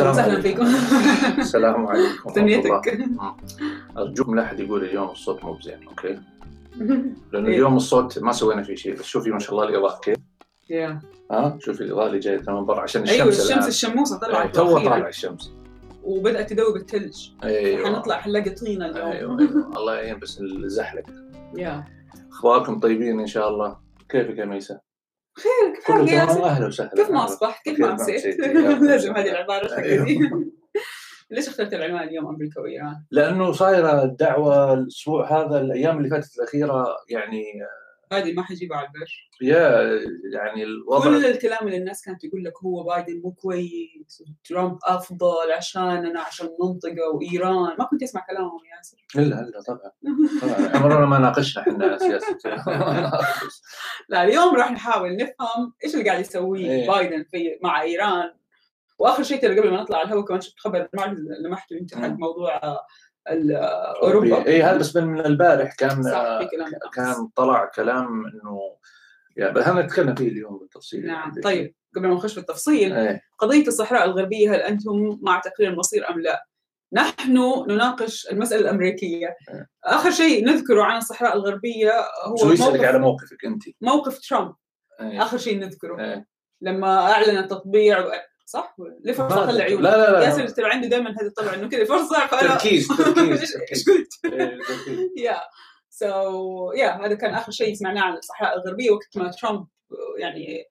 أهلا وسهلا فيكم. السلام عليكم. تنيتك ارجوكم لا احد يقول اليوم الصوت مو بزين okay؟ لأنه اليوم الصوت ما سوينا فيه شيء بس شوفي ما شاء الله الإضاءة كيف. ها؟ شوفي الإضاءة اللي جاية من برا عشان الشمس أيوه الشمس الآن. الشموسة أيوة، طلعت تو أخيراً. طالع الشمس. وبدأت تذوب الثلج أيوه. حنطلع حنلاقي طينة اليوم. أيوه أيوه. الله يعين بس الزحلق. يا. أخباركم طيبين إن شاء الله؟ كيفك يا ميسا؟ خير كيف حالك يا؟ أهلا وسهلا كيف ما اصبحت؟ كيف ما امسيت؟ لازم هذه العبارة أيوه. ليش اخترت العنوان اليوم أمريكا وايران؟ لأنه صايرة الدعوه الأسبوع هذا الأيام اللي فاتت الأخيرة يعني هذه ما حجيبها على البر يا يعني الوضع كل الكلام اللي الناس كانت تقول لك هو بايدن مو كويس وترامب أفضل عشاننا عشان المنطقة وإيران. ما كنت أسمع كلامهم يا ياسر. الا الا طبعا طبعا. عمرنا ما ناقشنا إحنا سياسه لا اليوم راح نحاول نفهم إيش اللي قاعد يسويه إيه. بايدن في مع إيران. وآخر شيء ترى قبل ما نطلع على الهواء كمان شفت خبر ما لمحته انت حق. موضوع أوروبا اي هذا بس من البارح كان كلام كان طلع كلام إنه يعني بس نتكلم فيه اليوم بالتفصيل نعم طيب قبل ما نخش في التفصيل إيه قضية الصحراء الغربية هل أنتم مع تقرير المصير أم لا؟ نحن نناقش المسألة الأمريكية إيه. آخر شيء نذكره عن الصحراء الغربية هو شو يسالك على موقف, موقفك أنت؟ موقف ترامب إيه. آخر شيء نذكره إيه. لما أعلن التطبيع و... صح؟ ليه فرصة طلع عيونك؟ لا لا لا ياسر ترى عنده دائما هذا الطلع إنه كذا فرصة فانا تركيز تركيز إيش. قلت؟ يا سو يا هذا كان آخر شيء سمعناه عن الصحراء الغربية وقت ما ترامب يعني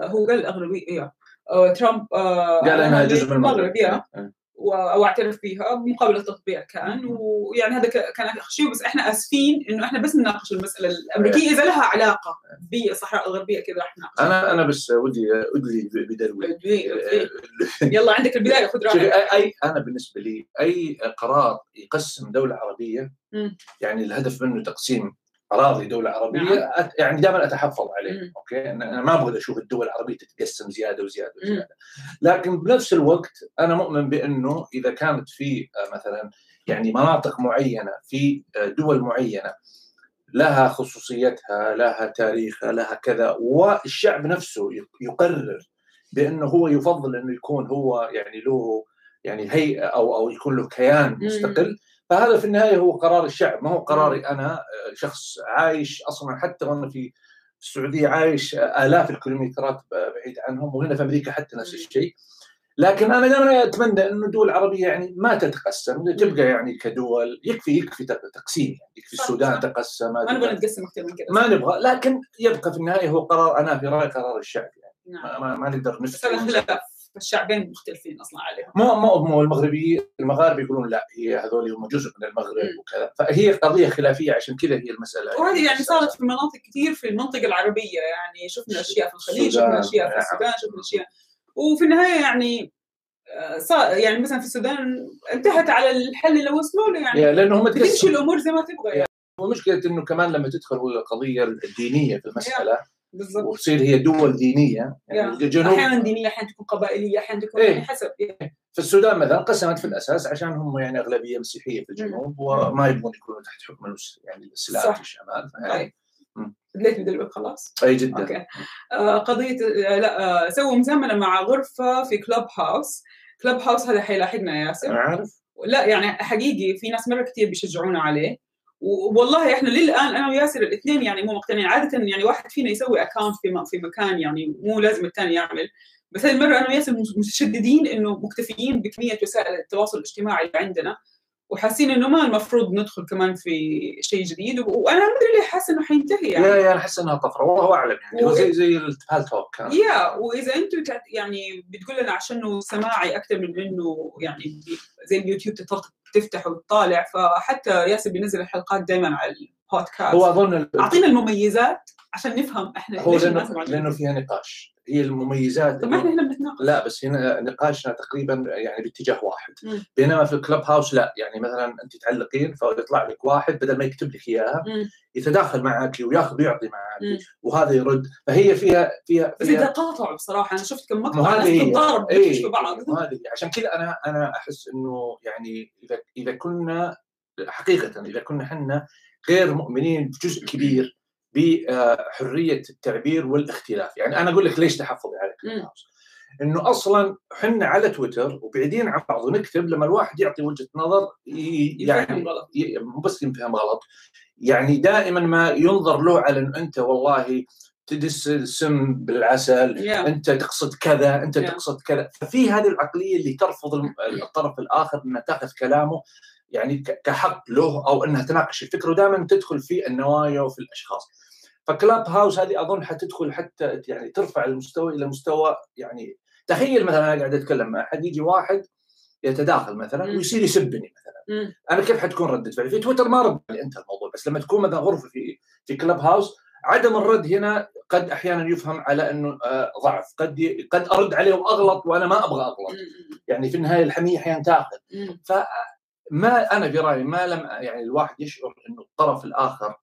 آه، هو قال الاغلبيه يا آه، ترامب آه، قال إنها جزء من المغرب يا إيه. واعترف فيها مقابل التطبيع كان. ويعني هذا كان آخر شيء. بس إحنا آسفين إنه إحنا بس نناقش المسألة الأمريكية. إذا لها علاقة بالصحراء الغربية كذا راح نناقش. أنا أنا بس ودي ادلي بدلوي. يلا عندك البداية خذ راحتك. اي أنا بالنسبة لي أي قرار يقسم دولة عربية. يعني الهدف منه تقسيم أراضي دولة عربية نعم. يعني دائما أتحفظ عليه مم. أوكي أنا أنا ما أبغى أشوف الدول العربية تتقسم زيادة وزيادة مم. وزيادة لكن بنفس الوقت أنا مؤمن بأنه إذا كانت في آه، مثلا يعني مناطق معينة في آه، دول معينة لها خصوصيتها لها تاريخها لها كذا والشعب نفسه يقرر بأنه هو يفضل انه يكون هو يعني له يعني هيئة أو أو يكون له كيان مم. فهذا في النهاية هو قرار الشعب ما هو قراري أنا آه، شخص عايش أصلا حتى وأنا في السعودية عايش آه، آلاف الكيلومترات بعيد عنهم وهنا في أمريكا حتى نفس. الشيء. لكن أنا دائما أتمنى إنه الدول العربيه يعني ما تتقسم تبقى يعني كدول يكفي يكفي تق- تقسيم يعني يكفي السودان. تقسم ما نبغى نتقسم أكثر من كذا ما نبغى لكن يبقى في النهاية هو قرار أنا في رأيي قرار الشعب يعني. نعم. ما, ما, نقدر نفتح خلاف الشعبين مختلفين أصلا عليهم. مو مو مو المغربي المغاربة يقولون لا هي هذول هم جزء من المغرب. وكذا. فهي قضية خلافية عشان كذا هي المسألة. وهذه يعني صارت في مناطق كثير في المنطقة العربية يعني شفنا أشياء في الخليج شفنا أشياء في نعم. السودان شفنا أشياء. وفي النهاية يعني آه، صار يعني مثلا في السودان انتهت على الحل اللي وصلوا له يعني لأنه هم تقسم الأمور زي ما تبغى. يعني ومشكله إنه كمان لما تدخل القضية الدينية في المسألة بالضبط. وتصير هي دول دينية. يعني. الجنوب أحيانا دينية أحيانا تكون قبائلية أحيانا تكون إيه. يعني حسب يعني. في السودان مثلا قسمت في الأساس عشان هم يعني أغلبية مسيحية في الجنوب وما يبغون يكونوا تحت حكم. يعني الإسلام. في الشمال. فيعني طيب. بديت بدلوك خلاص. أي جدا. okay. آه، قضية آه، لا آه، سووا مزامنة مع غرفة في Clubhouse Clubhouse هذا حيلاحقنا يا ياسر. عارف لا يعني حقيقي في ناس مرة كثير بيشجعونا عليه. والله إحنا للآن أنا وياسر الاثنين يعني مو مقتنعين. عادة يعني واحد فينا يسوي account في في مكان يعني مو لازم الثاني يعمل. بس هذه المرة أنا وياسر متشددين إنه مكتفيين بكمية وسائل التواصل الاجتماعي اللي عندنا وحاسين إنه ما المفروض ندخل كمان في شيء جديد. وأنا ما أدري ليه حاسه إنه حينتهي يعني. يا يا أنا احس إنها طفرة. والله اعلم يعني. و- زي زي الهال توك. كان يا وإذا أنتم يعني بتقول لنا عشانه سماعي أكثر من إنه يعني زي اليوتيوب تفتح وتطالع فحتى ياسر بينزل الحلقات دائما على البودكاست هو أظن أعطينا المميزات عشان نفهم إحنا هو لأنه. لأنه فيها نقاش هي المميزات طب ما إحنا هنا بنتناقش لا بس هنا نقاشنا تقريبا يعني باتجاه واحد مم. بينما في الكلب هاوس لا يعني مثلا أنت تعلقين فيطلع لك واحد بدل ما يكتب لك إياها. يتداخل معك وياخذ ويعطي معك مم. وهذا يرد فهي فيها فيها, فيها قاطعوا بصراحة أنا شفت كم مقطع ناس. تتضارب في بعض هذه. عشان كذا أنا أنا أحس إنه يعني إذا إذا كنا حقيقة إذا كنا إحنا غير مؤمنين بجزء كبير بحرية التعبير والاختلاف، يعني أنا أقول لك ليش تحفظي على هاوس؟ إنه أصلا إحنا على تويتر وبعيدين عن بعض ونكتب لما الواحد يعطي وجهة نظر يعني مو بس ينفهم غلط يعني دائما ما ينظر له على إنه أنت والله تدس السم بالعسل Yeah. أنت تقصد كذا أنت Yeah. تقصد كذا ففي هذه العقلية اللي ترفض الطرف الآخر انها تاخذ كلامه يعني كحق له أو إنها تناقش الفكرة ودائما تدخل في النوايا وفي الأشخاص فكلاب هاوس هذه أظن حتدخل حتى يعني ترفع المستوى إلى مستوى يعني تخيل مثلا أنا قاعد أتكلم مع احد يجي واحد يتداخل مثلا. ويصير يسبني مثلا. أنا كيف حتكون ردة فعلي؟ في تويتر ما رد انت الموضوع بس لما تكون مثلا غرفة في في كلب هاوس عدم الرد هنا قد أحيانا يفهم على إنه آه، ضعف قد ي- قد أرد عليه وأغلط وأنا ما أبغى أغلط. يعني في النهاية الحمية أحيانا تاخذ فما أنا في رأيي ما لم يعني الواحد يشعر إنه الطرف الآخر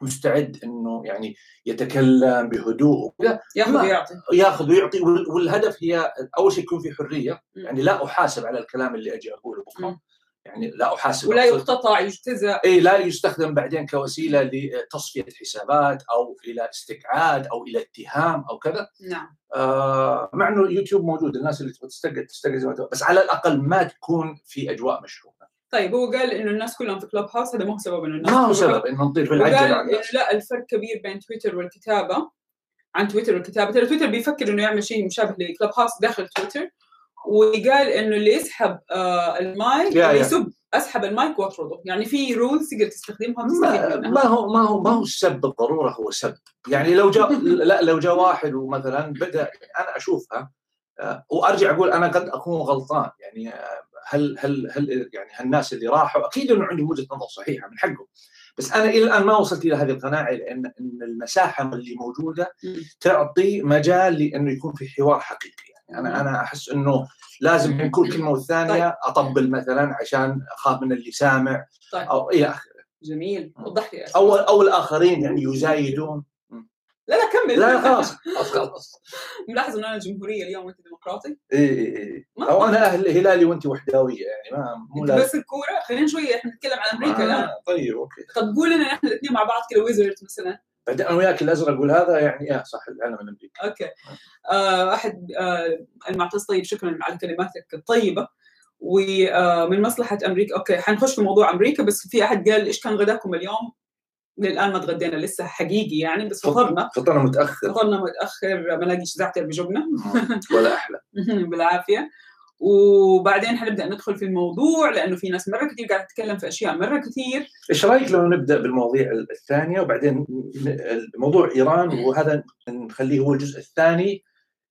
مستعد إنه يعني يتكلم بهدوء وكذا. ياخذ ما- ويعطي. ياخذ ويعطي وال- والهدف هي أول شيء يكون في حرية. يعني لا أحاسب على الكلام اللي أجي أقوله بكرة. يعني لا أحاسب ولا يقتطع يجتزأ. اي لا يستخدم بعدين كوسيلة لتصفية حسابات أو إلى استقعاد أو إلى اتهام أو كذا. نعم. آه مع إنه يوتيوب موجود الناس اللي تبغى تستقعد تستقعد ما بس على الأقل ما تكون في أجواء مشهوره طيب هو قال إنه الناس كلهم في كلوب هاوس هذا مو سبب إنه الناس ما هو سبب إنه نطير في العجله الناس لا الفرق كبير بين تويتر والكتابة عن تويتر والكتابة. ترى تويتر بيفكر إنه يعمل شيء مشابه ل Clubhouse داخل تويتر وقال إنه اللي يسحب آه المايك يا- اللي. يسب أسحب المايك وأطرده. يعني في rules تقدر تستخدمها ما, ما هو ما هو ما هو السب بالضرورة هو سب. يعني لو جاء لا لو جاء واحد ومثلا بدأ أنا أشوفها آه، وأرجع أقول أنا قد أكون غلطان. يعني آه، هل هل هل يعني هالناس اللي راحوا أكيد أنه عندهم وجهة نظر صحيحة من حقهم. بس أنا إلى الآن ما وصلت إلى هذه القناعة لأن إن المساحة اللي موجودة. تعطي مجال لأنه يكون في حوار حقيقي. يعني أنا أنا أحس أنه لازم بين كل كلمه والثانيه أطبل مثلا عشان أخاف من اللي سامع طيب. أو إلى آخره. جميل. وضح لي أو أو الآخرين يعني يزايدون. لا لا كمل. لا خلاص. خلاص خلاص. ملاحظ انه أنا جمهورية اليوم وانت ديمقراطي اي اي اي ما- أو أنا أهل هلالي وانت وحداوية يعني ما مو أنت لازم بس الكورة؟ خلينا شوية إحنا نتكلم عن أمريكا الآن. آه طيب okay. طب قول لنا إحنا الاثنين مع بعض كذا with red مثلا. بعدين أنا وياك الأزرق والهذا يعني آه صح العلم الامريكي okay. آه أحد آه المعتز طيب شكرا على كلماتك الطيبة. ومن مصلحة أمريكا okay حنخش في موضوع أمريكا بس في أحد قال إيش كان غداكم اليوم؟ للآن ما تغدينا لسه حقيقي يعني بس فطرنا. فطرنا متأخر. فطرنا متأخر ما لاقيش زعتر بجبنة. ولا أحلى. بالعافية. وبعدين حنبدأ ندخل في الموضوع لأنه في ناس مرة كثير قاعدة تتكلم في أشياء مرة كثير إيش رأيك لو نبدأ بالمواضيع الثانية وبعدين موضوع إيران وهذا نخليه هو الجزء الثاني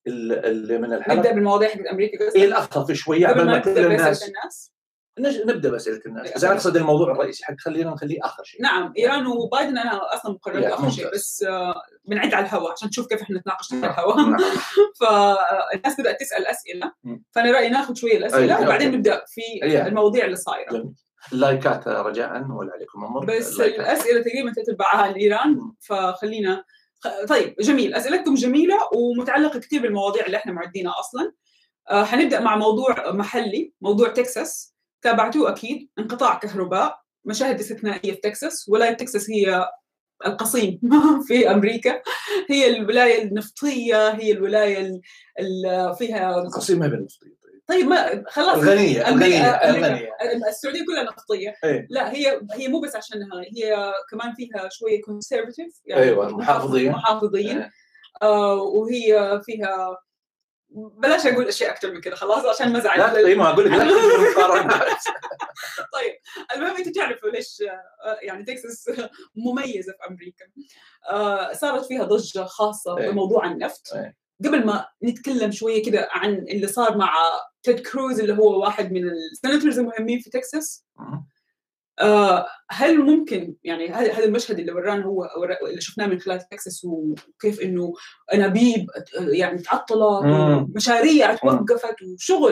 ال- ال- من نبدأ الحلقة بالمواضيع حقت أمريكا إيه الأخطر شوية قبل ما نبدا كل الناس الناس نج- نبدأ بأسئلة الناس بس أنا أقصد الموضوع الرئيسي حق خلينا نخليه آخر شيء نعم إيران وبايدن أنا أصلا مقررت يا آخر شيء. بس آه، بنعد على الهواء عشان نشوف كيف إحنا نتناقش على الهواء نعم. فالناس بدات تسأل أسئلة. فأنا رأيي ناخذ شوية الأسئلة وبعدين. نبدأ في. المواضيع اللي صايرة. اللايكات رجاء ولا عليكم أمر بس اللايكات. الأسئلة تقريبا تتبعها عن ايران مم. فخلينا طيب جميل أسئلتكم جميلة ومتعلقة كثير بالمواضيع اللي إحنا معدينها أصلا آه، حنبدأ مع موضوع محلي موضوع تكساس تابعتوه أكيد. انقطاع كهرباء مشاهد استثنائية في تكساس ولاية تكساس هي القصيم في أمريكا. هي الولاية النفطية هي الولاية ال- ال- فيها القصيم ما بين طيب. ما خلاص. الغنية أمريكا- الغنية أمريكا- الغنية. السعودية كلها نفطية. إيه. لا هي هي مو بس عشانها هي كمان فيها شوية conservative يعني أيوة، محافظين. محافظين. إيه. آه وهي فيها بلاش أقول أشياء أكثر من كذا خلاص عشان ما لا ازعل إي ما أقول لك لا طيب المهم أنتم تعرفوا ليش آه، يعني تكساس مميزة في أمريكا. آه صارت فيها ضجة خاصة. بموضوع النفط. قبل ما نتكلم شوية كذا عن اللي صار مع تيد كروز اللي هو واحد من السناتورز المهمين في تكساس هل ممكن يعني هذا هذا المشهد اللي ورانا هو اللي شفناه من خلال تكساس وكيف إنه أنابيب آه، يعني تعطلت. ومشاريع توقفت وشغل.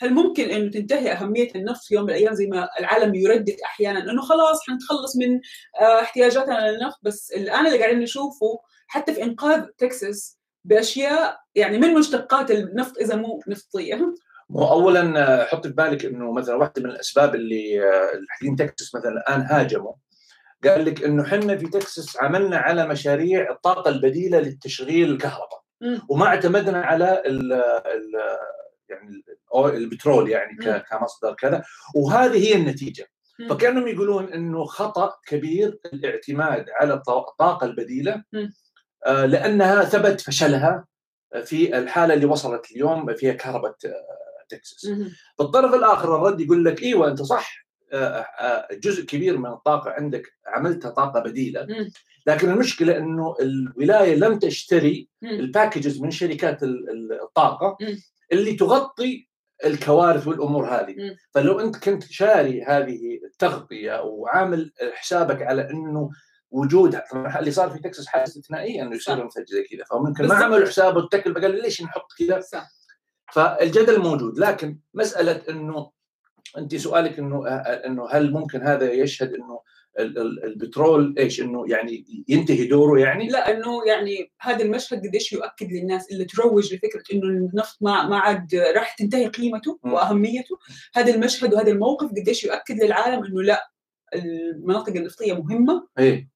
هل ممكن إنه تنتهي أهمية النفط في يوم من الأيام زي ما العالم يردد أحيانا إنه خلاص حنتخلص من آه، احتياجاتنا للنفط بس الان اللي قاعدين نشوفه حتى في إنقاذ تكساس بأشياء يعني من مشتقات النفط إذا مو نفطية. واولا آه، حط في بالك إنه مثلا واحدة من الأسباب اللي آه، الحين تكساس مثلا الآن هاجموا قال لك إنه إحنا في تكساس عملنا على مشاريع الطاقة البديلة للتشغيل الكهرباء. وما اعتمدنا على ال ال يعني ال- البترول يعني كمصدر كذا وهذه هي النتيجة. فكأنهم يقولون إنه خطأ كبير الاعتماد على الط- الطاقة البديلة. آه، لأنها ثبت فشلها في الحالة اللي وصلت اليوم فيها كهرباء تكساس. بالطرف الآخر الرد يقول لك إيوه أنت صح آه، آه، جزء كبير من الطاقة عندك عملتها طاقة بديلة. لكن المشكلة إنه الولاية لم تشتري. الباكجز من شركات ال- ال- الطاقة. اللي تغطي الكوارث والأمور هذه. فلو أنت كنت شاري هذه التغطية وعامل حسابك على إنه وجود طبعاً اللي صار في تكساس حاجة استثنائيه إنه يصير. مثل زي كذا فممكن ما. عملوا حساب التكلفة قال ليش نحط كذا فالجدل موجود لكن مسألة إنه انت سؤالك إنه إنه هل ممكن هذا يشهد إنه ال- ال- البترول إيش إنه يعني ينتهي دوره يعني؟ لا إنه يعني هذا المشهد قديش يؤكد للناس اللي تروج لفكرة إنه النفط ما ما عاد راح تنتهي قيمته. وأهميته هذا المشهد وهذا الموقف قديش يؤكد للعالم إنه لا المناطق النفطية مهمة إيه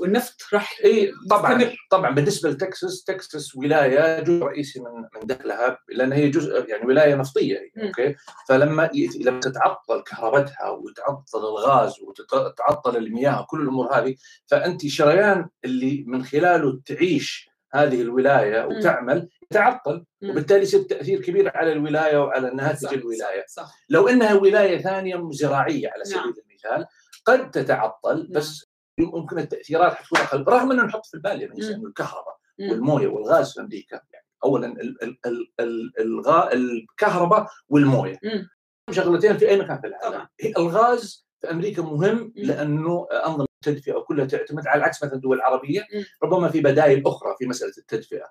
والنفط راح اي طبعا يستمر. طبعا بالنسبة لتكساس تكساس ولاية جزء رئيسي من من دخلها لأن هي جزء يعني ولاية نفطية مم. أوكي فلما لما تتعطل كهربتها وتعطل الغاز وتتعطل المياه كل الأمور هذه فأنت شريان اللي من خلاله تعيش هذه الولاية. وتعمل يتعطل. وبالتالي يصير تأثير كبير على الولاية وعلى ناتج صح، الولايه صح لو إنها ولاية ثانية زراعيه على سبيل نعم. المثال قد تتعطل بس ممكن التأثيرات حتكون أقل رغم انه نحط في البال يعني. انه الكهرباء. والموية والغاز في أمريكا يعني اولا ال- ال- ال- ال- الغاء الكهرباء والموية. شغلتين في أي مكان في العالم الغاز في أمريكا مهم لأنه أنظمة التدفئة كلها تعتمد على عكس مثلا الدول العربية. ربما في بدائل أخرى في مسألة التدفئة.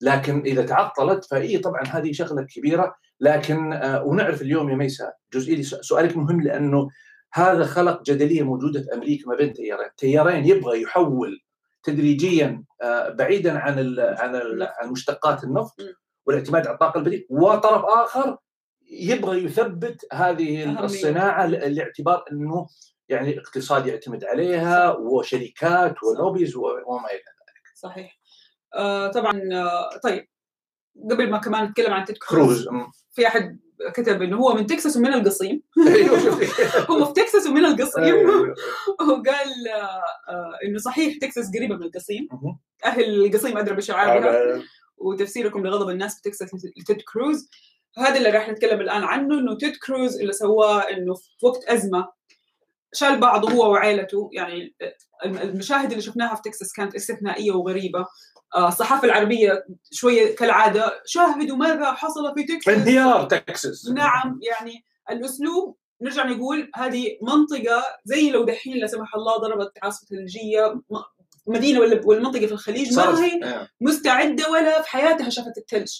لكن إذا تعطلت فإي طبعا هذه شغلة كبيرة لكن آه، ونعرف اليوم يا ميسا جزئي سؤالك مهم لأنه هذا خلق جدلية موجودة في أمريكا ما بين تيارين، تيارين يبغى يحول تدريجيا آه، بعيدا عن ال عن ال عن مشتقات النفط. والاعتماد على الطاقة البديلة، وطرف آخر يبغى يثبت هذه. الصناعة لاعتبار إنه يعني اقتصاد يعتمد عليها وشركات ولوبيز وما إلى ذلك. صحيح آه طبعا آه طيب قبل ما كمان نتكلم عن تيد كروز. في أحد كتب إنه هو من تكساس ومن القصيم. شوفي. هو في تكساس ومن القصيم. أيوه. وقال آه آه إنه صحيح تكساس قريبة من القصيم. أهل القصيم أدرى بشعابها على- وتفسيركم لغضب الناس في تكساس لتيد كروز. هذا اللي راح نتكلم الآن عنه إنه تيد كروز اللي سواه إنه في وقت أزمة شال بعضه هو وعائلته يعني المشاهد اللي شفناها في تكساس كانت استثنائية وغريبة. آه، الصحافة العربية شوية كالعادة شاهدوا ماذا حصل في تكساس. انهيار تكساس. نعم يعني الأسلوب نرجع نقول هذه منطقة زي لو دحين لا سمح الله ضربت عاصفة ثلجيه مدينة ولا والمنطقة في الخليج ما هي آه. مستعدة ولا في حياتها شافت الثلج.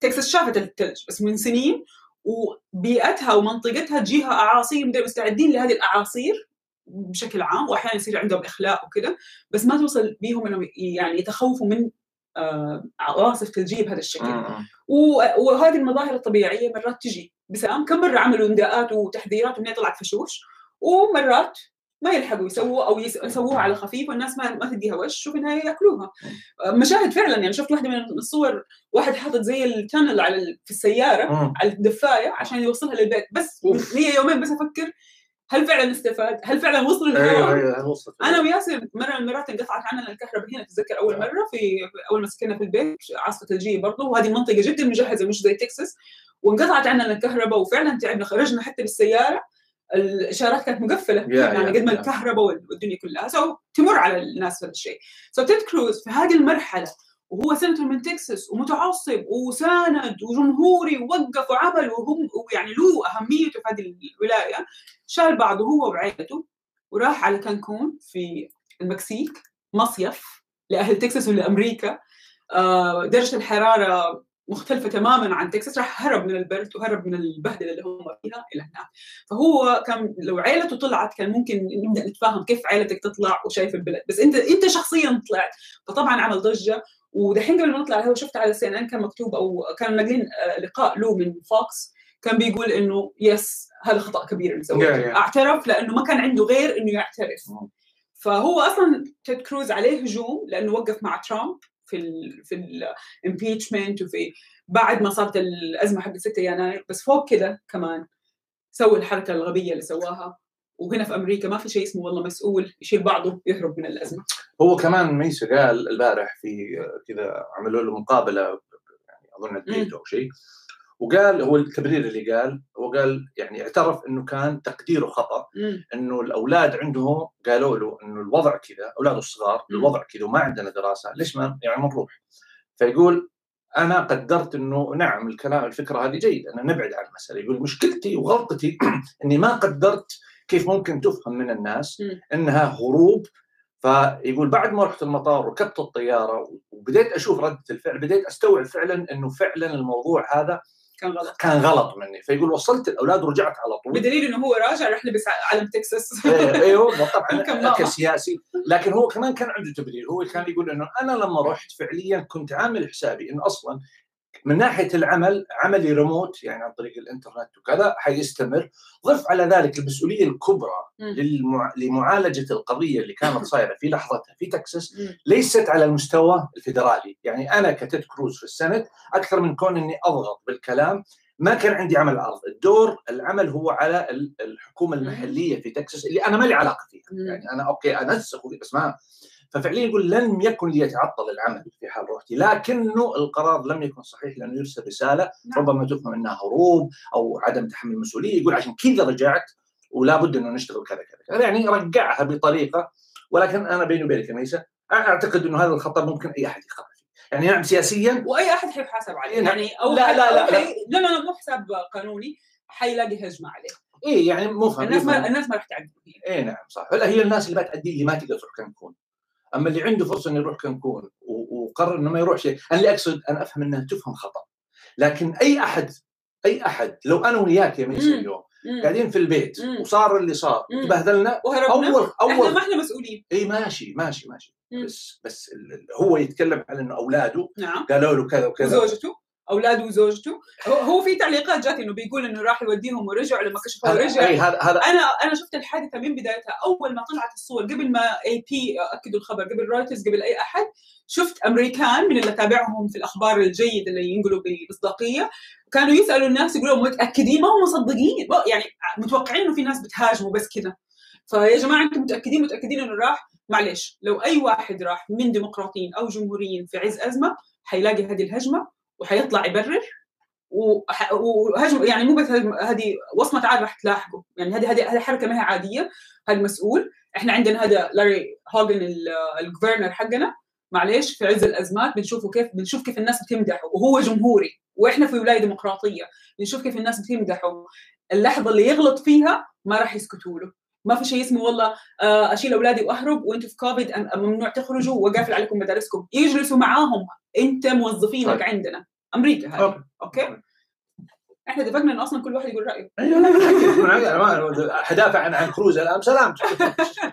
تكساس شافت الثلج بس من سنين وبيئتها ومنطقتها تجيها اعاصير مستعدين لهذه الأعاصير. بشكل عام واحيانا يصير عندهم إخلاء وكذا بس ما توصل بيهم إنهم يعني يتخوفوا من آه، عواصف ثلجيه بهذا الشكل مم. و- وهذه المظاهر الطبيعية مرات تجي بسلام كم مرة عملوا نداءات وتحذيرات وانها طلعت فشوش ومرات ما يلحقوا يسووا أو يس- يسووها على خفيف والناس ما ما تديها وش وفي النهاية يأكلوها مشاهد فعلا يعني شفت واحدة من الصور واحد حاطط زي التانل على في السيارة. على الدفاية عشان يوصلها للبيت بس. هي يومين بس أفكر هل فعلا استفاد؟ هل فعلا وصل أيوه الهواء؟ أيوه وصلت أنا وياسر مرة من المرات انقطعت عنا الكهرباء هنا تتذكر أول مرة في أول ما سكننا في البيت عاصفة ثلجيه برضه وهذه منطقة جدا مجهزة مش زي تكساس وانقطعت عنا الكهرباء وفعلا تعبنا خرجنا حتى بالسيارة الإشارات كانت مقفلة يا- يعني قد ما. الكهرباء والدنيا كلها so تمر على الناس هذا الشيء so تيد كروز في هذه المرحلة وهو سنتور من تكساس ومتعصب وساند وجمهوري ووقف وعمل وهم ويعني له اهميته في هذه الولاية. شال بعضه هو وعائلته وراح على كانكون في المكسيك مصيف لأهل تكساس ولأمريكا. آه، درجة الحرارة مختلفة تماما عن تكساس راح هرب من البرد وهرب من البهدلة اللي هم فيها إلى هناك. فهو كان لو عائلته طلعت كان ممكن نبدأ نتفاهم كيف عائلتك تطلع وشايف البلد. بس أنت أنت شخصيا طلعت فطبعا عمل ضجة. ودحين قبل ما نطلع هو شفت على سي إن إن كان مكتوب أو كانوا ناقلين آه، لقاء له من فوكس كان بيقول إنه yes هذا خطأ كبير اللي سويته Yeah, yeah. أعترف لأنه ما كان عنده غير إنه يعترف. فهو أصلا تيد كروز عليه هجوم لأنه وقف مع ترامب في ال في ال impeachment وفي بعد ما صارت الأزمة حق 6 يناير بس فوق كذا كمان سوى الحركة الغبية اللي سواها وهنا في أمريكا ما في شيء اسمه والله مسؤول يشيل بعضه يهرب من الأزمة. هو كمان ميسا قال البارح في كذا عملوا له مقابلة يعني أظن البيت أو شيء. وقال هو التبرير اللي قال هو قال يعني اعترف إنه كان تقديره خطأ. إنه الأولاد عنده قالوا له إنه الوضع كذا اولاده الصغار الوضع كذا وما عندنا دراسة ليش ما يعني ما نروح؟ فيقول أنا قدرت إنه نعم الكلام الفكرة هذه جيدة إن نبعد عن المسألة. يقول مشكلتي وغلطتي إني ما قدرت كيف ممكن تفهم من الناس إنها هروب؟ فيقول بعد ما رحت المطار وركبت الطيارة وبديت أشوف ردة الفعل بديت أستوعب فعلا إنه فعلا الموضوع هذا كان غلط. كان غلط مني. فيقول وصلت الأولاد ورجعت على طول. بدليل إنه هو راجع راح لبس علم تكساس. أيوه طبعا كسياسي لكن هو كمان كان عنده تبرير. هو كان يقول إنه أنا لما رحت فعليا كنت عامل حسابي انه أصلا من ناحية العمل عملي ريموت يعني عن طريق الإنترنت وكذا حيستمر. ضف على ذلك المسؤولية الكبرى للمع... لمعالجة القضية اللي كانت صايرة في لحظتها في تكساس ليست على المستوى الفيدرالي. يعني أنا كتيد كروز في السنت أكثر من كون إني أضغط بالكلام ما كان عندي عمل عرض الدور العمل هو على الحكومة المحلية في تكساس اللي أنا ما لي علاقة فيها. يعني أنا أوكي أنسق بس ما ففعليا يقول لن يكن ليتعطل العمل في حال روحتي لكنه القرار لم يكن صحيح لأنه يرسل رسالة نعم. ربما تفهم إنها هروب أو عدم تحمل المسؤوليه يقول عشان كذا رجعت ولا بد إنه نشتغل كذا كذا يعني رجعها بطريقة ولكن أنا بيني وبينك يا أعتقد إنه هذا الخطأ ممكن أي أحد يقع فيه. يعني نعم سياسيا وأي أحد حيحاسب عليه. نعم. يعني أو لا لا لا, لا, لا, مو حساب قانوني حيلاقي هجمة عليه. إيه يعني مفهم الناس ما الناس ما راح تعدي إيه نعم صح. هلا هي الناس اللي ما تأدي اللي ما تقدر تروح كانكون أما اللي عنده فرصة إنه يروح كانكون وقرر إنه ما يروح شيء أنا اللي أقصد أنا أفهم إنها تفهم خطأ. لكن أي أحد أي أحد لو أنا وياك يا ميسي اليوم قاعدين في البيت مم. وصار اللي صار تبهدلنا اول اول إحنا ما إحنا مسؤولين. إي ماشي ماشي ماشي. مم. بس بس هو يتكلم على إنه أولاده نعم. قالوا له كذا وكذا. زوجته اولاده وزوجته. هو في تعليقات جات إنه بيقول إنه راح يوديهم ورجع لما كشفوا ورجع هذا هذا أنا أنا شفت الحادثة من بدايتها. أول ما طلعت الصور قبل ما اي بي اكدوا الخبر قبل رويترز قبل أي أحد شفت أمريكان من اللي تابعهم في الأخبار الجيد اللي ينقلوا بمصداقيه كانوا يسألوا الناس يقولوا متأكدين؟ ما هم مصدقين. يعني متوقعين إنه في ناس بتهاجموا بس كذا فيا جماعة أنتم متأكدين؟ متأكدين إنه راح؟ معلش لو أي واحد راح من ديمقراطيين أو جمهوريين في عز أزمة حيلاقي هذه الهجمة. وحيطلع يبرر. وهجم يعني مو بس هذه وصمة عار راح تلاحقه. يعني هذه هذه هذه حركة ما هي عادية. هذا مسؤول. إحنا عندنا هذا لاري هوجن الجفرنر حقنا. معلش في عز الأزمات بنشوفه كيف بنشوف كيف الناس بتمدحه. وهو جمهوري. وإحنا في ولاية ديمقراطية. بنشوف كيف الناس بتمدحه. اللحظة اللي يغلط فيها ما راح يسكتوا له. ما في شيء اسمه والله آه، أشيل أولادي وأهرب وأنتم في كوفيد ممنوع تخرجوا وقافل عليكم مدارسكم. يجلسوا معاهم. أنت موظفينك طيب. عندنا. أمريكا هذه. okay. إحنا اتفقنا انه أصلا كل واحد يقول رأيه. أيوه لا حدافع عن عن كروز الآن. سلام.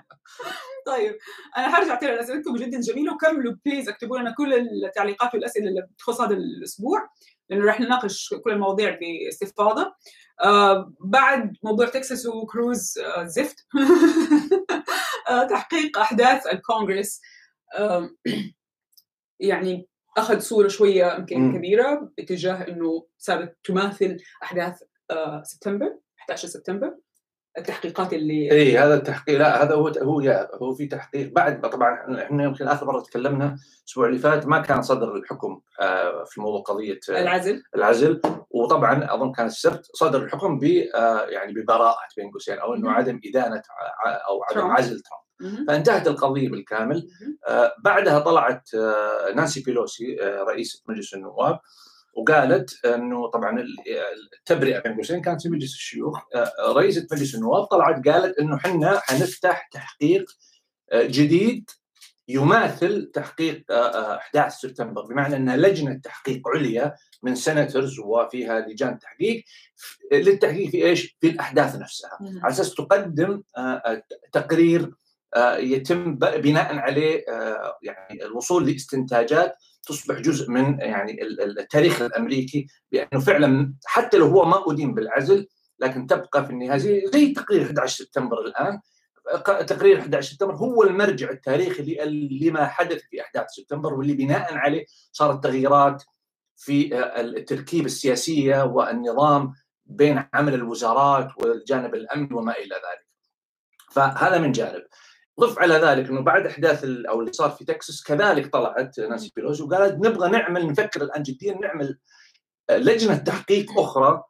طيب أنا حرجع ترى اسئلتكم جدا جميلة. وكملوا please اكتبوا لنا كل التعليقات والأسئلة اللي بتخص هذا الأسبوع لأنه راح نناقش كل المواضيع باستفاضة. آه بعد موضوع تكساس وكروز آه زفت. آه تحقيق أحداث الكونغرس. آه يعني أخذ صورة شوية يمكن كبيرة باتجاه إنه صارت تماثل أحداث آه سبتمبر 11 سبتمبر. التحقيقات اللي اي هذا التحقيق لا هذا هو هو هو في تحقيق. بعد طبعا إحنا يمكن آخر مرة تكلمنا الأسبوع اللي فات ما كان صدر الحكم آه، في موضوع قضية آه، العزل. العزل. وطبعا أظن كان السبت صدر الحكم ب آه، يعني ببراءة بين قوسين أو إنه عدم إدانة أو عدم عزل ترامب. فانتهت القضية بالكامل. بعدها طلعت نانسي بيلوسي رئيسه مجلس النواب وقالت إنه طبعا التبرئة بين قوسين كانت في مجلس الشيوخ. آه رئيسة مجلس النواب طلعت قالت إنه إحنا حنفتح تحقيق آه، جديد يماثل تحقيق 11 آه، سبتمبر. بمعنى إن لجنة تحقيق عليا من سنترز وفيها لجان تحقيق للتحقيق في إيش؟ في الأحداث نفسها. على أساس تقدم تقرير آه، يتم بناء عليه آه، يعني الوصول لإستنتاجات تصبح جزء من يعني التاريخ الأمريكي بأنه فعلا حتى لو هو ما ادين بالعزل لكن تبقى في النهاية زي, زي تقرير 11 سبتمبر الآن تقرير 11 سبتمبر هو المرجع التاريخي لما حدث في احداث سبتمبر واللي بناء عليه صارت تغييرات في التركيبه السياسية والنظام بين عمل الوزارات والجانب الامني وما إلى ذلك. فهذا من جانب. ضف على ذلك إنه بعد إحداث أو اللي صار في تكساس كذلك طلعت نانسي بيلوسي وقالت نبغى نعمل نفكر الآن جديا نعمل لجنة تحقيق أخرى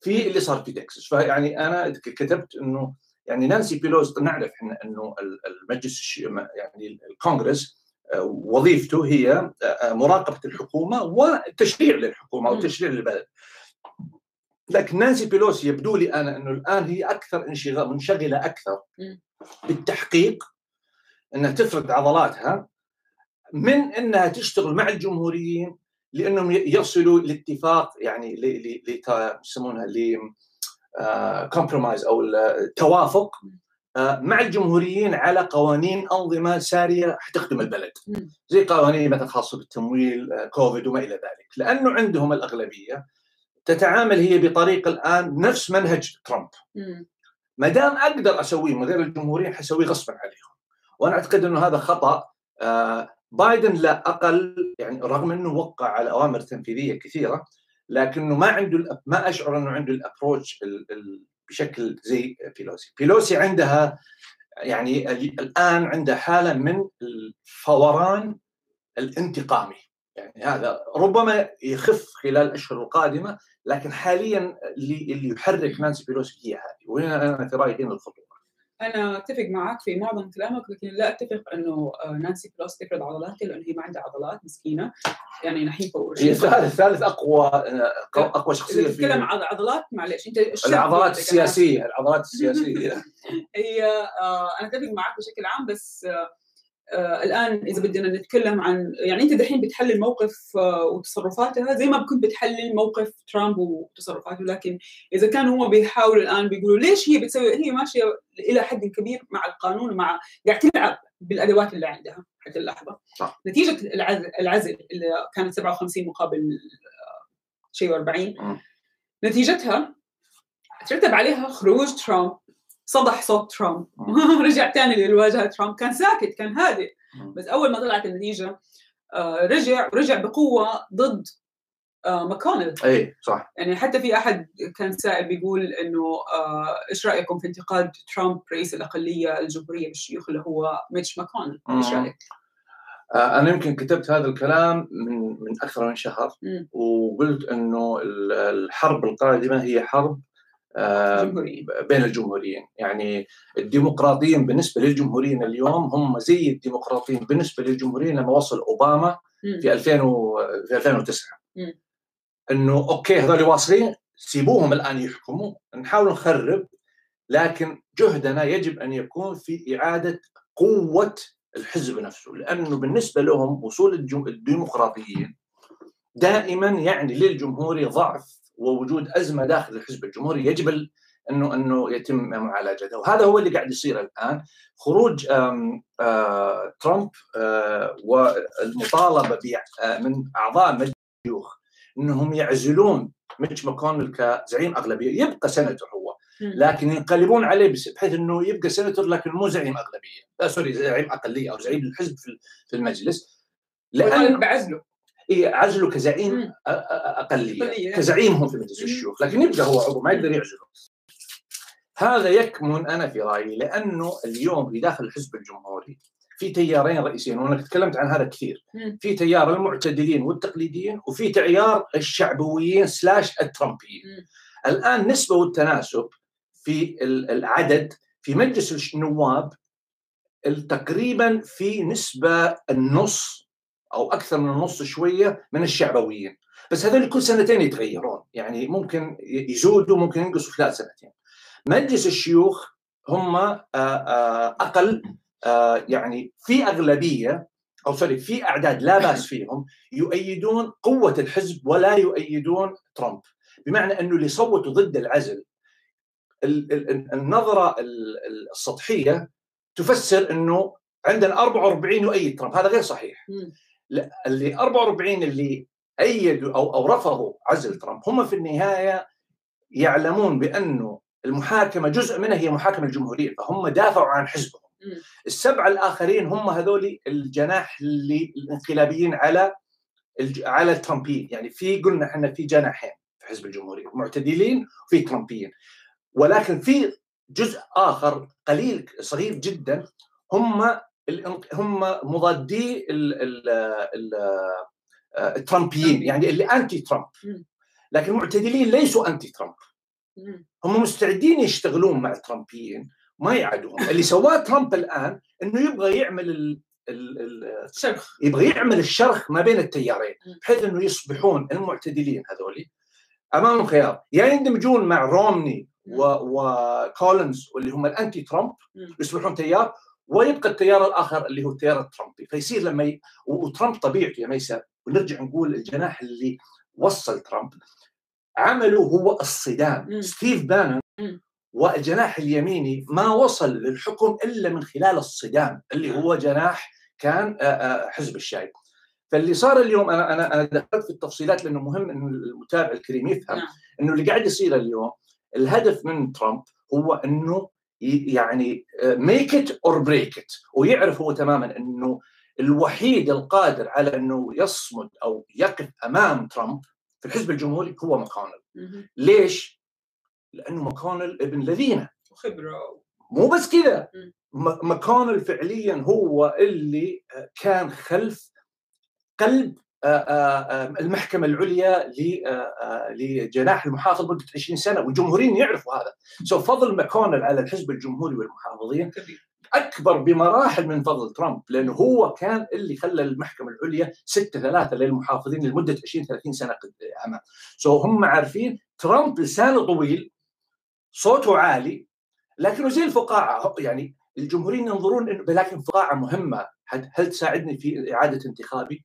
في اللي صار في تكساس. فيعني أنا كتبت إنه يعني نانسي بيلوسي نعرف إحنا إنه المجلس يعني الكونغرس وظيفته هي مراقبة الحكومة والتشريع للحكومة وتشريع للبلد. لكن نانسي بيلوسي يبدو لي أنا إنه الآن هي أكثر انشغال منشغلة أكثر. بالتحقيق إنها تفرد عضلاتها من إنها تشتغل مع الجمهوريين لأنهم يصلوا لاتفاق يعني ل يسمونها ل compromise أو التوافق مع الجمهوريين على قوانين أنظمة سارية حتخدم البلد. زي قوانين مثلا خاصة بالتمويل كوفيد وما إلى ذلك. لأنه عندهم الأغلبية تتعامل هي بطريقة الآن نفس منهج ترامب. ما دام أقدر أسويه من غير الجمهوريين حسويه غصبا عليهم. وأنا أعتقد إنه هذا خطأ. بايدن لا أقل يعني رغم إنه وقع على أوامر تنفيذية كثيرة لكنه ما عنده ما أشعر إنه عنده ال approach بشكل زي بيلوسي. بيلوسي عندها يعني الآن عندها حالة من الفوران الانتقامي. يعني هذا ربما يخف خلال الأشهر القادمة لكن حاليا اللي اللي يحرك نانسي بيلوسي هي هذه. وهنا أنا في رأيي هنا الخطورة. أنا أتفق معك في معظم كلامك لكن لا أتفق إنه نانسي بيلوسي تفرض عضلاتها لأنه هي ما عندها عضلات مسكينة. يعني نحيفه هي ثالث ثالث أقوى اقوى شخصية في تتكلم عن عضلات معلش أنت العضلات السياسية العضلات السياسية. هي أنا أتفق معك بشكل عام بس آه الآن إذا بدنا نتكلم عن يعني أنت دحين بتحلل موقف آه وتصرفاتها زي ما كنت بتحلل موقف ترامب وتصرفاته لكن إذا كانوا هم بيحاولوا الآن بيقولوا ليش هي بتسوي هي ماشية إلى حد كبير مع القانون ومع قاعد تلعب بالأدوات اللي عندها حتى اللحظة. صح. نتيجة العزل, العزل اللي كانت 57 مقابل آه شيء 40 نتيجتها ترتب عليها خروج ترامب. صدح صوت ترامب. رجع تاني للواجهة. ترامب كان ساكت كان هادئ. بس أول ما طلعت النتيجة آه رجع رجع بقوة ضد آه ماكونل اي صح. يعني حتى في أحد كان سائل بيقول إنه آه إيش رأيكم في انتقاد ترامب رئيس الأقلية الجمهورية بالشيوخ اللي هو ميتش ماكونل إيش رأيك؟ أنا يمكن كتبت هذا الكلام من من أكثر من شهر. وقلت إنه الحرب القادمة هي حرب. بين الجمهوريين يعني الديمقراطيين بالنسبة للجمهوريين اليوم هم زي الديمقراطيين بالنسبة للجمهوريين لما وصل أوباما مم. في 2000 و... في 2009 مم. إنه أوكي هذول واصلين سيبوهم الآن يحكموا نحاول نخرب لكن جهدنا يجب أن يكون في إعادة قوة الحزب نفسه لأنه بالنسبة لهم وصول. الديمقراطيين دائما يعني للجمهوري ضعف ووجود أزمة داخل الحزب الجمهوري يجب. انه أنه يتم معالجتها وهذا هو اللي قاعد يصير الآن. خروج آم ترامب آم والمطالبة ب من أعضاء مجلس الشيوخ أنهم يعزلون ميتش ماكونل كزعيم أغلبية. يبقى سنتور هو لكن ينقلبون عليه بحيث أنه يبقى سنتور لكن مو زعيم أغلبية. آه sorry زعيم أقلية أو زعيم الحزب في المجلس. لأن بعزله. عزله كزعيم أقلية. كزعيمهم في مجلس الشيوخ لكن يبقى هو عضو ما يقدر يعزله هذا يكمن أنا في رأيي لأنه اليوم في داخل الحزب الجمهوري في تيارين رئيسيين وأنا تكلمت عن هذا كثير. في تيار المعتدلين والتقليديين وفي تيار الشعبويين سلاش الترامبيين. الآن النسبة والتناسب في ال- العدد في مجلس النواب تقريبا في نسبة النص أو أكثر من النص شوية من الشعبويين. بس هذول كل سنتين يتغيرون. يعني ممكن يزودوا ممكن ينقصوا خلال سنتين. مجلس الشيوخ هم آه، آه، أقل آه، يعني في أغلبية أو سوري في أعداد لا بأس فيهم يؤيدون قوة الحزب ولا يؤيدون ترامب. بمعنى أنه اللي صوتوا ضد العزل ال- ال- النظرة ال- السطحية تفسر أنه عندنا 44 يؤيد ترامب. هذا غير صحيح. اللي 44 اللي أيدوا أو أو رفضوا عزل ترامب هم في النهاية يعلمون بأنه المحاكمة جزء منها هي محاكمة الجمهوريين فهم دافعوا عن حزبهم. السبعة الآخرين هم هذول الجناح اللي الانقلابيين على الج... على الترامبيين. يعني في قلنا إحنا في جناحين في حزب الجمهوري معتدلين وفي ترامبيين. ولكن في جزء آخر قليل صغير جدا هم هم مضادي ال... ال... ال... آه، الترامبيين يعني اللي anti ترامب. لكن المعتدلين ليسوا anti ترامب. هم مستعدين يشتغلون مع الترامبيين ما يعادوهم اللي سواه ترامب الآن إنه يبغى يعمل ال... ال... ال... شرخ يبغى يعمل الشرخ ما بين التيارين. بحيث إنه يصبحون المعتدلين هذول امامهم خيار يا يندمجون مع رومني و... وكولينز واللي هم ال anti ترامب. يصبحون تيار ويبقى التيار الآخر اللي هو التيار الترامبي. فيصير لما ي... وترامب طبيعته يا ميسا ونرجع نقول الجناح اللي وصل ترامب عمله هو الصدام مم. ستيف بانون. والجناح اليميني ما وصل للحكم إلا من خلال الصدام اللي هو جناح كان آه، آه، حزب الشاي فاللي صار اليوم أنا أنا أنا دخلت في التفصيلات لأنه مهم إنه المتابع الكريم يفهم نعم. إنه اللي قاعد يصير اليوم الهدف من ترامب هو إنه يعني make it or break it ويعرف هو تماما إنه الوحيد القادر على إنه يصمد أو يقف أمام ترامب في الحزب الجمهوري هو ماكونل. ليش؟ لأنه ماكونل ابن الذينة. وخبرة. مو بس كذا. ماكونل فعليا هو اللي كان خلف قلب آه، آه، آه، المحكمة العليا آه، آه، لجناح المحافظ مدة 20 سنة والجمهوريين يعرفوا هذا. so فضل ماكونل على الحزب الجمهوري والمحافظين أكبر بمراحل من فضل ترامب لأنه هو كان اللي خلى المحكمة العليا 6 3 للمحافظين لمدة 20 30 سنة قد- أمام. so هم عارفين ترامب لسانه طويل صوته عالي لكنه زي الفقاعة. يعني الجمهوريين ينظرون انه لكن فقاعة مهمة. هل هل تساعدني في إعادة انتخابي؟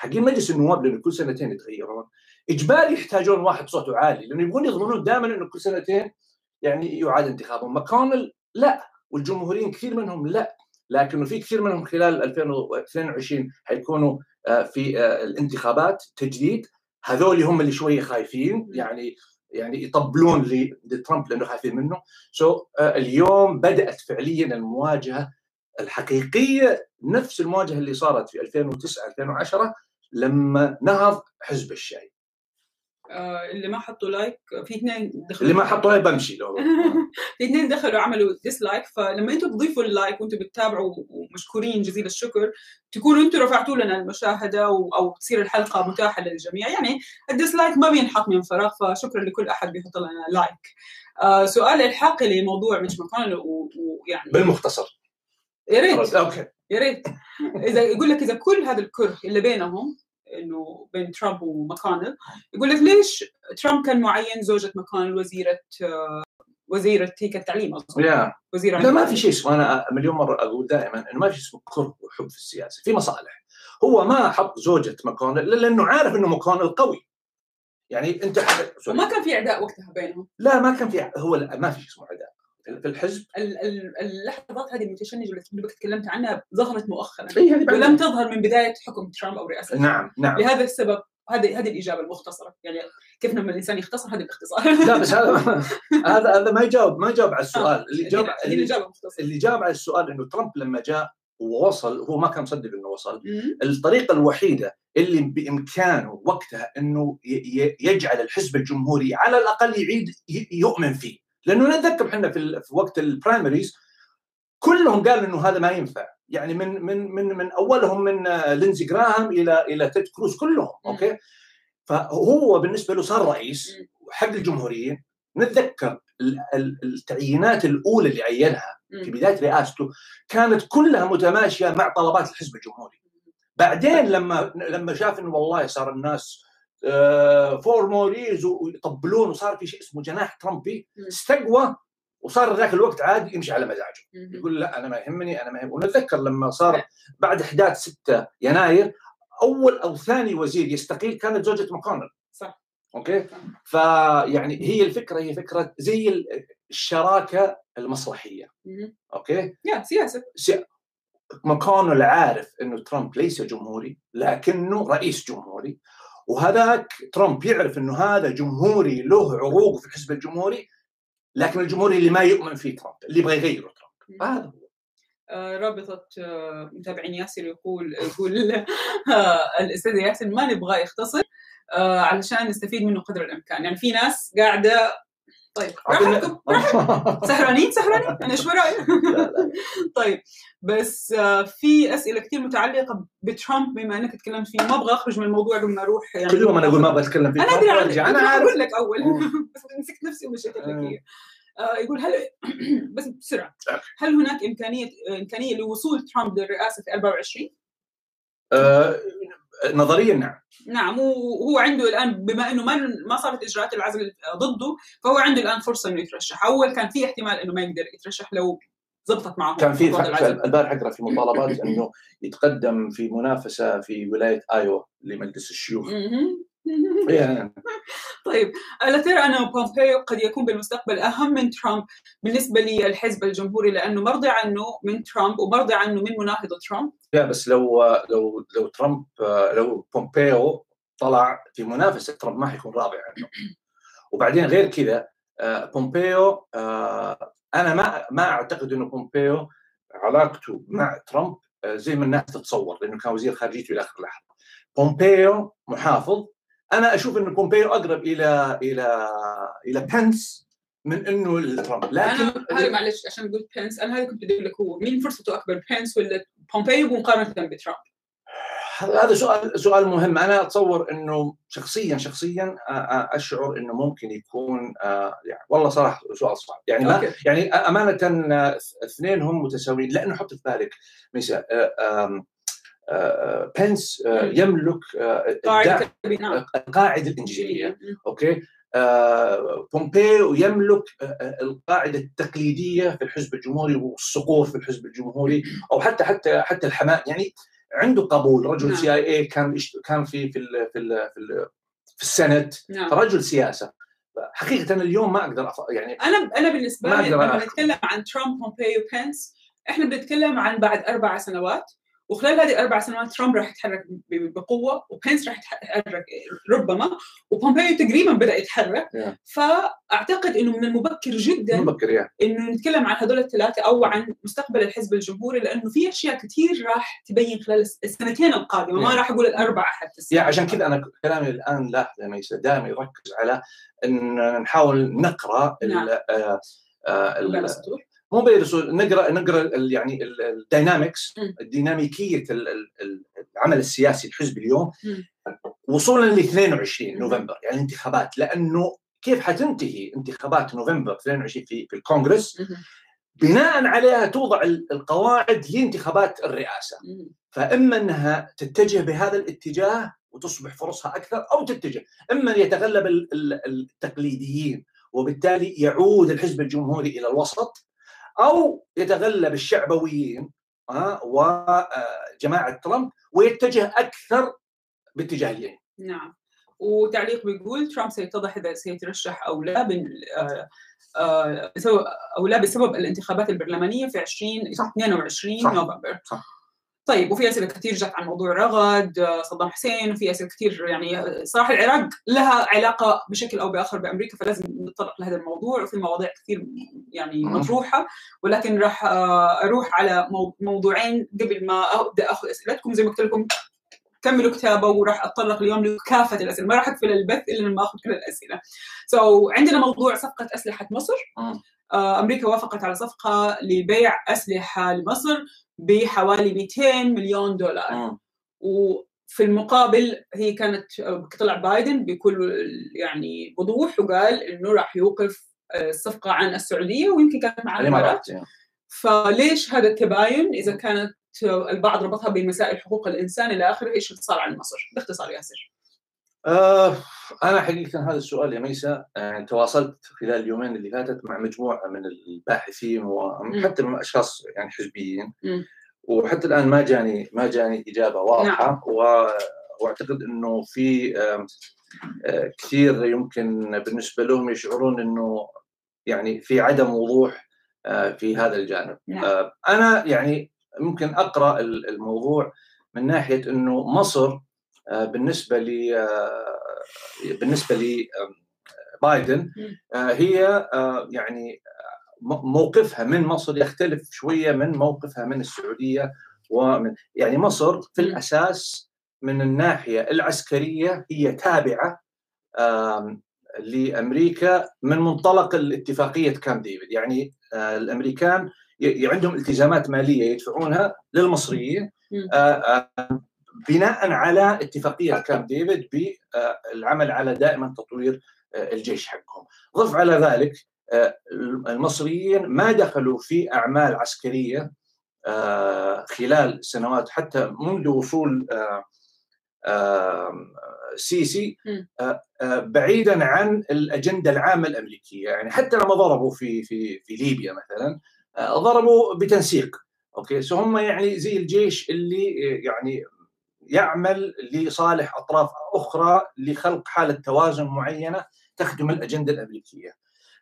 حقين مجلس النواب لأنه كل سنتين يتغيرون. إجباري يحتاجون واحد صوته عالي لأنه يبغون يضمنون دائما إنه كل سنتين يعني يعاد انتخابهم. ماكونل لا والجمهوريين كثير منهم لا. لكنه في كثير منهم خلال 2022 حيكونوا آه، في آه، الانتخابات تجديد. هذول هم اللي شوية خايفين يعني يعني يطبلون لترامب لأنه خايفين منه. سو so, اليوم بدأت فعليا المواجهة الحقيقية نفس المواجهة اللي صارت في 2009 2010 لما نهض حزب الشاي. آه اللي ما حطوا like في اثنين دخلوا. اللي ما حطوا like بمشي لو في اثنين دخلوا عملوا dislike فلما أنتم تضيفوا ال like وأنتم بتتابعوا ومشكورين جزيل الشكر تكونوا أنتم رفعتوا لنا المشاهدة و- أو تصير الحلقة متاحة للجميع. يعني ال dislike ما بينحط من فراغ فشكرا لكل أحد بيحط لنا like آه سؤال إلحاقي لموضوع مش مكان ويعني بالمختصر. يا ريت. okay. يا ريت. إذا يقول لك إذا كل هذا الكره اللي بينهم إنه بين ترامب وماكونل يقول لك ليش ترامب كان معين زوجة ماكونل وزيرة وزيرة هيك التعليم أصلا؟ يا وزيرة لا ما في شيء اسمه. أنا مليون مرة أقول دائما إنه ما في شيء اسمه كره وحب في السياسة في مصالح. هو ما حط زوجة ماكونل لأنه عارف إنه ماكونل قوي. يعني أنت وما كان في إعداء وقتها بينهم. لا ما كان في هو لا ما في شيء اسمه عداء في الحزب. ال- ال- اللحظات هذه المتشنجه اللي تكلمت عنها ظهرت مؤخرا. اي هذه ولم. تظهر من بداية حكم ترامب أو رئاسته نعم نعم. لهذا السبب هذه هذه الإجابة المختصرة. يعني كيف لما الإنسان يختصر؟ هذا الاختصار لا بس هذا هذا هذا ما يجاوب ما يجاوب على السؤال. اللي جاوب هذه اللي, اللي جاوب على السؤال إنه ترامب لما جاء ووصل هو ما كان مصدق إنه وصل. الطريقة الوحيدة اللي بإمكانه وقتها إنه يجعل الحزب الجمهوري على الأقل يعيد يؤمن فيه. لأنه نتذكر إحنا في, في وقت ال primaries كلهم قالوا إنه هذا ما ينفع يعني من من من من أولهم من آه، ليندسي جراهام إلى إلى تيد كروز كلهم. okay فهو بالنسبة له صار رئيس. حق الجمهوريين نتذكر ال- ال- التعيينات الأولى اللي عينها في. بداية رئاسته كانت كلها متماشية مع طلبات الحزب الجمهوري. بعدين لما لما شاف إنه والله صار الناس فور موريز ويطبلون وصار في شيء اسمه جناح ترامبي. استقوى وصار ذاك الوقت عادي يمشي على مزاجه. يقول لا أنا ما يهمني أنا ما يهمني ونتذكر لما صار بعد إحداث 6 يناير أول أو ثاني وزير يستقيل كانت زوجة ماكونل صح. okay؟ فيعني هي الفكرة هي فكرة زي ال- الشراكة المصلحيه مم. okay؟ يا سياسة. سي- ماكونل عارف إنه ترامب ليس جمهوري لكنه رئيس جمهوري. وهذاك ترامب يعرف إنه هذا جمهوري له عروق في الحزب الجمهوري لكن الجمهوري اللي ما يؤمن فيه ترامب اللي يبغى يغيره ترامب. هذا هو. آه، رابطة آه، متابعين ياسر يقول يقول آه، الأستاذ ياسر ما نبغى يختصر علشان نستفيد منه قدر الإمكان. يعني في ناس قاعدة طيب براحتكم براحتكم. سهرانين سهرانين أنا شو رأيك؟ طيب بس آه، في أسئلة كثير متعلقة بترامب بما إنك تكلمت فيه ما أبغى أخرج من الموضوع قبل ما أروح يعني كل يوم أنا أقول ما أبغى أتكلم فيه أنا أدري. أنا عارف أقول لك أول. بس مسكت نفسي ومشيت لك آه، يقول هل بس بسرعة. هل هناك إمكانية إمكانية لوصول ترامب للرئاسة في 24 آه، نظريا نعم. نعم وهو عنده الآن بما إنه ما ما صارت إجراءات العزل ضده فهو عنده الآن فرصة إنه يترشح. أول كان في احتمال إنه ما يقدر يترشح لو زبطت معه كان في. البارح أقرأ في مطالبات أنه يتقدم في منافسة في ولاية آيوا لمجلس الشيوخ. طيب ألا ترى أن بومبيو قد يكون بالمستقبل أهم من ترامب بالنسبة للحزب الجمهوري لأنه مرضي عنه من ترامب ومرضي عنه من مناهضة ترامب. لا بس لو لو لو ترامب لو بومبيو طلع في منافسة ترامب ما حيكون راضي عنه. وبعدين غير كذا آه، بومبيو آه، أنا ما ما أعتقد إنه بومبيو علاقته مع ترامب آه، زي ما الناس تتصور لأنه كان وزير خارجيته إلى اخر لحظة. بومبيو محافظ أنا أشوف انه بومبيو أقرب إلى إلى إلى بنس من إنه لترامب أنا هذا لكن معلش عشان قلت بينس أنا هذا كنت بدي أقول لك هو مين فرصته أكبر بينس ولا بومبيو مقارنة بترامب؟ هذا سؤال سؤال مهم. أنا أتصور إنه شخصيا شخصيا أشعر إنه ممكن يكون يعني والله صراحة سؤال صعب. يعني ما. يعني أمانة آه، اثنين هم متساويين. لأنه حط في بالك آه، بنس آه،. يملك آه، القاعدة الإنجيلية. okay؟ آه، بومبيو يملك القاعدة التقليدية في الحزب الجمهوري والصقور في الحزب الجمهوري أو حتى حتى حتى الحماة يعني عنده قبول. رجل نعم. CIA كان كان في في ال في ال في, ال في السنت. نعم. رجل سياسة. حقيقة اليوم ما أقدر أف- يعني أنا أنا بالنسبة لي لما. نتكلم عن ترامب بومبيو بينس إحنا بنتكلم عن بعد أربع سنوات. وخلال هذه الأربع سنوات ترامب راح يتحرك بقوة وبينس راح يتحرك ربما وبومبيو تقريبا بدأ يتحرك Yeah. فأعتقد إنه من المبكر جدا مبكر إنه نتكلم عن هذول الثلاثة أو عن مستقبل الحزب الجمهوري لأنه في أشياء كثير راح تبين خلال الس- السنتين القادمة ما Yeah. راح أقول الأربعة حتى السنة. يعني عشان كذا أنا كلامي الآن لاحظ يا دائما يركز على ان نحاول نقرأ نعم. آه، آه، السطور. مو بين الرسول نقرا نقرأ يعني ال- الدينامكس ال- العمل السياسي الحزب اليوم. وصولا ل 22 مم. نوفمبر يعني الانتخابات لأنه كيف حتنتهي انتخابات نوفمبر 22 في في الكونغرس. بناء عليها توضع ال- القواعد لانتخابات الرئاسة. فإما أنها تتجه بهذا الاتجاه وتصبح فرصها أكثر أو تتجه إما يتغلب ال- ال- التقليديين وبالتالي يعود الحزب الجمهوري إلى الوسط أو يتغلب الشعبويين آه، وجماعه ترامب ويتجه أكثر باتجاه اليمين نعم وتعليق بيقول ترامب سيتضح إذا سيترشح أو لا. آه، آه، بسبب أو لا بسبب الانتخابات البرلمانية في 20 صح. 22 صح. نوفمبر صح. طيب وفي أسئلة كثير جت عن موضوع رغد آه، صدام حسين وفي أسئلة كثير يعني آه، صراحة العراق لها علاقة بشكل أو بآخر بأمريكا فلازم نتطرق لهذا الموضوع. وفي مواضيع كثير يعني. مطروحة ولكن راح آه، أروح على مو- موضوعين قبل ما أبدأ آخذ أسئلتكم. زي ما قلت لكم كملوا كتابة وراح أتطرق اليوم لكافة الأسئلة. ما راح أقفل البث إلا لما أخذ كل الأسئلة. سو so, عندنا موضوع صفقة أسلحة مصر. آه، أمريكا وافقت على صفقة لبيع أسلحة لمصر بحوالي 200 مليون دولار مم. وفي المقابل هي كانت آه، طلع بايدن بكل يعني وضوح وقال إنه راح يوقف آه، الصفقة عن السعودية ويمكن كانت مع الإمارات. فليش هذا التباين إذا كانت البعض ربطها بمسائل حقوق الإنسان إلى آخره إيش اللي صار عن مصر؟ باختصار ياسر. آه أنا حقيقة هذا السؤال يا ميسا آه تواصلت خلال اليومين اللي فاتت مع مجموعة من الباحثين وحتى من أشخاص يعني حزبيين. وحتى الآن ما جاني ما جاني إجابة واضحة نعم. و... وأعتقد إنه في آه، كثير يمكن بالنسبة لهم يشعرون إنه يعني في عدم وضوح في هذا الجانب نعم. أنا يعني ممكن أقرأ ال- الموضوع من ناحية إنه مصر بالنسبة لي آه، بالنسبة آم، بايدن هي يعني موقفها من مصر يختلف شوية من موقفها من السعودية ومن يعني مصر في الأساس من الناحية العسكرية هي تابعة لأمريكا من منطلق الاتفاقية كام ديفيد. يعني الأمريكان عندهم التزامات مالية يدفعونها للمصريين بناء على اتفاقية كام ديفيد بالعمل على دائما تطوير الجيش حقهم. ضف على ذلك المصريين ما دخلوا في أعمال عسكرية خلال سنوات حتى منذ وصول سيسي بعيدا عن الأجندة العامة الأمريكية. يعني حتى لما ضربوا في في في ليبيا مثلا ضربوا بتنسيق. okay؟ so هم يعني زي الجيش اللي يعني يعمل لصالح أطراف أخرى لخلق حالة توازن معينة تخدم الأجندة الأمريكية.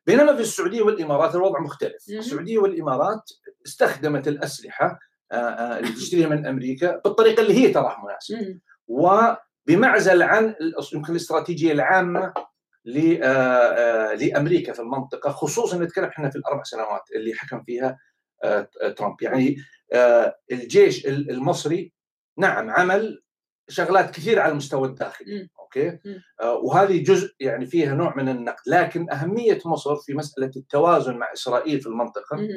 بينما في السعودية والإمارات الوضع مختلف، السعودية والإمارات استخدمت الأسلحة اللي تشتريها من أمريكا بالطريقة اللي هي تراها مناسبة. وبمعزل عن يمكن الاستراتيجية العامة لأمريكا في المنطقة خصوصا نتكلم إحنا في الأربع سنوات اللي حكم فيها ترامب يعني الجيش المصري نعم عمل شغلات كثيرة على المستوى الداخلي okay؟ وهذه جزء يعني فيها نوع من النقد لكن أهمية مصر في مسألة التوازن مع إسرائيل في المنطقة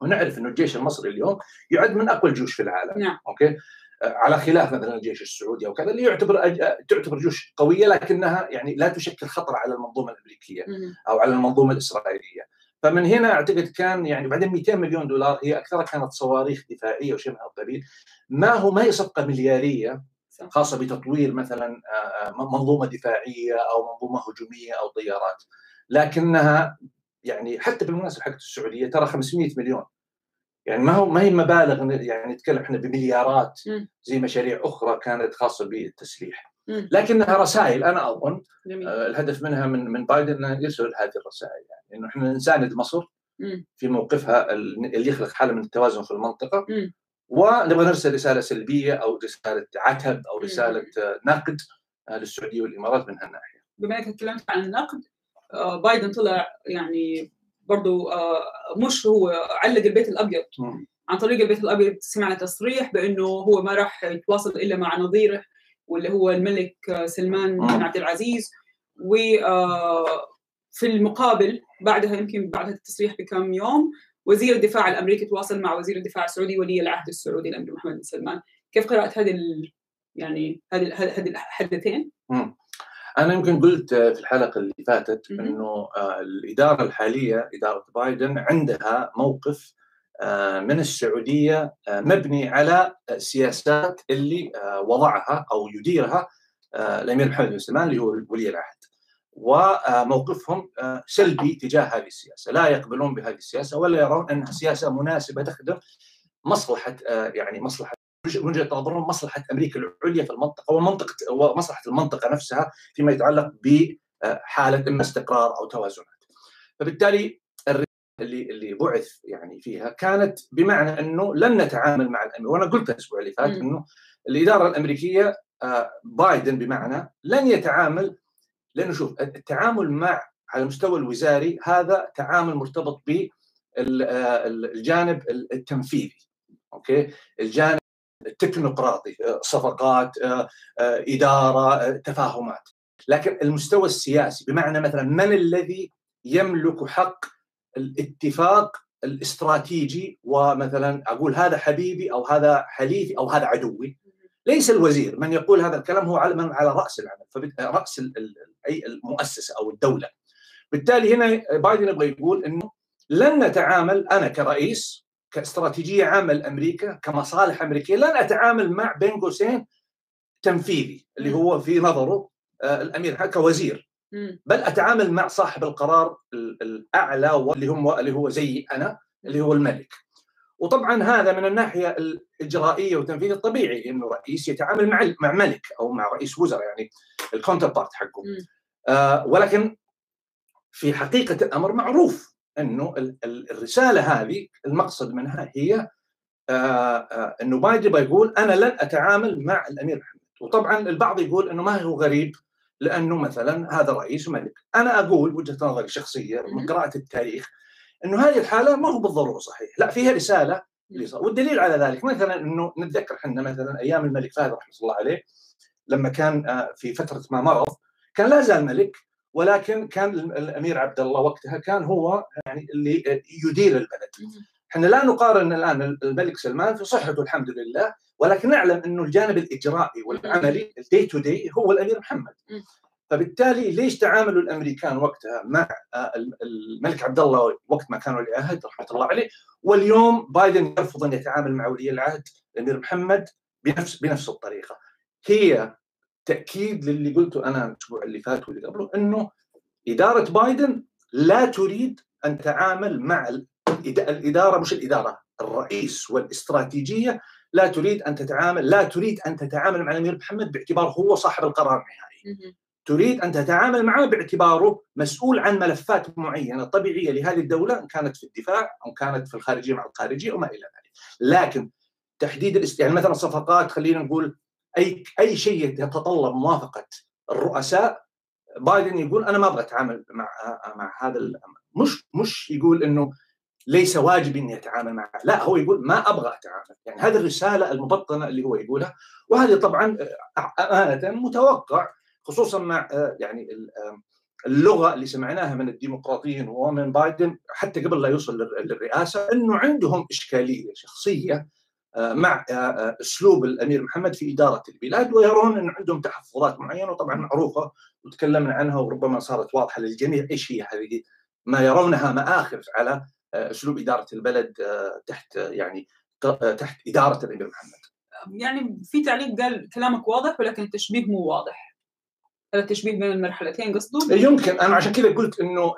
ونعرف إنه الجيش المصري اليوم يعد من أقوى الجيوش في العالم نعم. okay؟ على خلاف مثلا الجيش السعودي أو كذا اللي يعتبر أج... تعتبر جيوش قوية لكنها يعني لا تشكل خطر على المنظومة الأمريكية أو على المنظومة الإسرائيلية. فمن هنا أعتقد كان يعني بعدين 200 مليون دولار هي أكثرها كانت صواريخ دفاعية وشيء من القبيل ما هو ما هي صفقة مليارية خاصة بتطوير مثلا منظومة دفاعية أو منظومة هجومية أو طيارات. لكنها يعني حتى بالمناسبة حقت السعودية ترى 500 مليون. يعني ما هو ما هي مبالغ يعني نتكلم إحنا بمليارات. زي مشاريع أخرى كانت خاصة بالتسليح. لكنها رسائل. أنا أظن جميل. آه الهدف منها من من بايدن إنه يرسل هذه الرسائل يعني إنه إحنا نساند مصر في موقفها اللي يخلق حالة من التوازن في المنطقة. ونبغى نرسل رسالة سلبية أو رسالة عتب أو رسالة نقد للسعودية والإمارات من هالناحية. بما إنك تكلمت عن النقد بايدن طلع يعني برضو مش هو علق البيت الأبيض. عن طريق البيت الأبيض سمعنا تصريح بأنه هو ما راح يتواصل إلا مع نظيره. واللي هو الملك سلمان بن عبد العزيز. و في المقابل بعدها يمكن بعد التصريح بكم يوم وزير الدفاع الأمريكي تواصل مع وزير الدفاع السعودي ولي العهد السعودي الأمير محمد بن سلمان. كيف قراءه هذه يعني هذه هذه الحدثين؟ أنا يمكن قلت في الحلقة اللي فاتت إنه الإدارة الحالية إدارة بايدن عندها موقف من السعودية مبني على السياسات اللي وضعها أو يديرها الأمير محمد بن سلمان اللي هو ولي العهد وموقفهم سلبي تجاه هذه السياسة، لا يقبلون بهذه السياسة ولا يرون أنها سياسة مناسبة تخدم مصلحة يعني مصلحة من وجهه نظرهم مصلحة أمريكا العليا في المنطقة ومنطقه ومصلحه المنطقة نفسها فيما يتعلق بحاله إما استقرار أو توازنات. فبالتالي اللي اللي بعث يعني فيها كانت بمعنى أنه لن نتعامل مع الامر وأنا قلت الأسبوع اللي فات أنه الإدارة الأمريكية بايدن بمعنى لن يتعامل لأنه شوف التعامل مع على المستوى الوزاري هذا تعامل مرتبط بالجانب التنفيذي أوكي؟ الجانب التكنوقراطي صفقات إدارة تفاهمات. لكن المستوى السياسي بمعنى مثلا من الذي يملك حق الاتفاق الاستراتيجي ومثلا أقول هذا حبيبي أو هذا حليفي أو هذا عدوي. ليس الوزير. من يقول هذا الكلام هو على من على رأس العمل. رأس أي المؤسسه أو الدولة. بالتالي هنا بايدن يبغى يقول إنه لن نتعامل أنا كرئيس كاستراتيجية عامة لأمريكا كمصالح أمريكية لن أتعامل مع بين قوسين تنفيذي اللي هو في نظره الأمير كوزير. بل أتعامل مع صاحب القرار الأعلى واللي هم اللي هو زي أنا اللي هو الملك. وطبعا هذا من الناحية الإجرائية والتنفيذ الطبيعي إنه رئيس يتعامل مع مع ملك أو مع رئيس وزراء يعني ال counterpart حقه. آه ولكن في حقيقة الأمر معروف إنه الرسالة هذه المقصد منها هي آه آه إنه بايدن يقول أنا لن أتعامل مع الأمير محمد. وطبعا البعض يقول إنه ما هو غريب لأنه مثلا هذا رئيس وملك أنا أقول وجهة نظري الشخصيه من قراءة التاريخ إنه هذه الحالة ما هو بالضرورة صحيح. لا فيها رسالة والدليل على ذلك مثلا إنه نتذكر إحنا مثلا أيام الملك فهد رحمة الله عليه لما كان آه، في فترة ما مرض كان لا زال ملك ولكن كان الأمير عبد الله وقتها كان هو يعني اللي يدير البلد. إحنا لا نقارن الآن الملك سلمان في صحته الحمد لله ولكن نعلم إنه الجانب الإجرائي والعملي ال day-to-day هو الأمير محمد. فبالتالي ليش تعاملوا الأمريكان وقتها مع الملك عبد الله وقت ما كان ولي عهد رحمة الله عليه؟ واليوم بايدن يرفض أن يتعامل مع ولي العهد الأمير محمد بنفس بنفس الطريقة. هي تأكيد للي قلته أنا الأسبوع اللي فات واللي قبله إنه إدارة بايدن لا تريد أن تتعامل مع الإدارة مش الإدارة الرئيس والاستراتيجية لا تريد أن تتعامل لا تريد أن تتعامل مع الأمير محمد باعتبار هو صاحب القرار النهائي. تريد أن تتعامل معه باعتباره مسؤول عن ملفات معينة طبيعية لهذه الدولة إن كانت في الدفاع أو كانت في الخارجية مع الخارجية وما إلى ذلك. لكن تحديد الاست... يعني مثلا الصفقات خلينا نقول أي أي شيء يتطلب موافقة الرؤساء بايدن يقول أنا ما أبغى أتعامل مع مع هذا مش مش يقول إنه ليس واجب اني اتعامل معه، لا هو يقول ما أبغى أتعامل، يعني هذه الرسالة المبطنة اللي هو يقولها. وهذه طبعا امانه متوقع خصوصا مع يعني اللغة اللي سمعناها من الديمقراطيين ومن بايدن حتى قبل لا يوصل للرئاسة إنه عندهم إشكالية شخصية مع أسلوب الأمير محمد في إدارة البلاد ويرون ان عندهم تحفظات معينة وطبعا معروفة وتكلمنا عنها وربما صارت واضحة للجميع إيش هي هذه؟ ما يرونها مآخذ على اسلوب إدارة البلد تحت يعني تحت إدارة الامير محمد. يعني في تعليق قال كلامك واضح ولكن التشبيه مو واضح. هذا التشبيه بين المرحلتين قصده؟ يمكن أنا عشان كذا قلت إنه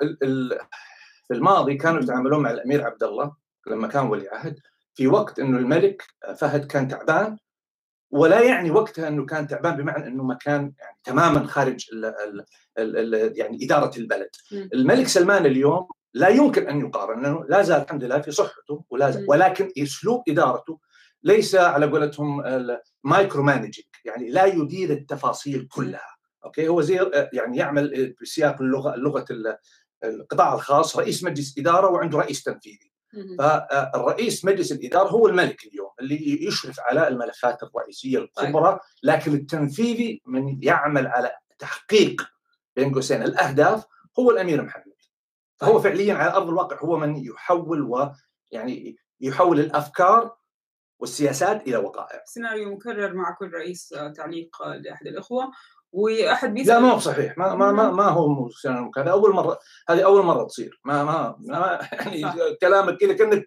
في الماضي كانوا يتعاملون مع الأمير عبد الله لما كان ولي عهد في وقت إنه الملك فهد كان تعبان ولا يعني وقتها إنه كان تعبان بمعنى إنه ما كان يعني تماما خارج ال ال ال يعني إدارة البلد. م. الملك سلمان اليوم لا يمكن أن يقارن لأنه لا زال الحمد لله في صحته ولا زال ولكن أسلوب إدارته ليس على قولتهم micromanaging يعني لا يدير التفاصيل كلها. أوكي؟ هو زي يعني يعمل بسياق اللغة لغة القطاع الخاص رئيس مجلس إدارة وعنده رئيس تنفيذي. فالرئيس مجلس الإدارة هو الملك اليوم اللي يشرف على الملفات الرئيسية الكبرى لكن التنفيذي من يعمل على تحقيق بين قوسين. الأهداف هو الأمير محمد. فهو فعليا على أرض الواقع هو من يحول ويعني يحول الأفكار والسياسات إلى وقائع. سيناريو مكرر مع كل رئيس تعليق لأحد الإخوة وأحد بيسال لا ما هو صحيح. ما ما ما, ما هو هذا أول مرة هذه أول مرة تصير. ما ما, ما يعني كلامك كذا كأنك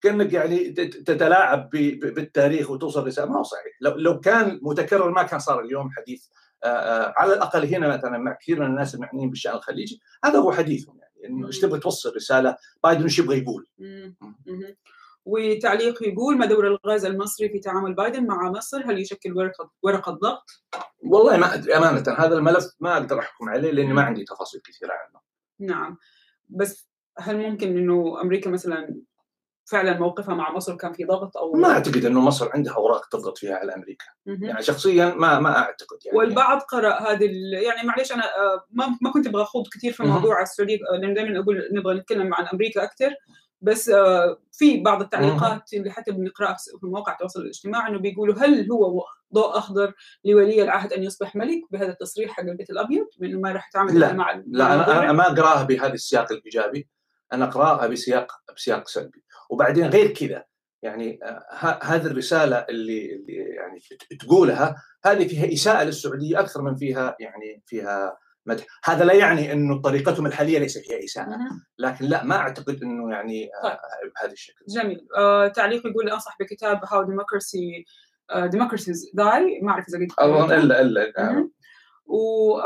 كأنك يعني تتلاعب بالتاريخ وتوصل رسالة. ما هو صحيح. لو لو كان متكرر ما كان صار اليوم حديث على الأقل هنا مثلا مع كثير من الناس المعنيين بالشأن الخليجي هذا هو حديثهم يعني. إنه إيش تبغى توصل رسالة؟ بايدن إيش يبغى يقول؟ وتعليق يقول ما دور الغاز المصري في تعامل بايدن مع مصر؟ هل يشكل ورقه ورقة ضغط؟ والله ما أدري أمانة هذا الملف ما أقدر أحكم عليه لأني ما عندي تفاصيل كثيرة عنه. نعم. بس هل ممكن إنه أمريكا مثلا فعلا موقفها مع مصر كان في ضغط أو ما أعتقد إنه مصر عندها أوراق تضغط فيها على أمريكا. م-م. يعني شخصيا ما ما أعتقد يعني. والبعض قرأ هذه يعني معليش أنا ما ما كنت أبغى أخوض كثير في موضوع السعودية لأن دائما أقول نبغى نتكلم عن أمريكا أكثر. بس في بعض التعليقات اللي حتى بنقراها في مواقع التواصل الاجتماعي إنه بيقولوا هل هو ضوء أخضر لولي العهد أن يصبح ملك؟ بهذا التصريح حق البيت الأبيض بأنه ما راح يتعامل لا مع لا أنا, ما أقراها بهذا السياق الإيجابي. أنا أقراها بسياق بسياق سلبي. وبعدين غير كذا. يعني هذه الرسالة اللي, اللي يعني تقولها هذه فيها إساءة للسعودية أكثر من فيها يعني فيها مدح. هذا لا يعني إنه طريقتهم الحالية ليس فيها إساءة. لكن لا ما أعتقد إنه يعني طيب. بهذا الشكل. جميل. آه تعليق يقول أنصح بكتاب How democracy democracies die ما أعرف إذا قلت إلا إلا و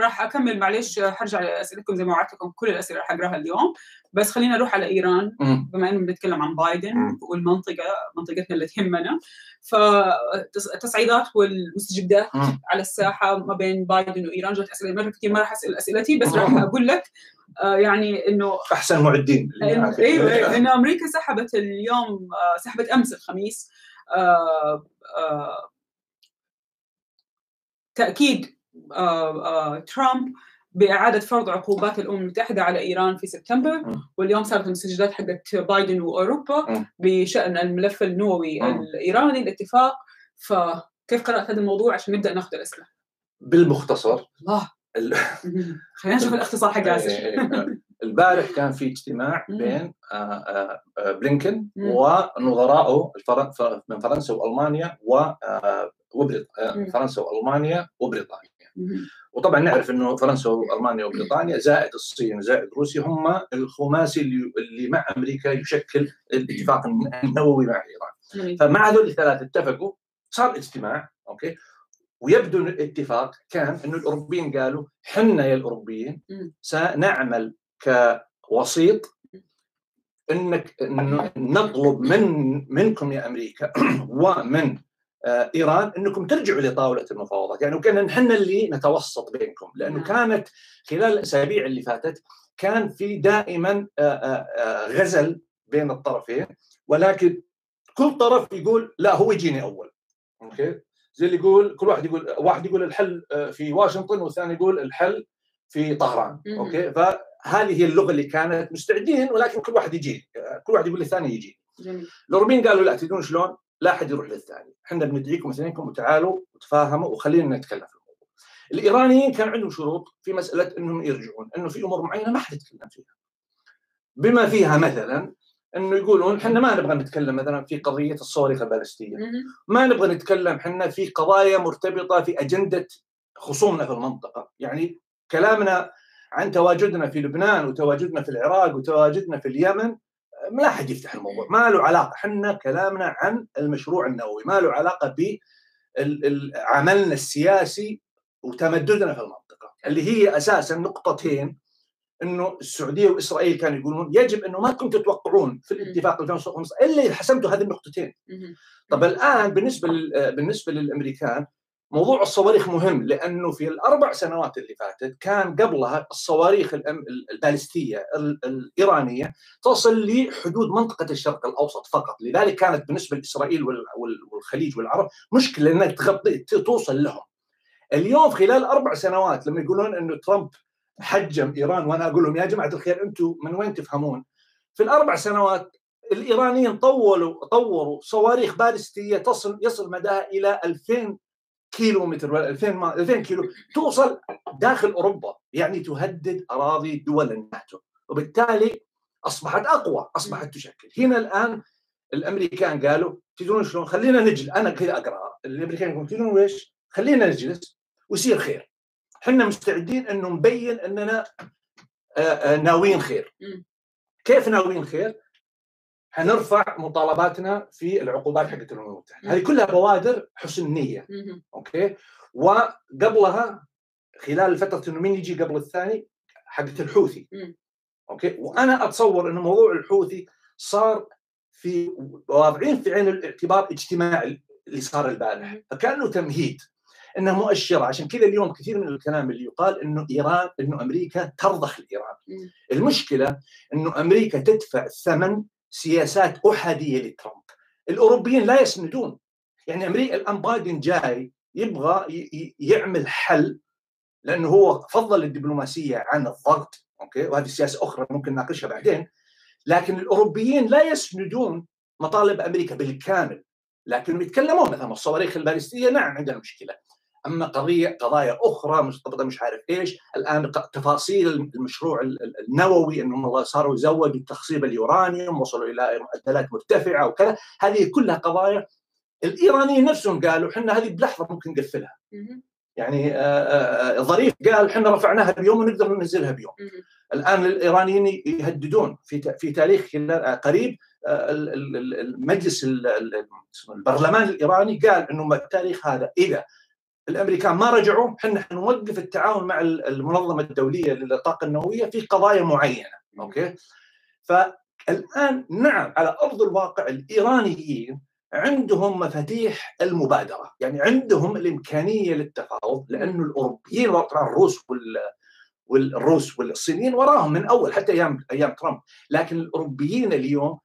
راح أكمل معلش حرجع لاسئلتكم زي ما وعدتكم كل الأسئلة راح أقراها اليوم. بس خلينا نروح على إيران بما انه بنتكلم عن بايدن والمنطقة منطقتنا اللي تهمنا. فالتصعيدات والمستجدات على الساحة ما بين بايدن وإيران جت أسئلة مره كثير ما راح أسأل أسئلتي بس راح أقول لك آه يعني إنه أحسن معدين. أيوه أيوه إنه أمريكا سحبت اليوم آه سحبت أمس الخميس آه تأكيد ترامب بإعادة فرض عقوبات الأمم المتحدة على إيران في سبتمبر. واليوم صارت المستجدات حقت بايدن وأوروبا م. بشأن الملف النووي م. الإيراني الاتفاق فكيف قرأت هذا الموضوع عشان نبدأ ناخذ الأسئلة بالمختصر الله ال- خلينا نشوف الاختصار حق ياسر إيه، إيه. البارح كان في اجتماع. بين آه، آه، آه، بلينكن. ونظرائه من فرنسا وألمانيا و وبريط- مم. فرنسا وألمانيا وبريطانيا. وطبعا نعرف إنه فرنسا وألمانيا وبريطانيا زائد الصين زائد روسيا هم الخماسي اللي مع أمريكا يشكل الاتفاق النووي مع إيران. فمع هذول الثلاثه اتفقوا صار اجتماع أوكي ويبدو ان الاتفاق كان إنه الأوروبيين قالوا حنا يا الأوروبيين. سنعمل كوسيط إنك إنه نطلب من منكم يا أمريكا ومن إيران إنكم ترجعوا لطاولة المفاوضات، يعني وكان نحن اللي نتوسط بينكم، لأنه نعم. كانت خلال الأسابيع اللي فاتت كان في دائما آه، آه، آه، غزل بين الطرفين ولكن كل طرف يقول لا هو يجيني أول. أوكي؟ زي اللي يقول كل واحد يقول واحد يقول الحل آه، في واشنطن والثاني يقول الحل في طهران،. أوكي؟ فهذه هي اللغة اللي كانت مستعدين ولكن كل واحد يجي آه، كل واحد يقول للثاني يجي. جميل الاوروبيين قالوا لا تدرون شلون؟ لا أحد يروح للثاني، إحنا بندعيكم اثنينكم وتعالوا وتفاهموا وخلينا نتكلم في الموضوع. الإيرانيين كان عندهم شروط في مسألة إنهم يرجعون، إنه في أمور معينة ما حد يتكلم فيها. بما فيها مثلا إنه يقولون إحنا ما نبغى نتكلم مثلا في قضية الصواريخ البالستية،. ما نبغى نتكلم إحنا في قضايا مرتبطة في أجندة خصومنا في المنطقة، يعني كلامنا عن تواجدنا في لبنان وتواجدنا في العراق وتواجدنا في اليمن لا أحد يفتح الموضوع، ما له علاقة، إحنا كلامنا عن المشروع النووي، ما له علاقة ب عملنا السياسي وتمددنا في المنطقة، اللي هي أساسا نقطتين إنه السعودية وإسرائيل كانوا يقولون يجب إنه ما كنتم تتوقعون في الاتفاق 2015 إلا إذا حسمتوا هذه النقطتين. طب الآن بالنسبة بالنسبة للأمريكان موضوع الصواريخ مهم لأنه في الأربع سنوات اللي فاتت كان قبلها الصواريخ البالستية ال- الإيرانية تصل لحدود منطقة الشرق الأوسط فقط، لذلك كانت بالنسبة لإسرائيل وال- وال- والخليج والعرب مشكلة إنك تغطي توصل لهم. اليوم خلال أربع سنوات لما يقولون إنه ترامب حجم إيران وأنا أقول لهم يا جماعة الخير أنتم من وين تفهمون؟ في الأربع سنوات الإيرانيين طولوا طوروا صواريخ بالستية تصل يصل مداها إلى 2000 كيلو متر ولا 2000 ما 2000 كيلو توصل داخل أوروبا يعني تهدد أراضي دول الناتو وبالتالي أصبحت أقوى أصبحت تشكل. هنا الآن الأمريكان قالوا تدرون شلون؟ خلينا نجلس. أنا كذا أقرأ الأمريكان يقولون تدرون إيش خلينا نجلس ويصير خير. إحنا مستعدين إنه نبين إننا آه، آه، ناويين خير. كيف ناويين خير؟ حنرفع مطالباتنا في العقوبات حقت الامم المتحده هذه كلها بوادر حسن نية. أوكي؟ وقبلها خلال فترة إنه مين يجي قبل الثاني حقت الحوثي. أوكي؟ وأنا أتصور إنه موضوع الحوثي صار في واضعين في عين الاعتبار اجتماع اللي صار البارح. فكأنه تمهيد. إنه مؤشرة. عشان كذا اليوم كثير من الكلام اللي يقال إنه إيران إنه أمريكا ترضخ لايران. المشكلة إنه أمريكا تدفع ثمن سياسات أحادية لترامب. الأوروبيين لا يسندون. يعني أمريكا الآن بايدن جاي يبغى يعمل حل لأنه هو فضل الدبلوماسية عن الضغط أوكي؟ وهذه سياسة أخرى ممكن نناقشها بعدين. لكن الأوروبيين لا يسندون مطالب أمريكا بالكامل. لكنهم يتكلمون مثلا الصواريخ البالستية نعم عندنا مشكلة. أما قضيه قضايا أخرى مرتبطه مش عارف إيش. الآن تفاصيل المشروع ال- ال- النووي انهم والله صاروا يزودوا تخصيب اليورانيوم وصلوا إلى معدلات مرتفعة وكذا. هذه كلها قضايا. الإيرانيين نفسهم قالوا إحنا هذه بلحظة ممكن نقفلها. يعني آه، آه، آه، ظريف قال إحنا رفعناها بيوم ونقدر ننزلها بيوم. الآن الإيرانيين يهددون في في تاريخ قريب ال- ال- ال- المجلس البرلمان الإيراني قال إنه التاريخ هذا إذا الأمريكان ما رجعوا إحنا حنوقف التعاون مع ال- المنظمة الدولية للطاقه النووية في قضايا معينة أوكي؟ فالآن نعم على أرض الواقع الإيرانيين عندهم مفاتيح المبادرة يعني عندهم الإمكانية للتفاوض لأنه الأوروبيين الروس وال والروس والصينيين وراهم من أول حتى أيام أيام ترامب لكن الأوروبيين اليوم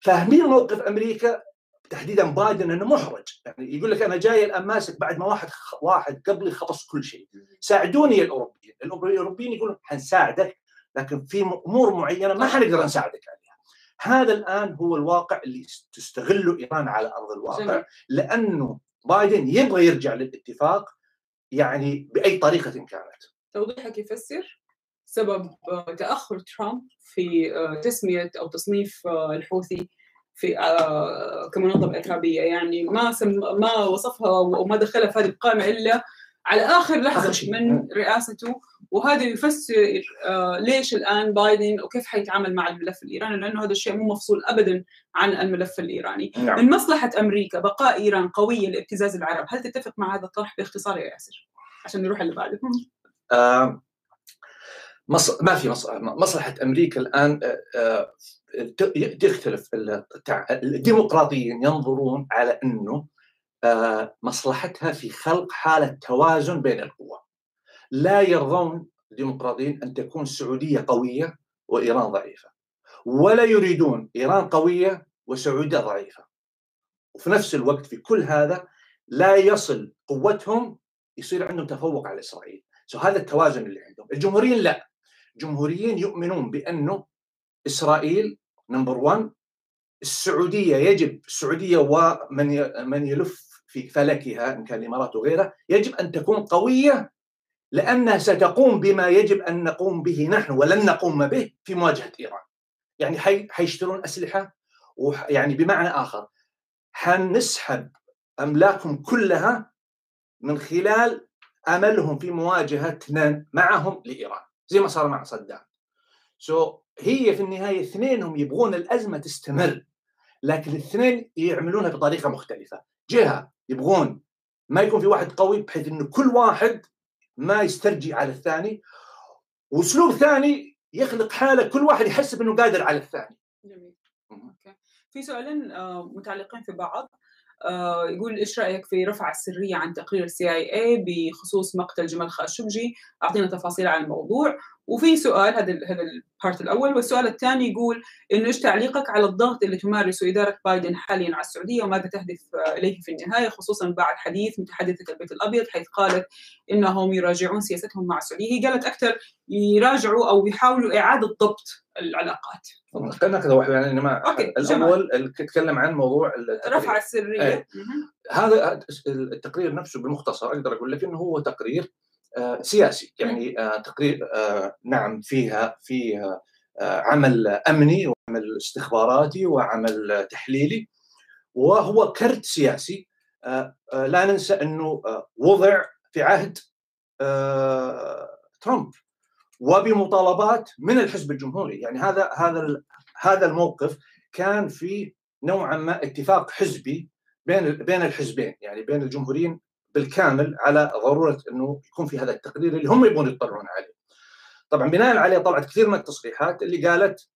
فاهمين موقف أمريكا تحديدا بايدن إنه محرج. يعني يقول لك أنا جاي الآن ماسك بعد ما واحد واحد قبلي خلص كل شيء. ساعدوني يا الاوروبيين الأوروبيين يقولون حنساعدك لكن في أمور معينة ما حنقدر نساعدك عليها. هذا الآن هو الواقع اللي تستغله إيران على أرض الواقع. لأنه بايدن يبغى يرجع للاتفاق يعني بأي طريقة كانت. توضيحك يفسر سبب تأخر ترامب في تسمية أو تصنيف الحوثي في كمنظمة ارهابيه يعني ما سم ما وصفها وما دخلها في هذه القائمة إلا على آخر لحظة من رئاسته. وهذا يفسر ليش الآن بايدن وكيف حيتعامل مع الملف الإيراني لأنه هذا الشيء مو مفصول ابدا عن الملف الإيراني. نعم. من مصلحة أمريكا بقاء إيران قويه لابتزاز العرب هل تتفق مع هذا الطرح باختصار يا ياسر؟ عشان نروح اللي بعده. آه مص... ما في مص... مصلحة أمريكا الآن آه تختلف الديمقراطيين ينظرون على أنه مصلحتها في خلق حالة توازن بين القوى. لا يرضون الديمقراطيين أن تكون السعوديه قوية وإيران ضعيفة ولا يريدون إيران قوية وسعودية ضعيفة. وفي نفس الوقت في كل هذا لا يصل قوتهم يصير عندهم تفوق على إسرائيل. so هذا التوازن اللي عندهم. الجمهوريين لا. الجمهوريين يؤمنون بأنه إسرائيل number 1 السعودية يجب السعودية ومن من يلف في فلكها إن كان الإمارات وغيرها يجب أن تكون قوية لأنها ستقوم بما يجب أن نقوم به نحن ولن نقوم به في مواجهة إيران. يعني حي حيشترون أسلحة ويعني بمعنى آخر حنسحب أملاكهم كلها من خلال أملهم في مواجهتنا معهم لإيران زي ما صار مع صدام. سو so, هي في النهاية اثنينهم يبغون الأزمة تستمر لكن الاثنين يعملونها بطريقة مختلفة. جهة يبغون ما يكون في واحد قوي بحيث إنه كل واحد ما يسترجي على الثاني وأسلوب ثاني يخلق حالة كل واحد يحسب انه قادر على الثاني. جميل. أوكي. في سؤالين متعلقين في بعض. آه، يقول إيش رأيك في رفع السرية عن تقرير ال CIA بخصوص مقتل جمال خاشقجي؟ أعطينا تفاصيل عن الموضوع. وفي سؤال هذا هذا ال part الأول والسؤال الثاني يقول إنه إيش تعليقك على الضغط اللي تمارسه إدارة بايدن حاليا على السعودية وماذا تهدف إليه في النهاية خصوصا بعد حديث متحدثة البيت الأبيض حيث قالت إنهم يراجعون سياستهم مع السعودية. هي قالت أكثر يراجعوا أو يحاولوا إعادة ضبط العلاقات. خلينا كذا واحد يعني ما أوكي. الأول اللي تتكلم عن موضوع رفع السرية. إيه. هذا التقرير نفسه بمختصر أقدر أقول لك إنه هو تقرير آه سياسي. يعني آه تقرير آه نعم فيها فيها آه، عمل أمني وعمل استخباراتي وعمل تحليلي وهو كرت سياسي. آه، آه، لا ننسى أنه وضع في عهد ترامب وبمطالبات من الحزب الجمهوري. يعني هذا هذا هذا الموقف كان في نوعا ما اتفاق حزبي بين بين الحزبين. يعني بين الجمهوريين بالكامل على ضرورة إنه يكون في هذا التقرير اللي هم يبغون يطلعون عليه. طبعا بناء عليه طلعت كثير من التصريحات اللي قالت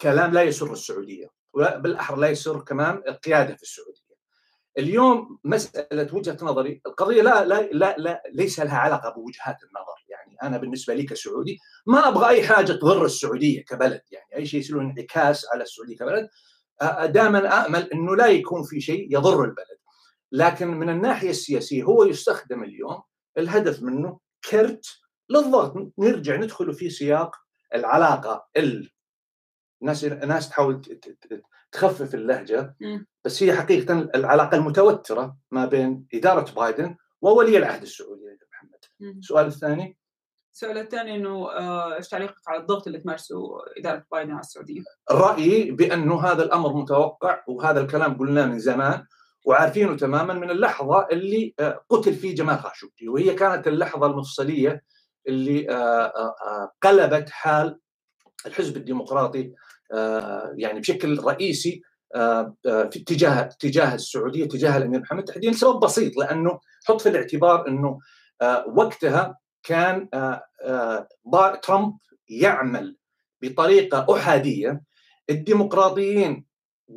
كلام لا يسر السعودية وبالأحرى لا يسر كمان القيادة في السعودية. اليوم مسألة وجهة نظري القضية لا لا لا, لا ليس لها علاقة بوجهات النظر يعني أنا بالنسبة لي كسعودي ما أبغى أي حاجة تضر السعودية كبلد يعني أي شيء يصير انعكاس على السعودية كبلد دائما امل إنه لا يكون في شيء يضر البلد لكن من الناحية السياسية هو يستخدم اليوم الهدف منه كرت للضغط نرجع ندخل في سياق العلاقة الناس الناس تحاول تخفف اللهجة بس هي حقيقة العلاقة المتوترة ما بين إدارة بايدن وولي العهد السعودي محمد. السؤال الثاني السؤال الثاني إنه آه، إيش تعليقك على الضغط اللي تمارسه إدارة بايدن على السعودية؟ رأيي بانه هذا الأمر متوقع وهذا الكلام قلناه من زمان وعارفينه تماما من اللحظة اللي آه، قتل فيه جمال خاشقجي وهي كانت اللحظة المفصلية اللي آه، قلبت حال الحزب الديمقراطي يعني بشكل رئيسي في اتجاه اتجاه السعودية تجاه الأمير محمد تحديدا لسبب بسيط لأنه حط في الاعتبار إنه وقتها كان ترامب يعمل بطريقة أحادية الديمقراطيين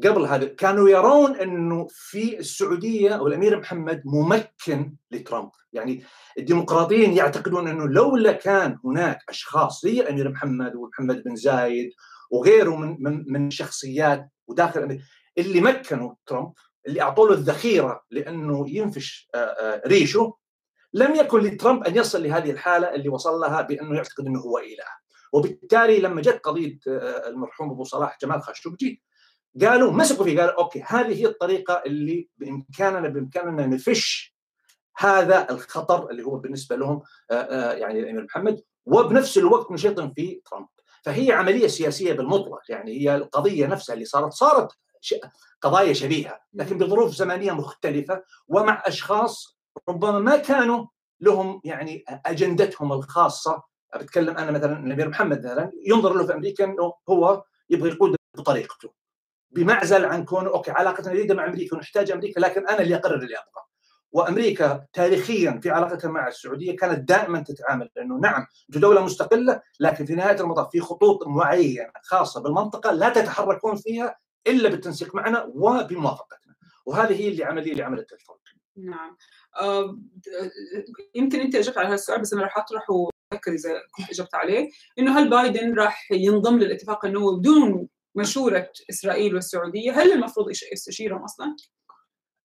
قبل هذا كانوا يرون إنه في السعودية والامير محمد ممكن لترامب، يعني الديمقراطيين يعتقدون إنه لولا كان هناك أشخاص زي الأمير محمد ومحمد بن زايد وغيره من من من الشخصيات وداخل اللي مكنوا ترامب اللي اعطوا له الذخيرة لأنه ينفش آه، آه، ريشه لم يكن لترامب أن يصل لهذه الحالة اللي وصل لها بأنه يعتقد إنه هو إله. وبالتالي لما جت قضية آه، المرحوم أبو صلاح جمال خاشقجي قالوا مسكوا فيه قالوا أوكي هذه هي الطريقة اللي بإمكاننا بإمكاننا نفش هذا الخطر اللي هو بالنسبة لهم يعني الأمير محمد وبنفس الوقت نشيطن في ترامب. فهي عملية سياسية بالمطلق يعني هي القضية نفسها اللي صارت صارت قضايا شبيهة لكن بظروف زمنية مختلفة ومع أشخاص ربما ما كانوا لهم يعني أجندتهم الخاصة. بتكلم أنا مثلا الأمير محمد مثلا ينظر له في أمريكا إنه هو يبغى يقود بطريقته بمعزل عن كونه أوكي علاقتنا جيدة مع أمريكا ونحتاج أمريكا لكن أنا اللي أقرر اللي أبغى. وأمريكا تاريخيا في علاقتها مع السعودية كانت دائما تتعامل لأنه نعم دولة مستقلة لكن في نهاية المطاف في خطوط معينة خاصة بالمنطقة لا تتحركون فيها إلا بالتنسيق معنا وبموافقتنا. وهذه هي اللي عملية اللي عملت الفرق. نعم. آه يمكن أنت أجبت على هذا السؤال بس أنا راح أطرحه إذا كنت أجبت عليه إنه هل بايدن راح ينضم للاتفاق النووي بدون مشوره إسرائيل والسعودية هل المفروض يستشيرهم أصلا؟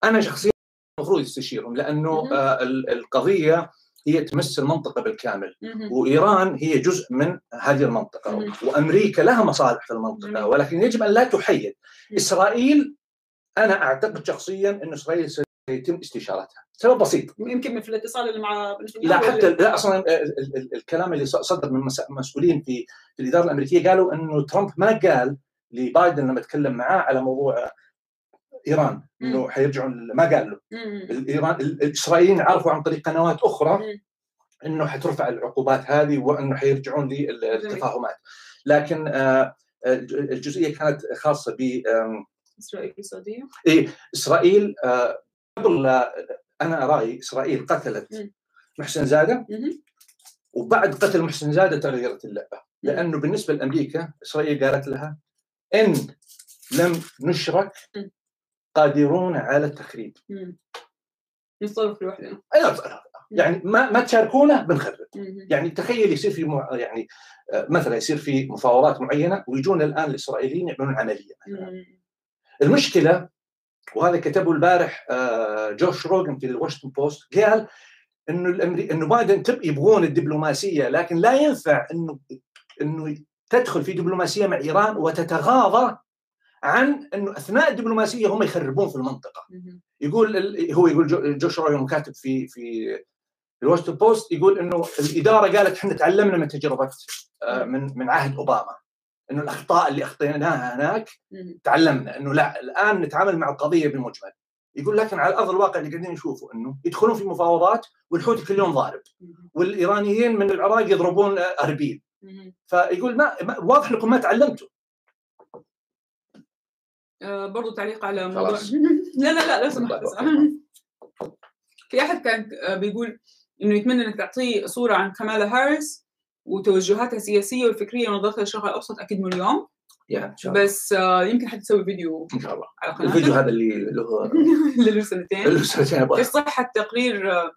أنا شخصيا المفروض يستشيرهم لأنه آه القضية هي تمس المنطقة بالكامل وإيران هي جزء من هذه المنطقة وأمريكا لها مصالح في المنطقة ولكن يجب أن لا تحيد. إسرائيل أنا أعتقد شخصيا إن إسرائيل سيتم استشارتها. سبب بسيط. يمكن في الاتصال اللي مع لا حتى لا أصلا الكلام اللي صدر من مسؤولين في في الإدارة الأمريكية قالوا إنه ترامب ما قال لبايدن لما تكلم معاه على موضوع إيران إنه حيرجعوا ما قال له. الإيران الإسرائيليين عرفوا عن طريق قنوات أخرى إنه حترفع العقوبات هذه وإنه حيرجعون للتفاهمات. لكن آه، الجزئية كانت خاصة ب إسرائيل السعودية؟ اي إسرائيل آه، قبل أنا رايي إسرائيل قتلت محسن زادة وبعد قتل محسن زادة تغيرت اللعبة. لأنه بالنسبة لأمريكا إسرائيل قالت لها إن لم نشرك قادرون على التخريب. نتصرف لوحدنا. يعني ما ما تشاركونا بنخرب. يعني تخيل يصير في مع... يعني آه، مثلا يصير في مفاوضات معينة ويجون الآن الإسرائيليين يعملون عملية المشكلة وهذا كتبه البارح آه، جوش روجن في الواشنطن بوست قال إنه الأمري... إنه بايدن تب يبغون الدبلوماسية لكن لا ينفع إنه إنه تدخل في دبلوماسية مع إيران وتتغاضى عن إنه أثناء الدبلوماسية هم يخربون في المنطقة. يقول هو يقول جوش روجن كاتب في في الواشنطن بوست يقول إنه الإدارة قالت إحنا تعلمنا من تجربة آه، من من عهد أوباما. إنه الأخطاء اللي أخطيناها هناك تعلمنا إنه لا الآن نتعامل مع القضية بمجمل يقول لكن على أرض الواقع اللي قاعدين نشوفه إنه يدخلون في مفاوضات والحوثي كل يوم ضارب. والإيرانيين من العراق يضربون أربيل. فيقول ما واضح إنكم ما تعلمتوا. آه برضو تعليق على موضوع لا لا لا لو سمحت في أحد كان آه، بيقول إنه يتمنى إنك تعطيه صورة عن كمالا هاريس وتوجهاتها السياسية والفكرية ونظرتها للشرق الأوسط أكيد اليوم. يا بس آه يمكن حتسوي فيديو إن شاء الله. على قناتك. الفيديو هذا اللي له اللي له سنتين. له سنتين. إيش صحة تقرير آه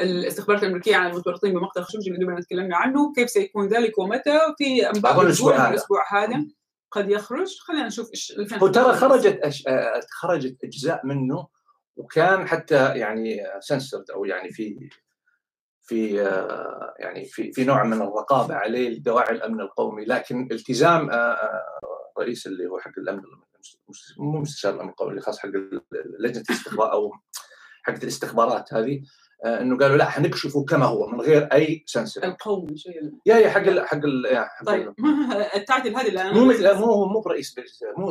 الاستخبارات الأمريكية عن المتورطين بمقتل خشوجي اللي دوبنا تكلمنا عنه. كيف سيكون ذلك ومتى؟ في انباء الأسبوع هذا. الأسبوع هذا قد يخرج. خلينا نشوف إيش هو ترى خرجت أش... آه، خرجت أجزاء منه وكان حتى يعني سنسرد أو يعني في في آه، يعني في في نوع من الرقابة عليه لدواعي الأمن القومي. لكن التزام آه، رئيس اللي هو حق الأمن مو مستشار الأمن القومي اللي خاص حق لجنه الاستخبار أو حقت الاستخبارات هذه. إنه قالوا لا حنكشفه كما هو من غير أي سنسر القومي شيء يا يا حق ال حق ال حق طيب. التعديل هذه اللي مو مو مو برئيس مو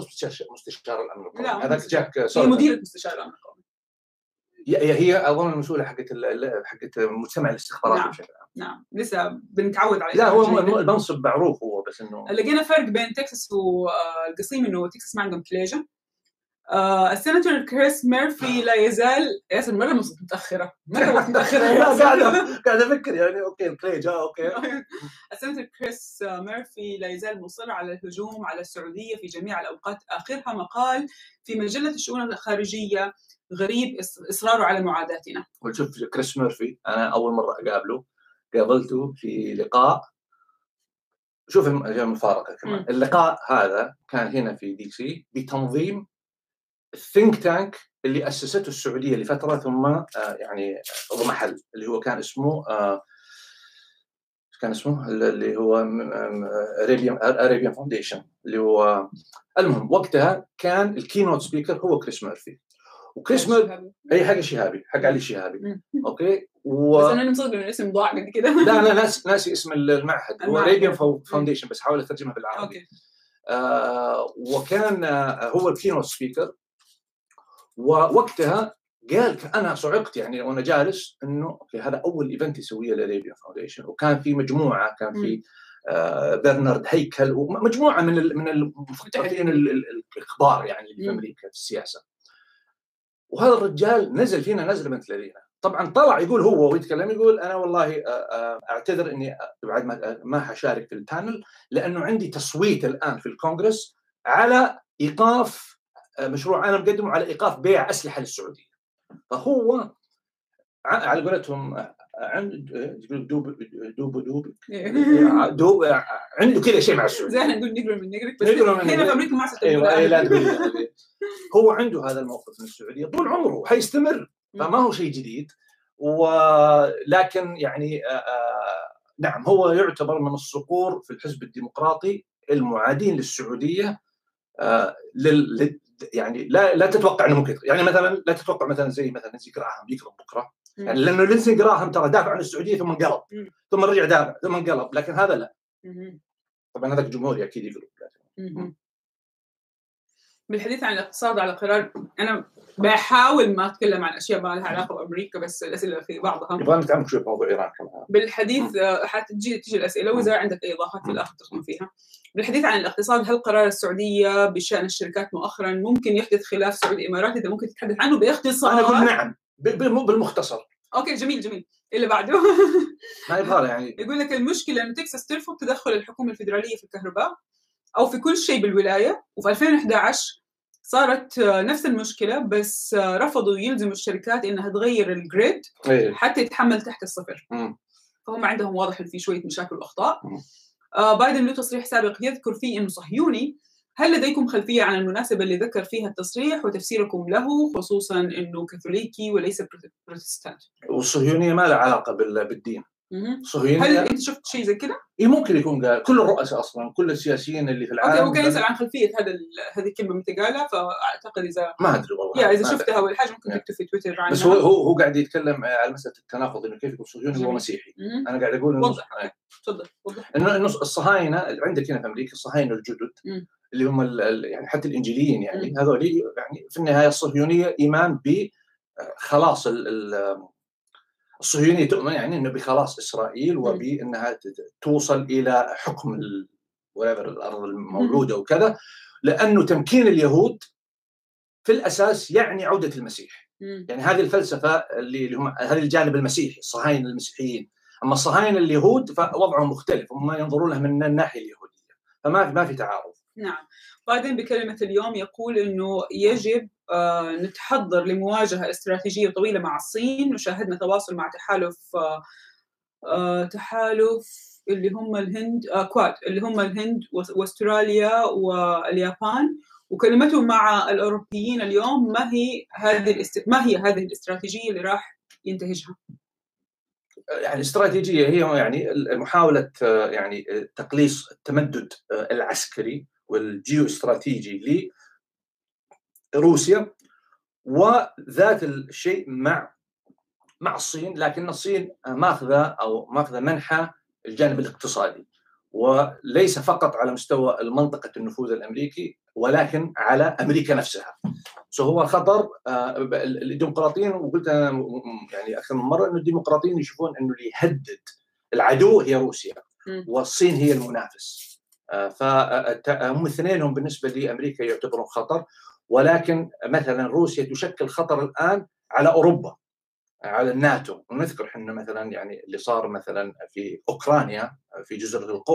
مستشار الأمن القومي. هذاك جاك هي مديرة مستشار الأمن القومي. هي أظن المسؤولة حقت حقت مجتمع الاستخبارات نعم. بشكل عام. نعم. لسه بنتعود عليه لا هو المنصب معروف هو بس إنه لقينا فرق بين تكساس والقصيم إنه تكساس ما عندهم كليجن آه السيناتور كريس ميرفي لا يزال ياسر مرة متأخرة. مرة متأخرة. لا قاعد قاعد أفكر يعني أوكي الكليج آه أوكي. السيناتور كريس ميرفي لا يزال مصر على الهجوم على السعودية في جميع الأوقات. آخرها مقال في مجلة الشؤون الخارجية غريب إصراره على معاداتنا. وشوف كريس ميرفي أنا أول مرة أقابله قابلته في لقاء. شوف المفارقة كمان. اللقاء هذا كان هنا في DC بتنظيم ال think tank اللي أسسته السعودية لفترة ثم آه، يعني اضمحل اللي هو كان اسمه آه، كان اسمه؟ اللي هو Arabian Arabian Foundation اللي هو المهم وقتها كان ال keynote speaker هو كريس ميرفي. وكريس ميرفي أي حق شهابي حق علي شهابي. أوكي؟ و... بس أنا مصدق ان الاسم ضاع قبل كده. لا أنا ناس ناسي اسم المعهد. هو. Arabian Foundation بس حاول أترجمها بالعربي. أوكي. آه وكان آه هو ال keynote speaker ووقتها قال أنا صعقت يعني وأنا جالس إنه أوكي هذا أول event يسويه ال Arabian Foundation وكان في مجموعة كان في آه برنارد هيكل ومجموعه من ال- من المثقفين ال- ال- الكبار يعني اللي في. أمريكا في السياسة. وهذا الرجال نزل فينا نزلة بنت الذين طبعا طلع يقول هو ويتكلم يقول أنا والله آه، آه، أعتذر إني آه، بعد ما ما حشارك في ال panel لأنه عندي تصويت الآن في الكونغرس على إيقاف مشروع أنا مقدمه على إيقاف بيع أسلحة للسعودية. فهو على قولتهم آه، آه، دوب دوب دوب دوب آه، عنده كذا شيء مع السعودية. زي إحنا نقول نقرا من نقرك بس هنا. في أمريكا ما أيوه لا تقول هو عنده هذا الموقف من السعودية. طول عمره وحيستمر فما هو شيء جديد. ولكن يعني آه، آه، نعم هو يعتبر من الصقور في الحزب الديمقراطي المعادين للسعودية آه، لل لل- يعني لا لا تتوقع إنه ممكن يتغير. يعني مثلا لا تتوقع مثلا زي مثلا لينسي جراهام يقلب بكرة يعني لأنه لينسي جراهام ترى دافع عن السعودية ثم انقلب. ثم رجع دافع ثم انقلب لكن هذا لا. طبعا هذاك جمهوري أكيد يقلب. بالحديث عن الاقتصاد على قرار أنا بحاول ما أتكلم عن أشياء ما لها علاقة بأمريكا بس الأسئلة في بعضها. يبغى نتعمق شوي في موضوع إيران كمان. بالحديث آه، حتجي تجي الأسئلة وإذا عندك أي اضافات في الآخر تدخل فيها. بالحديث عن الاقتصاد هل قرار السعودية بشأن الشركات مؤخرا ممكن يحدث خلاف سعودي اماراتي إذا ممكن تتحدث عنه باختصار؟ أنا أقول نعم. بالمختصر. okay جميل جميل. اللي بعده. ما يبغى يعني. يقول لك المشكلة انه تكساس ترفض تدخل الحكومة الفدراليه في الكهرباء أو في كل شيء بالولاية وفي 2011 صارت آه، نفس المشكلة بس آه، رفضوا يلزموا الشركات إنها تغير ال grid إيه. حتى يتحمل تحت الصفر. فهم عندهم واضح في شوية مشاكل وأخطاء مم. آه بايدن له تصريح سابق يذكر فيه إنه صهيوني هل لديكم خلفية عن المناسبة اللي ذكر فيها التصريح وتفسيركم له خصوصا إنه كاثوليكي وليس بروت- بروتستانت والصهيونية ما لها علاقة بال- بالدين مهم. هل الصهيونيه أنت شفت شيء زي كده؟ إيه ممكن يكون قال كل الرؤساء أصلا كل السياسيين اللي في okay العالم هو كان يسأل عن خلفية هذا هذه الكلمة متى قالها فأعتقد إذا ما أدري والله يا إذا. شفتها ولا حاجة ممكن. تكتب في تويتر عنها بس هو هو هو قاعد يتكلم على مسألة التناقض إنه كيف يكون صهيوني وهو جميل. مسيحي مهم. أنا قاعد أقول إنه وضح. تفضل وضح إنه الصهاينة عندك هنا في أمريكا الصهاينة الجدد مم. اللي هم يعني حتى الإنجيليين يعني. هذول يعني في النهاية الصهيونية إيمان ب خلاص ال- ال- الصهيونية تؤمن يعني إنه بخلاص إسرائيل وبإنها توصل إلى حكم الأرض الموعوده وكذا لأنه تمكين اليهود في الأساس يعني عودة المسيح. يعني هذه الفلسفة اللي هم هذا الجانب المسيحي الصهاينه المسيحيين. أما الصهاينه اليهود فوضعهم مختلف هم ينظرون لها من الناحية اليهودية فما ما في تعارض. نعم. بعدين بكلمة اليوم يقول أنه يجب آه، نتحضر لمواجهة استراتيجية طويلة مع الصين وشاهدنا تواصل مع تحالف آه، آه، تحالف اللي هم الهند آه، كواد اللي هم الهند وأستراليا واليابان. وكلمتهم مع الأوروبيين اليوم ما هي هذه الاست... ما هي هذه الاستراتيجية اللي راح ينتهجها؟ يعني الاستراتيجيه هي يعني محاولة آه، يعني آه، تقليص التمدد آه، العسكري والجيو استراتيجي لروسيا وذات الشيء مع مع الصين لكن الصين ماخذة أو ماخذة منحى الجانب الاقتصادي وليس فقط على مستوى منطقه النفوذ الأمريكي ولكن على أمريكا نفسها. سو هو خطر آه، الديمقراطيين وقلت أنا يعني أكثر من مرة انه الديمقراطيين يشوفون إنه اللي يهدد العدو هي روسيا. والصين هي المنافس. فهم اثنينهم بالنسبة لأمريكا يعتبرون خطر ولكن مثلا روسيا تشكل خطر الآن على أوروبا على الناتو. ونذكر إحنا مثلا يعني اللي صار مثلا في أوكرانيا في جزر الق...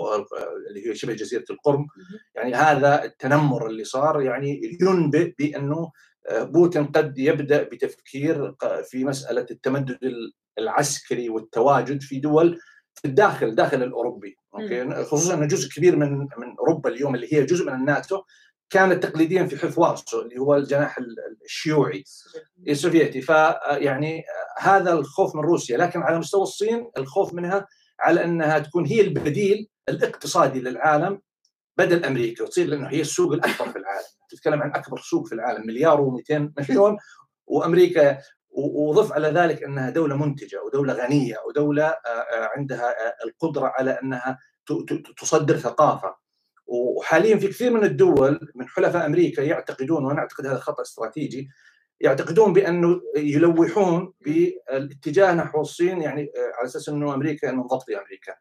اللي هي شبه جزيرة القرم. يعني هذا التنمر اللي صار يعني ينبئ بأنه بوتين قد يبدأ بتفكير في مسألة التمدد العسكري والتواجد في دول في الداخل داخل الأوروبي. أوكي؟ خصوصا ان جزء كبير من من أوروبا اليوم اللي هي جزء من الناتو. كانت تقليديا في حلف وارسو اللي هو الجناح الشيوعي السوفيتي. فيعني هذا الخوف من روسيا. لكن على مستوى الصين الخوف منها على أنها تكون هي البديل الاقتصادي للعالم بدل أمريكا. وتصير لأنه هي السوق الأكبر في العالم. تتكلم عن أكبر سوق في العالم مليار و200 مليون. وأمريكا وضف على ذلك أنها دولة منتجة ودولة غنية ودولة عندها القدرة على أنها تصدر ثقافة. وحاليا في كثير من الدول من حلفاء أمريكا يعتقدون وأنا أعتقد هذا خطأ استراتيجي يعتقدون بأنه يلوحون بالاتجاه نحو الصين يعني على أساس إنه أمريكا إنه ضبطي أمريكا.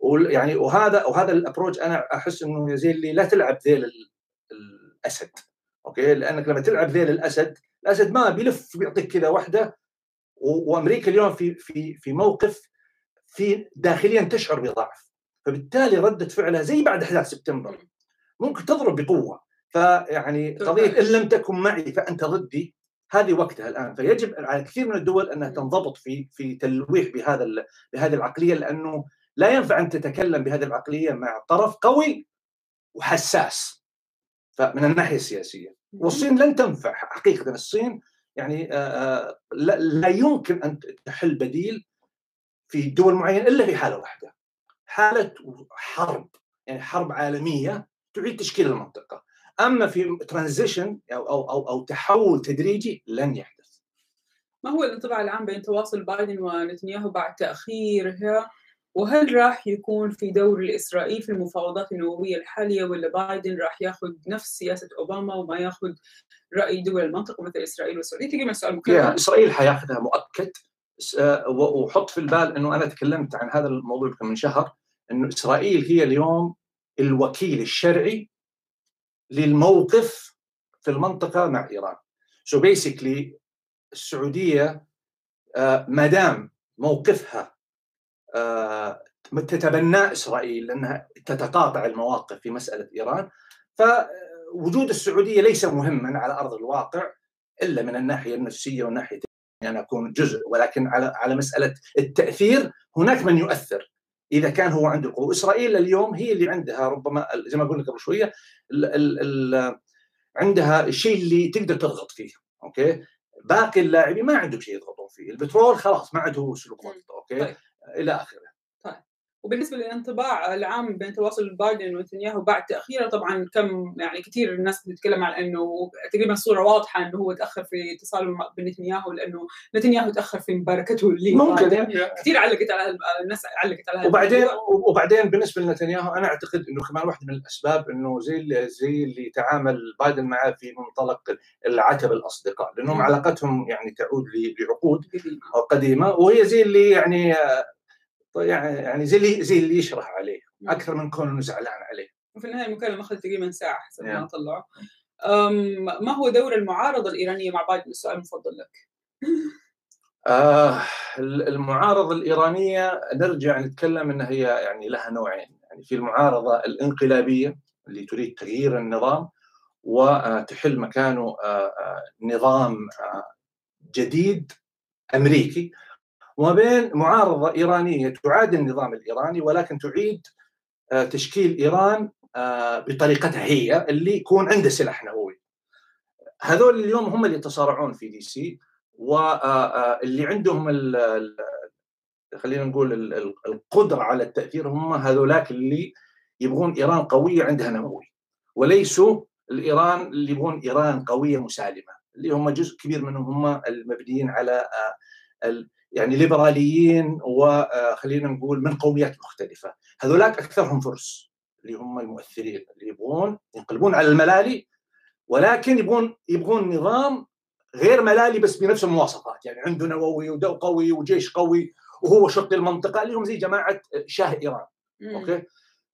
ويعني وهذا وهذا ال approach أنا أحس إنه زي اللي لا تلعب ذيل الأسد okay؟ لأنك لما تلعب ذيل الأسد الأسد ما بيلف بيعطيك كذا واحدة وأمريكا اليوم في في في موقف في داخليا تشعر بضعف. فبالتالي ردة فعلها زي بعد أحداث سبتمبر. ممكن تضرب بقوة. فيعني قضية إن لم تكن معي فأنت ضدي هذه وقتها الآن. فيجب على كثير من الدول أنها تنضبط في في تلويح بهذا بهذه العقلية لأنه لا ينفع أن تتكلم بهذه العقلية مع طرف قوي وحساس. فمن الناحية السياسية. والصين لن تنفع حقيقة. الصين يعني لا يمكن أن تحل بديل في دول معينة إلا في حالة واحدة. حالة حرب يعني حرب عالمية تعيد تشكيل المنطقة. أما في ترانزيشن أو أو أو, أو تحول تدريجي لن يحدث. ما هو الانطباع العام بين تواصل بايدن ونتنياهو بعد تأخيرها؟ وهل راح يكون في دور لاسرائيل في المفاوضات النووية الحالية ولا بايدن راح ياخذ نفس سياسة أوباما وما ياخذ رأي دول المنطقة مثل إسرائيل والسعودية؟ تقريبا السؤال مكرر. إسرائيل حياخذها مؤكد. وحط في البال إنه أنا تكلمت عن هذا الموضوع من شهر. انه إسرائيل هي اليوم الوكيل الشرعي للموقف في المنطقة مع إيران. سو so بيسكلي السعودية ما دام موقفها تتبنى إسرائيل لانها تتقاطع المواقف في مسألة إيران فوجود السعودية ليس مهما على أرض الواقع إلا من الناحية النفسية والناحية ان يعني أكون جزء ولكن على على مسألة التأثير هناك من يؤثر إذا كان هو عنده قوة. إسرائيل اليوم هي اللي عندها ربما زي ما قلنا قبل شوية ال ال ال عندها الشيء اللي تقدر تضغط فيه. okay؟ باقي اللاعبين ما عندهم شيء يضغطون فيه. البترول خلاص ما عنده ضغط okay؟ طيب. إلى آخره. وبالنسبة للانطباع العام بين تواصل بايدن ونتنياهو بعد تأخيره طبعا كم يعني كثير الناس بتتكلم عن إنه تقريبا الصورة واضحة إنه هو تأخر في اتصاله بنتنياهو لأنه نتنياهو تأخر في مباركته اللي ممكن. كثير علقت على الناس علقت على وبعدين وبعدين بالنسبة لنتنياهو أنا أعتقد إنه كمان واحدة من الأسباب إنه زي زي اللي تعامل بايدن معه في منطلق العتب الأصدقاء لأنهم علاقتهم يعني تعود لعقود قديمة وهي زي اللي يعني يعني يعني زي اللي زي اللي يشرح عليه أكثر من كونه زعلان عليه. وفي النهاية المكالمة أخذت تقريبا ساعة حسب ما طلعوا. ما هو دور المعارضة الإيرانية مع بايدن؟ السؤال المفضل لك. آه المعارضة الإيرانية نرجع نتكلم انها هي يعني لها نوعين. يعني في المعارضة الانقلابية اللي تريد تغيير النظام وتحل مكانه نظام جديد أمريكي. وما بين معارضة إيرانية تعادل النظام الإيراني ولكن تعيد تشكيل إيران بطريقتها هي اللي يكون عنده سلاح نووي. هذول اليوم هم اللي يتصارعون في دي سي واللي عندهم ال خلينا نقول القدرة على التأثير هم هذولاك اللي يبغون إيران قوية عندها نووي وليسوا الإيران اللي يبغون إيران قوية مسالمة اللي هم جزء كبير منهم هم المبنيين على يعني ليبراليين وخلينا نقول من قوميات مختلفة. هذولاك أكثرهم فرس اللي هم المؤثرين اللي يبغون ينقلبون على الملالي ولكن يبغون يبغون نظام غير ملالي بس بنفس المواصفات. يعني عنده نووي ودو قوي وجيش قوي وهو شرطي المنطقة اللي هم زي جماعة شاه إيران. مم. okay؟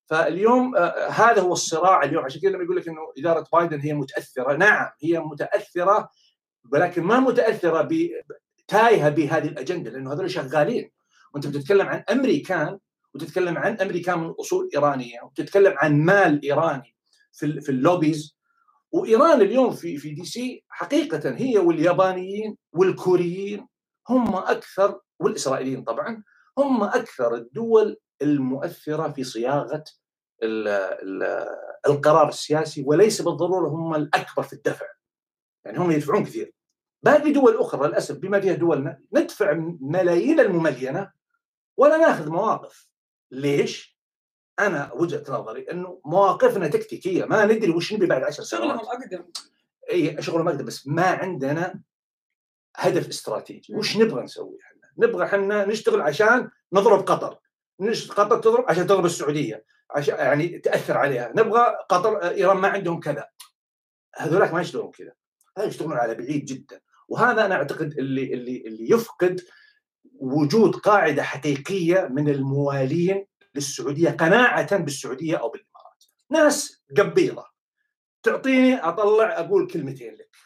فاليوم آه هذا هو الصراع اليوم. عشان كذا لما يقول لك إنه إدارة بايدن هي متأثرة نعم هي متأثرة ولكن ما متأثرة ب تايهة بهذه الأجندة لأنه هذول شغالين. وأنت بتتكلم عن أمريكان وتتكلم عن أمريكان من أصول إيرانية وتتكلم عن مال إيراني في في ال lobbies. وإيران اليوم في في DC حقيقة هي واليابانيين والكوريين هم أكثر والإسرائيليين طبعا هم أكثر الدول المؤثرة في صياغة ال ال القرار السياسي وليس بالضرورة هم الأكبر في الدفع. يعني هم يدفعون كثير. باقي دول أخرى للأسف بما فيها دولنا ندفع ملايين المملينة ولا نأخذ مواقف. ليش؟ أنا وجهة نظري إنه مواقفنا تكتيكية ما ندري وش نبي بعد عشر سنوات. شغلهم أقدم. اي شغلهم أقدم بس ما عندنا هدف استراتيجي. وش نبغى نسوي إحنا؟ نبغى إحنا نشتغل عشان نضرب قطر. قطر تضرب عشان تضرب السعودية عشان يعني تأثر عليها. نبغى قطر إيران ما عندهم كذا. هذولاك ما يشتغلون كذا. هذا يشتغلون على بعيد جدا. وهذا أنا أعتقد اللي اللي اللي يفقد وجود قاعدة حقيقية من الموالين للسعودية قناعة بالسعودية أو بالإمارات ناس قبيضه تعطيني أطلع أقول كلمتين لك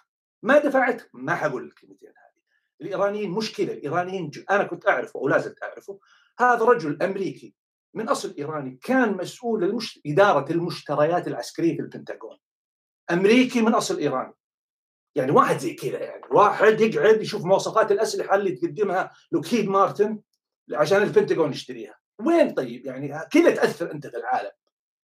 ما دفعت ما حقول الكلمتين هذه الإيرانيين مشكلة الإيرانيين. أنا كنت أعرفه ولا زلت أعرفه هذا رجل أمريكي من أصل إيراني كان مسؤول. إدارة المشتريات العسكرية في البنتاغون أمريكي من أصل إيراني يعني واحد زي كذا يعني. واحد يقعد يشوف مواصفات الأسلحة اللي تقدمها لوكهيد مارتن عشان البنتاغون يشتريها. وين طيب؟ يعني كذا تأثر أنت في العالم.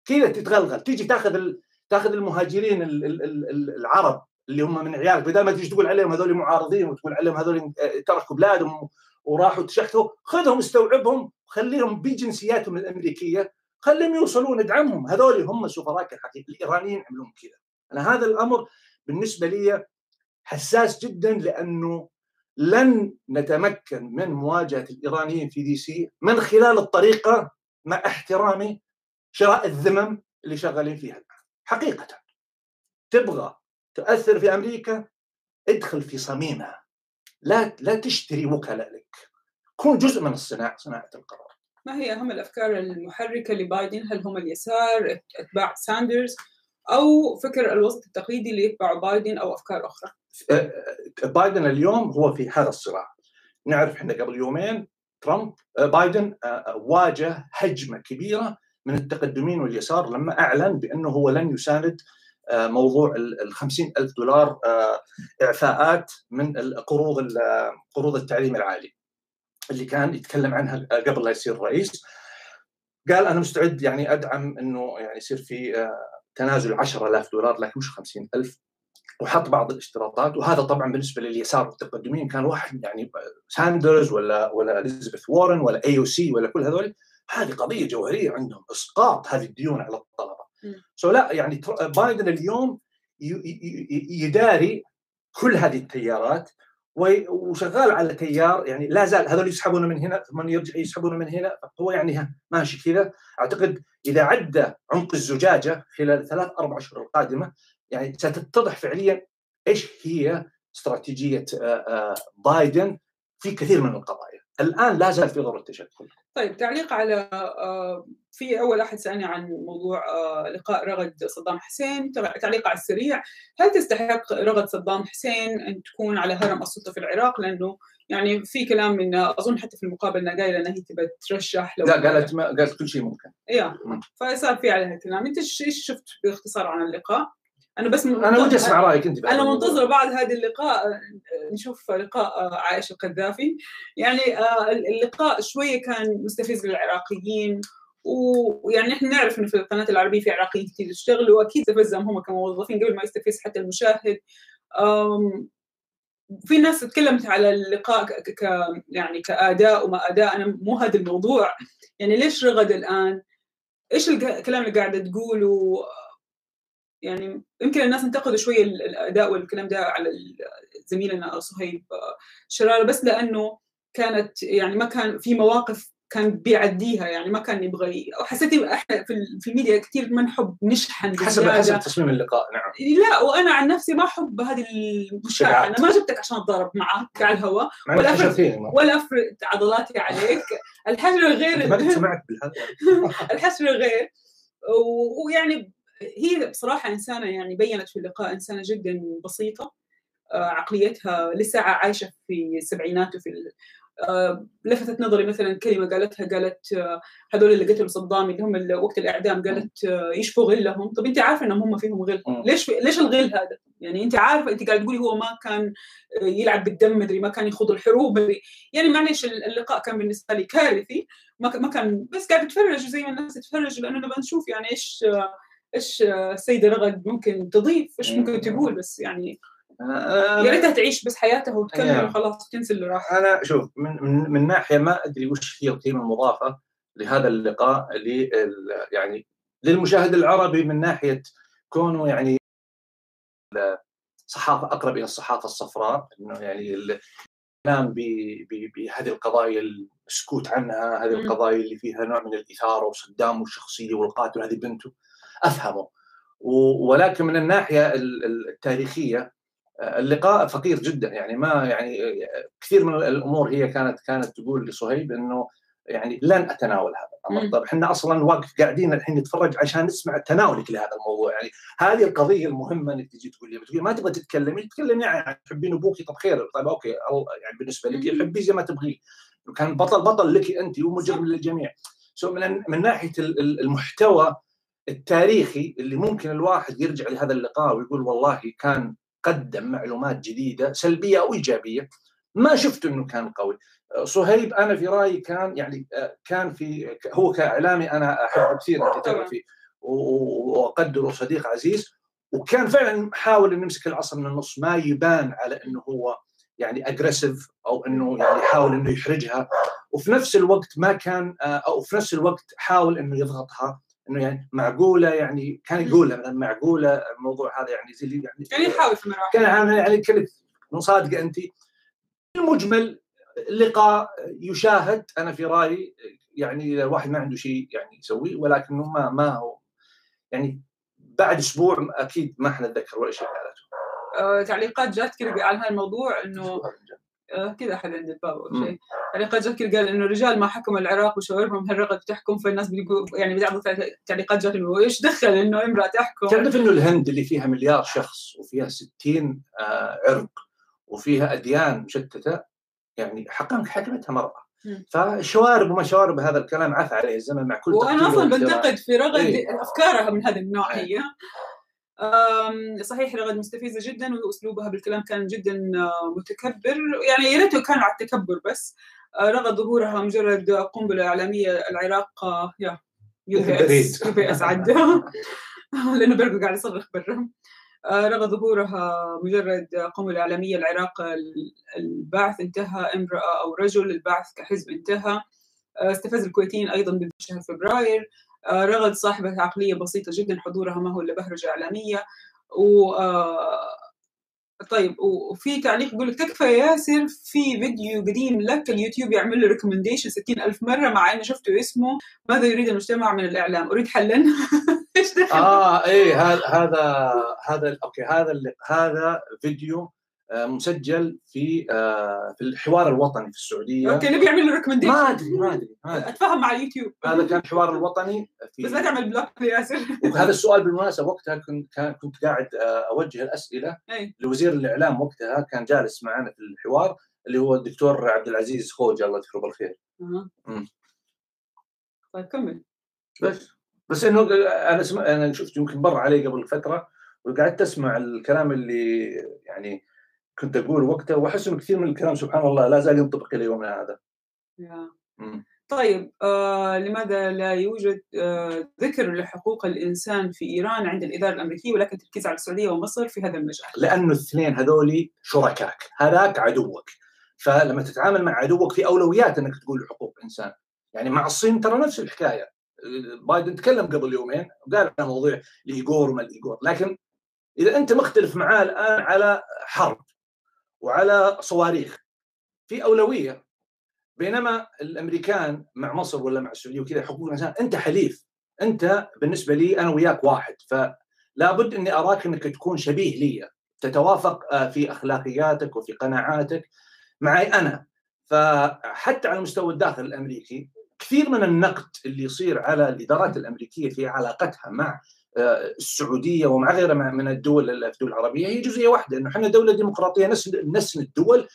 كذا تتغلغل. تيجي تاخذ. تاخذ المهاجرين ال... ال... ال... العرب اللي هم من عيالك بدل ما تيجي تقول عليهم هذول معارضين وتقول عليهم هذول تركوا بلادهم وراحوا تشحتوا خذهم استوعبهم خليهم بجنسياتهم الأمريكية خليهم يوصلون ادعمهم هذول هم سفراء الحقيقي الإيرانيين عملون كذا. أنا هذا الأمر بالنسبة لي حساس جدا لأنه لن نتمكن من مواجهة الإيرانيين في دي سي من خلال الطريقة مع احترامي شراء الذمم اللي شغالين فيها الآن. حقيقة. تبغى تؤثر في أمريكا؟ ادخل في صميمها. لا لا تشتري وكلاء لك كون جزء من الصناعة صناعة القرار. ما هي أهم الأفكار المحركة لبايدن؟ هل هم اليسار؟ أتباع ساندرز؟ أو فكر الوسط التقليدي اللي يتبع بايدن أو أفكار أخرى؟ بايدن اليوم هو في هذا الصراع. نعرف إحنا قبل يومين ترامب بايدن واجه هجمة كبيرة من التقدمين واليسار لما أعلن بأنه هو لن يساند موضوع ال 50 ألف دولار إعفاءات من قروض قروض التعليم العالي. اللي كان يتكلم عنها قبل لا يصير رئيس. قال أنا مستعد يعني أدعم أنه يعني يصير في تنازل 10000 دولار لكن مش 50 ألف. وحط بعض الاشتراطات وهذا طبعا بالنسبة لليسار والتقدمين كان واحد يعني ساندرز ولا ولا إليزابيث وارن ولا AOC ولا كل هذول. هذه قضية جوهرية عندهم إسقاط هذه الديون على الطلبة. so لا يعني بايدن اليوم يداري كل هذه التيارات وشغال على تيار يعني لا زال هذول يسحبون من هنا ثم يرجع يسحبون من هنا هو يعني ماشي كذا. أعتقد إذا عدى عمق الزجاجة خلال ثلاث أربع اشهر القادمة يعني ستتضح فعليا إيش هي استراتيجية بايدن في كثير من القضايا. الآن لا زال في ضروره التشكل. طيب تعليق على في أول أحد سألني عن موضوع لقاء رغد صدام حسين تعليق على السريع. هل تستحق رغد صدام حسين أن تكون على هرم السلطة في العراق؟ لأنه يعني في كلام من أظن حتى في المقابله إنها قايلة إنها هي تبى ترشح لو لا قالت ما قالت كل شيء ممكن. أيوه فصار في عليها كلام. أنت إيش شفت باختصار عن اللقاء؟ أنا بس أنا ودي أسمع رأيك أنت أنا منتظرة بعد هذا اللقاء نشوف لقاء عائشة القذافي. يعني اللقاء شوية كان مستفز للعراقيين ويعني إحنا نعرف انه في القناة العربية في عراقيين كثير يشتغلوا وأكيد استفزهم هم كموظفين قبل ما يستفز حتى المشاهد. في ناس تكلمت على اللقاء ك يعني كأداء وما أداء. أنا مو هذا الموضوع. يعني ليش رغد الآن؟ إيش الكلام اللي قاعدة تقوله؟ يعني يمكن الناس انتقدوا شوية الأداء والكلام ده على زميلنا صهيب شرارة بس لأنه كانت يعني ما كان في مواقف كان بيعديها يعني ما كان يبغى وحسيت إحنا في الميديا كثير ما نحب نشحن حسب حسب تصميم اللقاء نعم. لا وأنا عن نفسي ما أحب هذه المشاعر أنا ما جبتك عشان أتضارب معك على الهواء ولا افرد ولا افرد عضلاتي عليك. الحجر غير ما سمعت الحجر غير. ويعني هي بصراحة إنسانة يعني بينت في اللقاء إنسانة جدا بسيطة عقليتها لسه عايشة في السبعينات وفي لفتت نظري مثلا كلمة قالتها قالت هذول اللي قتلوا صدام اللي هم وقت الإعدام قالت يشفوا غلهم طب أنت عارفة إنهم هم فيهم غل ليش ليش الغل هذا؟ يعني أنت عارفة أنت قاعد تقولي هو ما كان يلعب بالدم مدري ما كان يخوض الحروب مدري يعني معلش اللقاء كان بالنسبة لي كارثي ما كان بس قاعد أتفرج زي ما الناس تتفرج لأنه نبغى نشوف يعني إيش إيش السيدة رغد ممكن تضيف؟ إيش ممكن تقول؟ بس يعني يا ريتها تعيش بس حياتها وتكمل وخلاص تنسى اللي راح. أنا شوف من, من من ناحية ما أدري وش هي القيمة المضافة لهذا اللقاء يعني للمشاهد العربي من ناحية كونه يعني صحافة أقرب إلى الصحافة الصفراء إنه يعني الكلام بهذه القضايا السكوت عنها هذه القضايا اللي فيها نوع من الإثارة وصدام والشخصيه والقاتل هذه بنته. أفهمه. ولكن من الناحية التاريخية اللقاء فقير جدا. يعني ما يعني كثير من الأمور هي كانت كانت تقول لصهيب إنه يعني لن أتناول هذا الأمر. طيب إحنا أصلا واقف قاعدين الحين نتفرج عشان نسمع تناولك لهذا الموضوع. يعني هذه القضية المهمة إنك تجي تقول لي ما تبغى تتكلمي؟ تتكلمي يعني تحبين أبوك طب خير. طيب okay يعني بالنسبة لك حبي زي ما تبغيه كان بطل بطل لك أنت ومجرم للجميع. so من من ناحية المحتوى التاريخي اللي ممكن الواحد يرجع لهذا اللقاء ويقول والله كان قدم معلومات جديدة سلبية أو إيجابية. ما شفت إنه كان قوي. صهيب أنا في رأيي كان يعني كان في هو كإعلامي أنا احبه كثير الكتابه فيه وأقدره صديق عزيز. وكان فعلا حاول إنه يمسك العصا من النص ما يبان على إنه هو يعني اجريسيف أو إنه يعني يحاول إنه يحرجها. وفي نفس الوقت ما كان أو في نفس الوقت حاول إنه يضغطها. إنه يعني معقولة يعني كان يقولها مثلا معقولة الموضوع هذا يعني زي اللي يعني كان يحاول في مراحل. كان يعني كنت مصادقه أنت. المجمل اللقاء يشاهد أنا في رأيي يعني الواحد ما عنده شيء يعني يسويه ولكنه ما ما هو يعني بعد أسبوع أكيد ما حنتذكر ولا شيء قالته. أه تعليقات جات كذا على هذا الموضوع إنه كذا احد عند الباب أو شيء. تعليقات جات كذا قال إنه الرجال ما حكموا العراق وشاورهم هالرغد تحكم فالناس بيقول يعني بعض تعليقات انه إيش دخل إنه امرأة تحكم؟ تعرف إنه الهند اللي فيها مليار شخص وفيها 60 آه، عرق وفيها أديان مشتتة يعني حقا حكمتها مرأة. فشوارب وما شوارب هذا الكلام عفى عليه الزمن مع كل وأنا أصلا بنتقد في رغد إيه؟ أفكارها من هذا النوع هي صحيح رغد مستفزة جدا وأسلوبها بالكلام كان جدا آه، متكبر. يعني يا ريته كان على التكبر بس. آه، رغد ظهورها مجرد قنبلة إعلامية العراق آه، يا يو بي أس يو بي أس عدى لأنه برقو قاعد يصرخ برا. رغد ظهورها مجرد قنبلة إعلامية العراق البعث انتهى امرأة أو رجل البعث كحزب انتهى. استفز الكويتيين أيضا بشهر فبراير. رغد صاحبة عقلية بسيطة جدا حضورها ما هو إلا بهرجة إعلامية. و آه، طيب وفي تعليق يقول لك تكفى يا ياسر في فيديو قديم لك اليوتيوب يعمل له recommendation 60 ألف مرة مع إني شفته اسمه ماذا يريد المجتمع من الإعلام؟ أريد حلا؟ إيش آه إيه هذا هذا هذا okay هذا هذا فيديو آه، مسجل في آه، في الحوار الوطني في السعودية. okay نبي يعمل له recommendation ما أدري ما أدري أتفاهم مع اليوتيوب هذا كان الحوار الوطني في بس لا تعمل block ياسر. وهذا السؤال بالمناسبة وقتها كنت كنت قاعد آه، أوجه الأسئلة. أي. لوزير الإعلام وقتها كان جالس معنا في الحوار اللي هو الدكتور عبد العزيز خوجه الله يذكره بالخير. أه. طيب كمل. بس بس إنه أنا سم... أنا شفت يمكن مر علي قبل فترة وقعدت أسمع الكلام اللي يعني كنت أقول وقتها وأحس إنه كثير من الكلام سبحان الله لا زال ينطبق إلى يومنا هذا. طيب آه لماذا لا يوجد آه ذكر لحقوق الإنسان في إيران عند الإدارة الأمريكية ولكن تركيز على السعودية ومصر في هذا المجال؟ لأنه الاثنين هذولي شركاك، هذاك عدوك. فلما تتعامل مع عدوك في أولويات إنك تقول حقوق إنسان. يعني مع الصين ترى نفس الحكاية. بايدن تكلم قبل يومين وقال عن موضوع الإيغور وما الإيغور، لكن إذا أنت مختلف معاه الآن على حرب وعلى صواريخ في أولوية. بينما الأمريكان مع مصر ولا مع السعودية وكذا حقوق الإنسان. أنت حليف. أنت بالنسبة لي أنا وياك واحد. فلا بد أني أراك أنك تكون شبيه لي. تتوافق آه، في أخلاقياتك وفي قناعاتك معي أنا. فحتى على مستوى الداخل الأمريكي كثير من النقد اللي يصير على الإدارات الأمريكية في علاقتها مع السعودية ومع غيرها من الدول الدول العربية هي جزئية واحدة إنه إحنا دولة ديمقراطية نسن الدول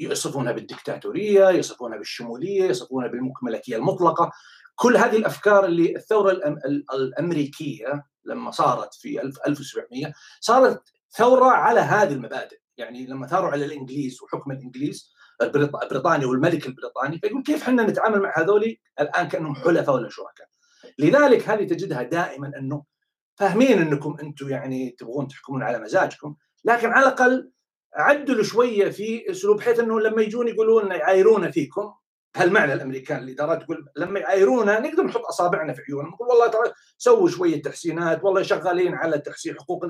يصفونها بالدكتاتورية، يصفونها بالشمولية، يصفونها بالمكملاتيه المطلقة، كل هذه الأفكار اللي الثورة الأمريكية لما صارت في 1700 صارت ثورة على هذه المبادئ، يعني لما ثاروا على الإنجليز وحكم الإنجليز البريطاني والملك البريطاني فيقول كيف إحنا نتعامل مع هذول الآن كأنهم حلفاء ولا شركاء؟ لذلك هذه تجدها دائما أنه فاهمين أنكم أنتم يعني تبغون تحكمون على مزاجكم لكن على الأقل عدلوا شوية في أسلوب بحيث أنه لما يجون يقولون يعايرونا فيكم هالمعنى الأمريكان الادارات تقول لما يعايرونا نقدر نحط أصابعنا في عيونهم نقول والله ترى سووا شوية تحسينات والله شغالين على تحسين حقوق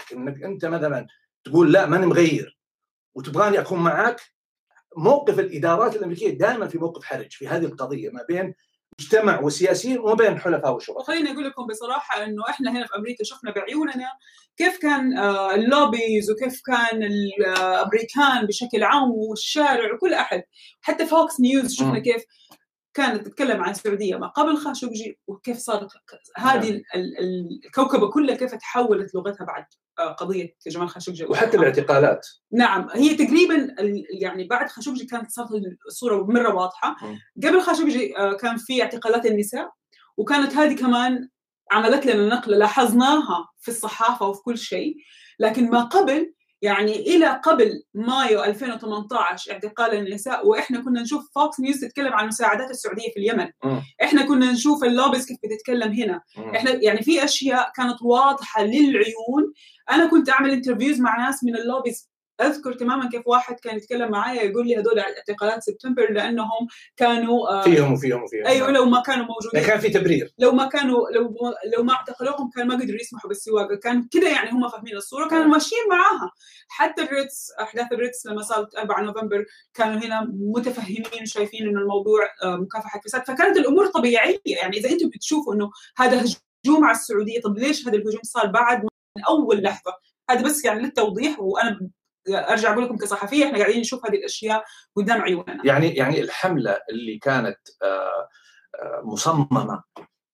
لكن أنت مثلا تقول لا ماني مغير وتبغاني أكون معك موقف الإدارات الأمريكية دائما في موقف حرج في هذه القضية ما بين مجتمع وسياسيين وما بين حلفاء وشركاء. خليني أقول لكم بصراحة إنه إحنا هنا في أمريكا شفنا بعيوننا كيف كان آه، اللوبيز وكيف كان الأمريكان بشكل عام والشارع وكل أحد حتى فوكس نيوز شفنا كيف كانت تتكلم عن السعودية ما قبل خاشقجي وكيف صارت هذه نعم. الكوكبة كلها كيف تحولت لغتها بعد قضية جمال خاشقجي وحتى الاعتقالات. نعم هي تقريبا يعني بعد خاشقجي كانت صارت الصورة مرة واضحة. قبل خاشقجي آه، كان في اعتقالات النساء وكانت هذه كمان عملت لنا نقلة لاحظناها في الصحافة وفي كل شيء. لكن ما قبل يعني إلى قبل مايو 2018 اعتقال النساء وإحنا كنا نشوف Fox News تتكلم عن مساعدات السعودية في اليمن م. إحنا كنا نشوف ال lobbies كيف بتتكلم هنا م. إحنا يعني في أشياء كانت واضحة للعيون أنا كنت أعمل interviews مع ناس من ال lobbies أذكر تماما كيف واحد كان يتكلم معايا يقول لي هذول اعتقالات سبتمبر لأنهم كانوا آه فيهم وفيهم وفيهم أيوه لو ما كانوا موجودين. كان في تبرير. لو ما كانوا لو لو ما اعتقلوهم كان ما قدروا يسمحوا بالسواقة. كان كذا يعني هم فاهمين الصورة كانوا ماشيين معاها. حتى ال Ritz أحداث ال Ritz لما صارت 4 نوفمبر كانوا هنا متفهمين وشايفين إنه الموضوع آه مكافحة فساد فكانت الأمور طبيعية. يعني إذا أنتم بتشوفوا إنه هذا هجوم على السعودية طب ليش هذا الهجوم صار بعد من أول لحظة؟ هذا بس يعني للتوضيح وأنا أرجع أقول لكم كصحفية إحنا قاعدين نشوف هذه الأشياء قدام عيوننا. يعني يعني الحملة اللي كانت آه، آه، مصممة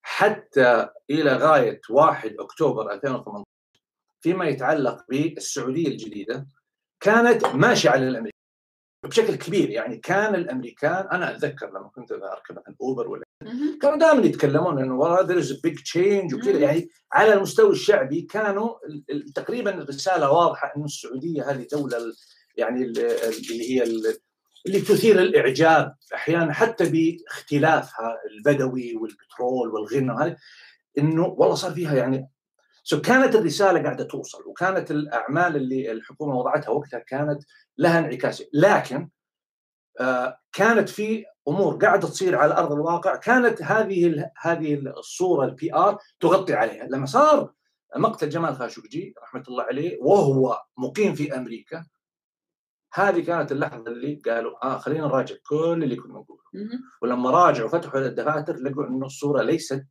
حتى إلى غاية 1 أكتوبر 2018 فيما يتعلق بالسعودية الجديدة كانت ماشية على الامريكان بشكل كبير. يعني كان الأمريكان أنا أتذكر لما كنت أركب مثلا Uber ولا كانوا دائما يتكلمون إنه والله there is big change وكذا. يعني على المستوى الشعبي كانوا تقريبا الرسالة واضحة إنه السعودية هذه دولة يعني اللي هي اللي تثير الإعجاب أحيانا حتى باختلافها البدوي والبترول والغنى إنه والله صار فيها يعني so كانت الرسالة قاعدة توصل وكانت الأعمال اللي الحكومة وضعتها وقتها كانت لها انعكاس. لكن آه كانت في أمور قاعدة تصير على أرض الواقع. كانت هذه هذه الصورة ال PR تغطي عليها. لما صار مقتل جمال خاشقجي رحمة الله عليه وهو مقيم في أمريكا هذه كانت اللحظة اللي قالوا آه خلينا نراجع كل اللي كنا نقوله. ولما راجعوا فتحوا الدفاتر لقوا إنه الصورة ليست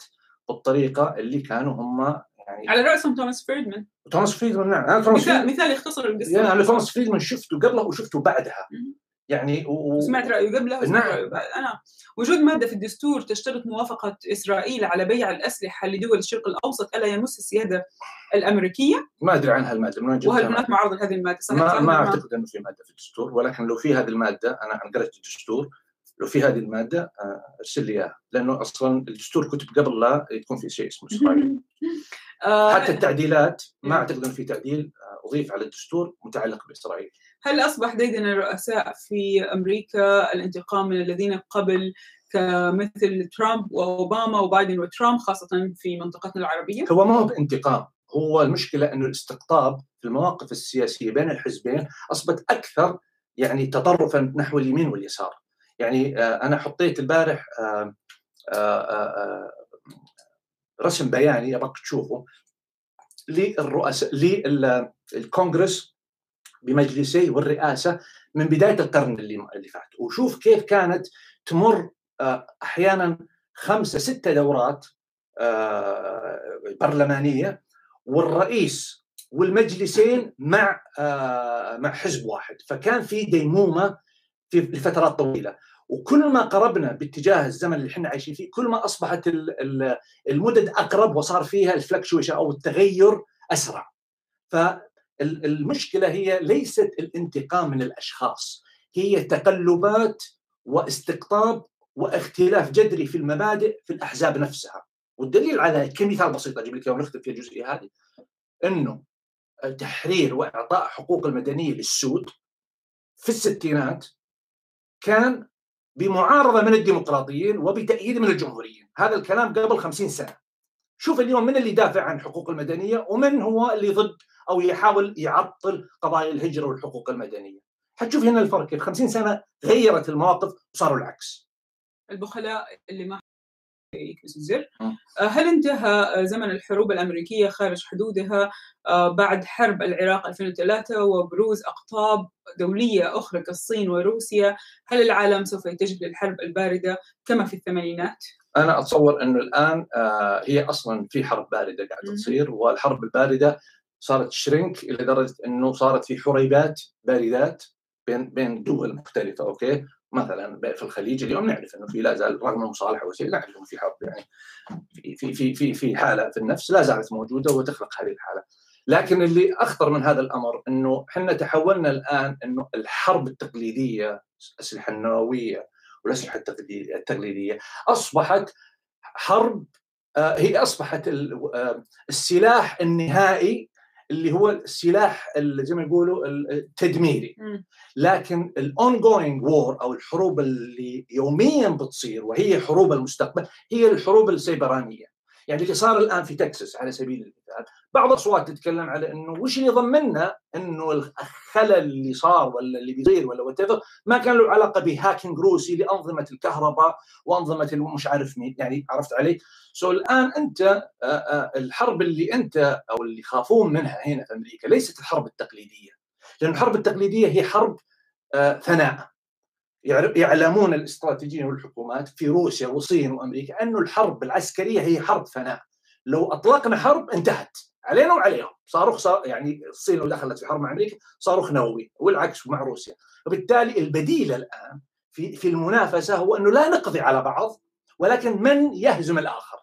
بالطريقة اللي كانوا هم يعني. على رأسهم توماس فريدمان. توماس فريدمان نعم. أنا توماس مثال مثال يختصر القصة. يعني أنا توماس فريدمان شفته قبله وشفته بعدها. يعني و... سمعت رأيه قبله نعم. رأيه أنا وجود مادة في الدستور تشترط موافقة إسرائيل على بيع الأسلحة لدول الشرق الأوسط ألا يمس السيادة الأمريكية. ما أدري عن هالماده من وهل هناك معارضه لهذه المادة؟ ما, ما أعتقد إنه في مادة في الدستور ولكن لو في هذه المادة أنا قرأت الدستور لو في هذه المادة آه، أرسل لي إياها لأنه أصلا الدستور كتب قبل لا يكون في شيء اسمه إسرائيل. حتى التعديلات ما أعتقد انه في تعديل آه، أضيف على الدستور متعلق بإسرائيل. هل أصبح ديدن الرؤساء في أمريكا الانتقام من الذين قبل كمثل ترامب وأوباما وبايدن وترامب خاصة في منطقتنا العربية؟ هو ما هو بانتقام هو المشكلة إنه الاستقطاب في المواقف السياسية بين الحزبين اصبحت أكثر يعني تطرفا نحو اليمين واليسار. يعني آه، أنا حطيت البارح رسم بياني أبغاك تشوفه للرؤساء للكونغرس بمجلسيه والرئاسة من بداية القرن اللي اللي فات. وشوف كيف كانت تمر آه، أحيانا خمسة ستة دورات آه، برلمانية والرئيس والمجلسين مع آه، مع حزب واحد. فكان في ديمومة في فترات طويلة. وكل ما قربنا باتجاه الزمن اللي إحنا عايشين فيه كل ما أصبحت المدد أقرب وصار فيها الفلكشويشن أو التغير أسرع. فالمشكلة هي ليست الانتقام من الأشخاص هي تقلبات واستقطاب واختلاف جذري في المبادئ في الأحزاب نفسها. والدليل على كمثال بسيط أجيب لك ونختم في الجزئية هذه. إنه تحرير وإعطاء حقوق المدنية للسود في الستينات كان بمعارضة من الديمقراطيين وبتأييد من الجمهوريين. هذا الكلام قبل خمسين سنة. شوف اليوم من اللي يدافع عن حقوق المدنية ومن هو اللي ضد أو يحاول يعطل قضايا الهجرة والحقوق المدنية. حتشوف هنا الفرق. كيف 50 سنة غيرت المواقف وصاروا العكس. البخلاء اللي ما يكنسوا الزر هل انتهى زمن الحروب الأمريكية خارج حدودها بعد حرب العراق 2003 وبروز أقطاب دولية أخرى كالصين وروسيا؟ هل العالم سوف يتجه للحرب الباردة كما في الثمانينات؟ أنا أتصور إنه الآن هي أصلا في حرب باردة قاعدة تصير والحرب الباردة صارت شرينك إلى درجة إنه صارت في حريبات باردات بين بين دول مختلفة أوكي؟ مثلا في الخليج اليوم نعرف إنه في لا زال رغم المصالحه وشيء نعرف في حرب يعني في في في في حالة في النفس لا زالت موجودة وتخلق هذه الحالة. لكن اللي أخطر من هذا الأمر إنه إحنا تحولنا الآن إنه الحرب التقليدية الأسلحة النووية والأسلحة التقليدية أصبحت حرب هي أصبحت السلاح النهائي اللي هو السلاح زي ما يقولوا التدميري. لكن ال ongoing war أو الحروب اللي يوميا بتصير وهي حروب المستقبل هي الحروب السيبرانية. يعني اللي صار الآن في تكساس على سبيل المثال بعض الأصوات تتكلم على إنه وش اللي ضمننا إنه الخلل اللي صار ولا اللي بيصير ولا what ما كان له علاقة ب hacking روسي لأنظمة الكهرباء وأنظمة مش عارف مين يعني عرفت علي؟ so so الآن أنت الحرب اللي أنت أو اللي يخافون منها هنا في أمريكا ليست الحرب التقليدية لأن الحرب التقليدية هي حرب فناء يعلمون الاستراتيجيين والحكومات في روسيا والصين وأمريكا انه الحرب العسكرية هي حرب فناء. لو أطلقنا حرب انتهت. علينا وعليهم. صاروخ صار يعني الصين لو دخلت في حرب مع أمريكا صاروخ نووي والعكس مع روسيا. وبالتالي البديل الآن في في المنافسة هو أنه لا نقضي على بعض ولكن من يهزم الآخر؟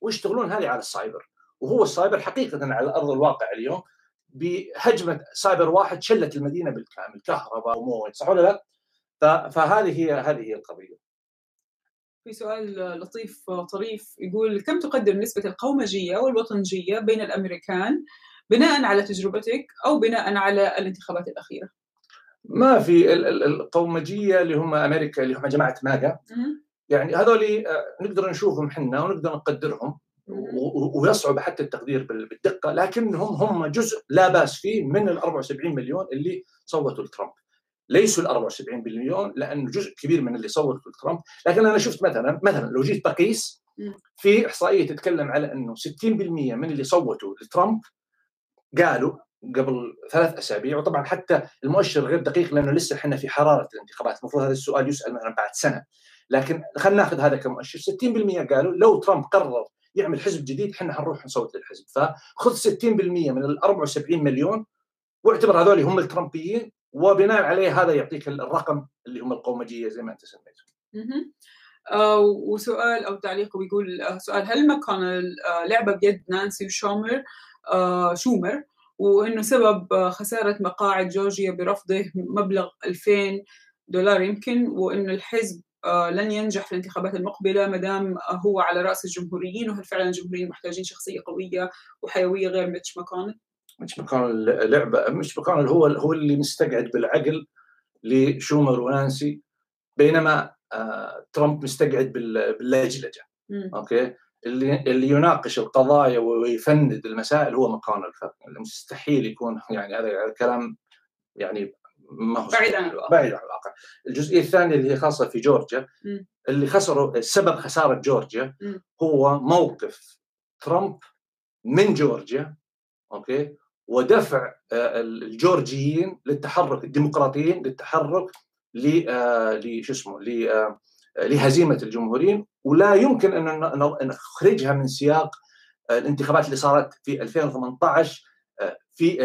ويشتغلون هذه على السايبر. وهو السايبر حقيقة على أرض الواقع اليوم بهجمة سايبر واحد شلت المدينة بالكامل. كهرباء وموية صح ولا لا؟ فهذه هي هذه هي القضية. في سؤال لطيف طريف يقول كم تقدر نسبة القومجية والوطنجية بين الأمريكان بناء على تجربتك أو بناء على الانتخابات الأخيرة؟ ما في القومجية اللي هم أمريكا اللي هم جماعة ماجا يعني هذول نقدر نشوفهم حنا ونقدر نقدرهم ويصعب حتى التقدير بالدقة لكنهم هم جزء لا بأس فيه من ال 74 مليون اللي صوتوا لترامب ليسوا ال 74 مليون لأنه جزء كبير من اللي صوتوا لترامب، لكن أنا شفت مثلا مثلا لو جيت بقيس في إحصائية تتكلم على إنه 60% من اللي صوتوا لترامب قالوا قبل ثلاث أسابيع وطبعا حتى المؤشر غير دقيق لأنه لسه إحنا في حرارة الانتخابات. المفروض هذا السؤال يسأل مثلا بعد سنة. لكن خلينا نأخذ هذا كمؤشر. 60% قالوا لو ترامب قرر يعمل حزب جديد إحنا حنروح نصوت للحزب. فخذ 60% من ال 74 مليون واعتبر هذول هم الترامبيين وبناء عليه هذا يعطيك الرقم اللي هم القومجية زي ما أنت سميته. آه وسؤال أو تعليق بيقول آه سؤال هل ماكونيل آه لعبة بيد نانسي وشومر آه شومر وإنه سبب خسارة مقاعد جورجيا برفضه مبلغ 2000 دولار يمكن وإنه الحزب آه لن ينجح في الانتخابات المقبلة ما دام هو على رأس الجمهوريين وهل فعلا الجمهوريين محتاجين شخصية قوية وحيوية غير ميتش ماكونيل؟ ميتش ماكونيل لعبة ميتش ماكونيل هو هو اللي مستقعد بالعقل لشومر ونانسي بينما آه ترامب مستقعد باللجلجة. أوكي؟ اللي اللي يناقش القضايا ويفند المسائل هو ماكونيل الفرق مستحيل يكون يعني هذا الكلام يعني ما هو بعيد عن الواقع. بعيد عن الواقع. الجزئية الثانية اللي هي خاصة في جورجيا م. اللي خسروا سبب خسارة جورجيا م. هو موقف ترامب من جورجيا أوكي؟ ودفع الجورجيين للتحرك الديمقراطيين للتحرك ل شو اسمه لهزيمة الجمهوريين. ولا يمكن أن نخرجها من سياق الانتخابات اللي صارت في 2018 في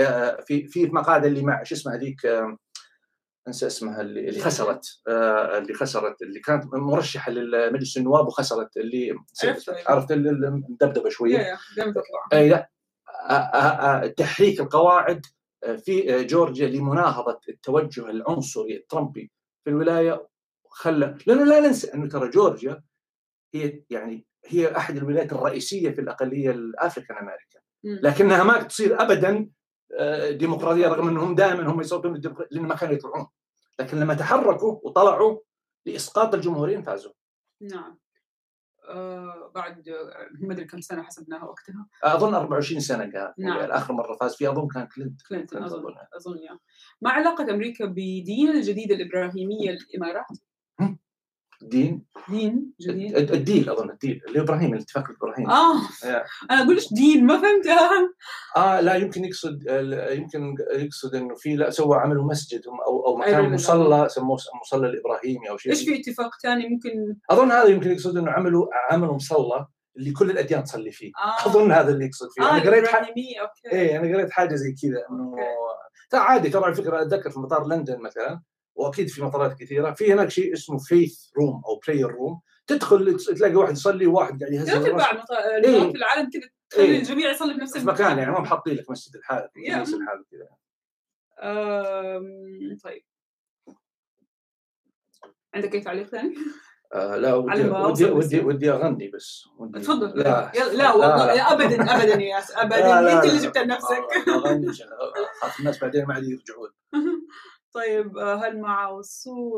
في في مقاعد اللي مع شو اسمه هذيك انسى اسمها اللي, اللي خسرت. اللي خسرت اللي كانت مرشحة لمجلس النواب وخسرت اللي عرفت المدبدبه شوية. أي لا. تحريك القواعد في جورجيا لمناهضة التوجه العنصري الترامبي في الولاية خلى لأنه لا ننسى أنه ترى جورجيا هي يعني هي أحد الولايات الرئيسية في الأقلية ال African American لكنها ما تصير ابدا ديمقراطية رغم أنهم دائما هم يصوتون لأن ما كانوا يطلعون. لكن لما تحركوا وطلعوا لإسقاط الجمهوريين فازوا نعم. آه بعد آه، ما أدري كم سنة حسبناها وقتها أظن 24 سنة كان نعم. يعني آخر مرة فاز فيها أظن كان كلينتون كلينتون أظن أظن. أظن يعني ما علاقة أمريكا بدين الجديده الإبراهيمية الإمارات؟ الدين؟ دين جديد؟ الد- الديل أظن الديل اللي إبراهيم الاتفاق الإبراهيمي. آه. أنا أقول إيش دين ما فهمتها آه لا يمكن يقصد آه، يمكن يقصد إنه في لا سوى عملوا مسجد أو أو مكان. مصلى سموه مصلى الإبراهيمي أو شيء إيش في اتفاق ثاني ممكن؟ أظن هذا يمكن يقصد إنه عملوا عملوا مصلى اللي كل الأديان تصلي فيه. آه. أظن هذا اللي يقصد فيه. آه أنا قريت حاجة أوكي. إيه أنا قريت حاجة زي كذا إنه. ترى عادي ترى على فكرة أتذكر في مطار لندن مثلا واكيد في مطارات كثيرة في هناك شيء اسمه faith room أو prayer room تدخل تلاقي واحد يصلي وواحد قاعد يهز ارباع المط- إيه. في العالم كذا تخلي إيه. الجميع يصلي في نفس في مكان يعني ما محاطين لك مسجد الحالك Yeah. كنيسه الحالك كذا طيب عندك أي تعليق ثاني؟ آه لا ودي ودي. ودي, ودي أغني بس ودي تفضل لا لا والله لا. ابدا ابدا يا ياس ابدا لا، لا، انت اللي لا. جبتها لنفسك أغني الناس بعدين ما عاد يرجعون طيب آه، هل مع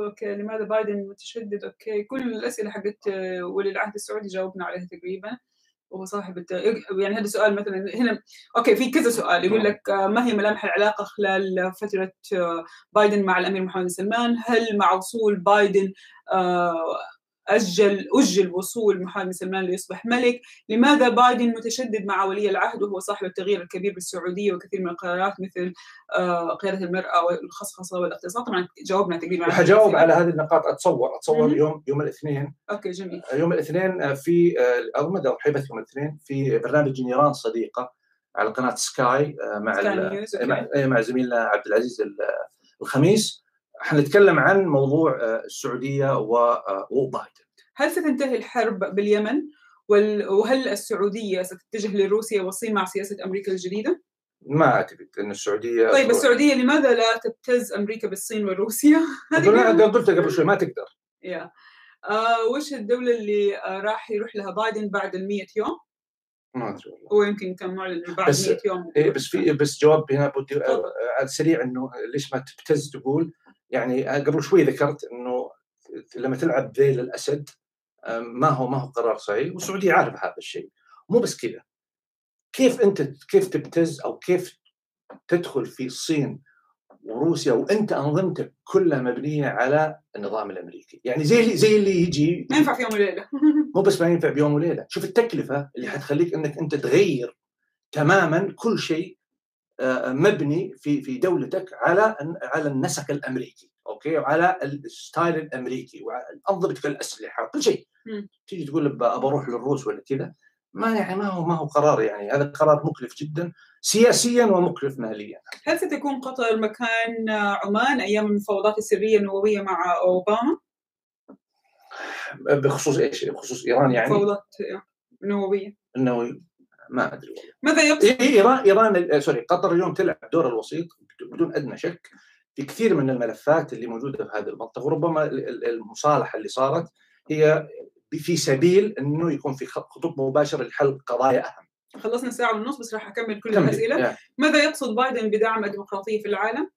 أوكي لماذا بايدن متشدد؟ أوكي. كل الأسئلة حقت آه، ولي العهد السعودي جاوبنا عليها تقريبا. وهو صاحب الت... يعني هذا سؤال مثلا هنا. أوكي في كذا سؤال. يقول لك آه، ما هي ملامح العلاقة خلال فترة بايدن مع الأمير محمد بن سلمان؟ هل مع وصول بايدن آه، أجل أجل وصول بن سلمان ليصبح ملك؟ لماذا بايدن متشدد مع ولي العهد وهو صاحب التغيير الكبير بالسعودية وكثير من القرارات مثل آه، قيادة المرأة والخصخصة والاقتصاد؟ طبعا جاوبنا تقريبا على وحجاوب على هذه النقاط. أتصور أتصور مهم. يوم يوم الاثنين. أوكي جميل. يوم الاثنين في اظن مدى حيبه يوم الاثنين في برنامج نيران صديقة على قناة سكاي آه، مع سكاي مع أوكي. إيه، مع زميلنا عبد العزيز ال- الخميس. حنتكلم عن موضوع آه، آه، وبايدن هل ستنتهي الحرب باليمن؟ وهل السعودية ستتجه لروسيا والصين مع سياسة أمريكا الجديدة؟ ما اعتقد ان السعودية طيب السعودية لماذا لا تبتز أمريكا بالصين وروسيا؟ هذه قلت قبل شوي ما تقدر يا آه وش الدولة اللي آه راح يروح لها بايدن بعد ال 100 يوم؟ ما أدري والله هو يمكن كان معلن بعد بس- 100 يوم إيه بس في بس جواب هنا بدي تفضل. آه، على السريع إنه ليش ما تبتز تقول يعني قبل شوي ذكرت إنه لما تلعب ذيل الأسد آه، ما هو ما هو قرار صحيح؟ والسعودية عارفة هذا الشيء. مو بس كذا. كيف أنت كيف تبتز أو كيف تدخل في الصين وروسيا وأنت أنظمتك كلها مبنية على النظام الأمريكي؟ يعني زي اللي زي اللي يجي ما ينفع في يوم وليلة. مو بس ما ينفع بيوم وليلة. شوف التكلفة اللي حتخليك أنك أنت تغير تماما كل شيء مبني في في دولتك على على النسق الأمريكي. أوكي وعلى ال style الأمريكي وعلى انظمه الأسلحة كل شيء. تيجي تقول أبى أروح للروس ولا كذا ما يعني ما هو ما هو قرار يعني هذا قرار مكلف جدا سياسيا ومكلف ماليا هل ستكون قطر مكان عمان أيام المفاوضات السرية النووية مع أوباما؟ بخصوص إيش؟ بخصوص إيران يعني مفاوضات نووية انه ما أدري والله ماذا يقصد؟ إيران إيران سوري قطر اليوم تلعب دور الوسيط بدون أدنى شك في كثير من الملفات اللي موجودة في هذه المنطقة وربما ال- ال- المصالحة اللي صارت هي في سبيل إنه يكون في خط- خطوط مباشرة لحل قضايا أهم. خلصنا ساعة ونص بس راح أكمل كل كمل. الأسئلة يعني- ماذا يقصد بايدن بدعم الديمقراطية في العالم؟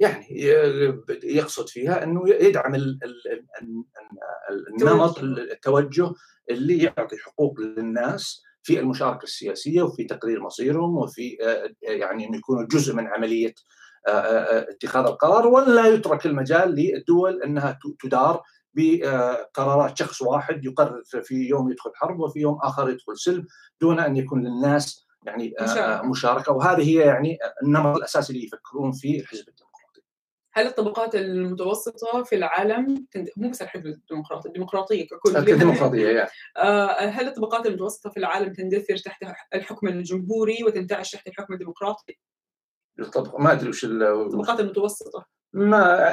يعني يقصد فيها إنه يدعم ال- ال- ال- ال- النمط توجه. التوجه اللي يعطي حقوق للناس في المشاركة السياسية وفي تقرير مصيرهم وفي آه، يعني إنه يكونوا جزء من عملية آه، آه، اتخاذ القرار ولا يترك المجال للدول أنها تدار بقرارات شخص واحد يقرر في يوم يدخل حرب وفي يوم آخر يدخل سلم دون أن يكون للناس يعني آه،. مشاركة وهذه هي يعني النمط الأساسي اللي يفكرون فيه الحزب الديمقراطي. هل الطبقات المتوسطة في العالم. مو بس الحزب الديمقراطي الديمقراطية ككل الديمقراطية يعني آه، هل الطبقات المتوسطة في العالم تندثر تحت الحكم الجمهوري وتنتعش تحت الحكم الديمقراطي؟ الطبق ما أدري وش ال- الطبقات المتوسطة. ما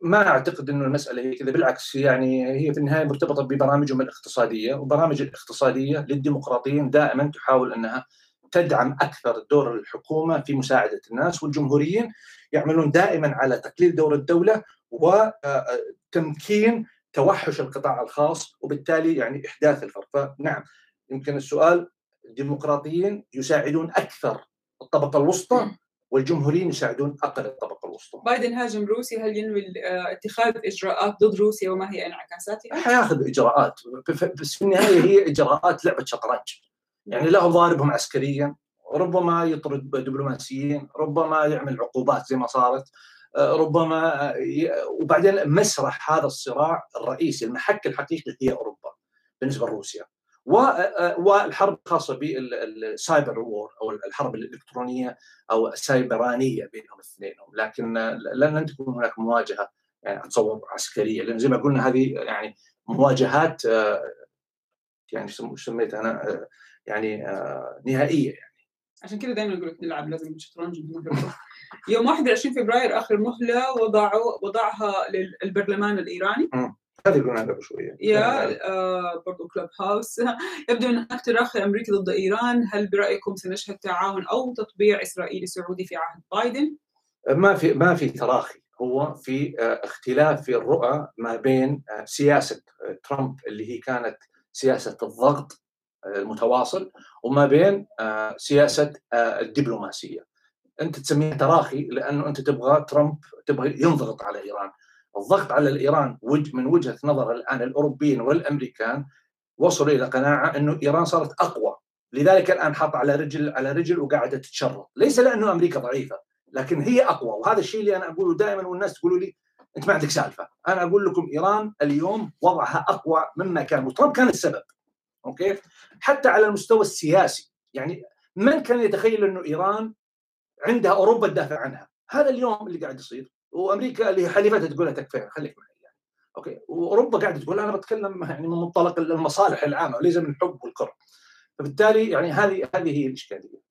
ما أعتقد إنه المسألة هي كذا بالعكس يعني هي في النهاية مرتبطة ببرامجهم الاقتصادية وبرامج الاقتصادية للديمقراطيين دائما تحاول أنها تدعم أكثر دور الحكومة في مساعدة الناس والجمهوريين يعملون دائما على تقليل دور الدولة وتمكين توحش القطاع الخاص وبالتالي يعني إحداث الفرق. فنعم يمكن السؤال الديمقراطيين يساعدون أكثر الطبقة الوسطى والجمهوريين يساعدون أقل الطبقة الوسطى. بايدن هاجم روسيا هل ينوي آه، اتخاذ إجراءات ضد روسيا وما هي إنعكاساتها؟ حياخذ إجراءات بس في النهاية هي إجراءات لعبة شطرنج. يعني لا ضاربهم عسكريا ربما يطرد دبلوماسيين ربما يعمل عقوبات زي ما صارت آه، ربما وبعدين مسرح هذا الصراع الرئيسي المحك الحقيقي هي أوروبا بالنسبة لروسيا والحرب الخاصة بالسايبر وور أو الحرب الإلكترونية أو السايبرانية بينهم الاثنين لكن لن تكون هناك مواجهة يعني أتصور عسكرية. لأن زي ما قلنا هذه يعني مواجهات يعني سميت أنا يعني نهائية يعني. عشان كذا دائما أقول لك نلعب لازم الشطرنج يوم 21 فبراير آخر مهلة وضعوا وضعها للبرلمان الإيراني. هذه قلنا قبل شوية. يا آه برضو كلوب هاوس يبدو ان هناك تراخي امريكي ضد إيران. هل برأيكم سنشهد تعاون أو تطبيع اسرائيلي سعودي في عهد بايدن؟ ما في ما في تراخي. هو في آه، اختلاف في الرؤى ما بين آه، سياسة آه، ترامب اللي هي كانت سياسة الضغط المتواصل وما بين سياسة الدبلوماسية. أنت تسميها تراخي لأنه أنت تبغى ترامب تبغى ينضغط على إيران. الضغط على ايران من وجهة نظر الآن الأوروبيين والأمريكان وصلوا إلى قناعة إنه إيران صارت أقوى. لذلك الآن حاط على رجل على رجل وقاعدة تتشرط ليس لأنه أمريكا ضعيفة لكن هي أقوى. وهذا الشيء اللي أنا أقوله دائما والناس تقولوا لي أنت ما عندك سالفة. أنا أقول لكم إيران اليوم وضعها أقوى مما كان وترامب كان السبب. أوكي؟ حتى على المستوى السياسي. يعني من كان يتخيل إنه إيران عندها أوروبا تدافع عنها؟ هذا اليوم اللي قاعد يصير. وأمريكا اللي حليفتها تقول تكفى خليك معي يعني. أوكي. وأوروبا قاعدة تقول أنا بتكلم يعني من منطلق المصالح العامة وليس من الحب والكره. فبالتالي يعني هذه هذه هي الإشكالية.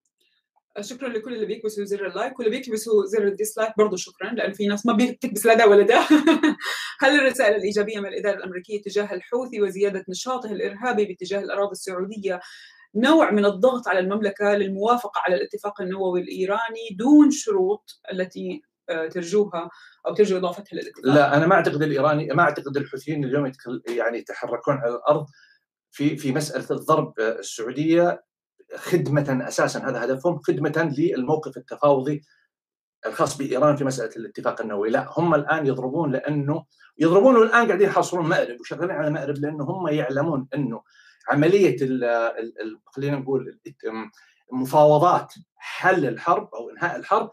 شكرا لكل اللي بيكبسوا زر ال like واللي بيكبسوا زر ال dislike برضه شكرا لأن في ناس ما بتكبس لا ده ولا ده هل الرسائل الإيجابية من الإدارة الأمريكية تجاه الحوثي وزيادة نشاطه الإرهابي باتجاه الأراضي السعودية نوع من الضغط على المملكة للموافقة على الاتفاق النووي الإيراني دون شروط التي ترجوها أو ترجو إضافتها للاتفاق؟ لا أنا ما أعتقد الإيراني ما أعتقد الحوثيين اليوم يعني يتحركون على الأرض في في مسألة الضرب السعودية خدمة أساسا هذا هدفهم خدمة للموقف التفاوضي الخاص بإيران في مسألة الاتفاق النووي، لا هم الآن يضربون لأنه يضربون الان قاعدين يحاصرون مأرب وشغالين على مأرب لأنه هم يعلمون أنه عملية خلينا نقول مفاوضات حل الحرب أو إنهاء الحرب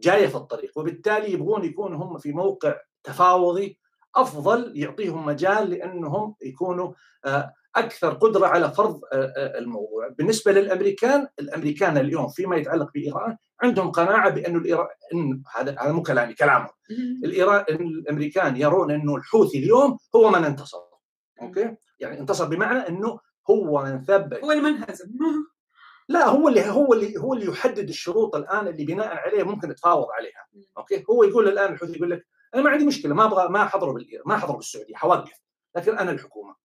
جاية في الطريق وبالتالي يبغون يكونوا هم في موقع تفاوضي أفضل يعطيهم مجال لأنهم يكونوا آه، أكثر قدرة على فرض آه، آه، الموضوع، بالنسبة للأمريكان، الأمريكان اليوم فيما يتعلق بإيران عندهم قناعة بانه الايران إن هذا هذا مو كلامي كلامهم. الايران الأمريكان يرون انه الحوثي اليوم هو من انتصر. okay? يعني انتصر بمعنى أنه هو من ثبت هو اللي منهزم لا هو اللي هو اللي هو اللي يحدد الشروط الآن اللي بناء عليه ممكن نتفاوض عليها. okay? هو يقول الآن الحوثي يقول لك أنا ما عندي مشكلة ما أبغى ما حضروا ما حضروا بالسعودية حوقف. لكن أنا الحكومة.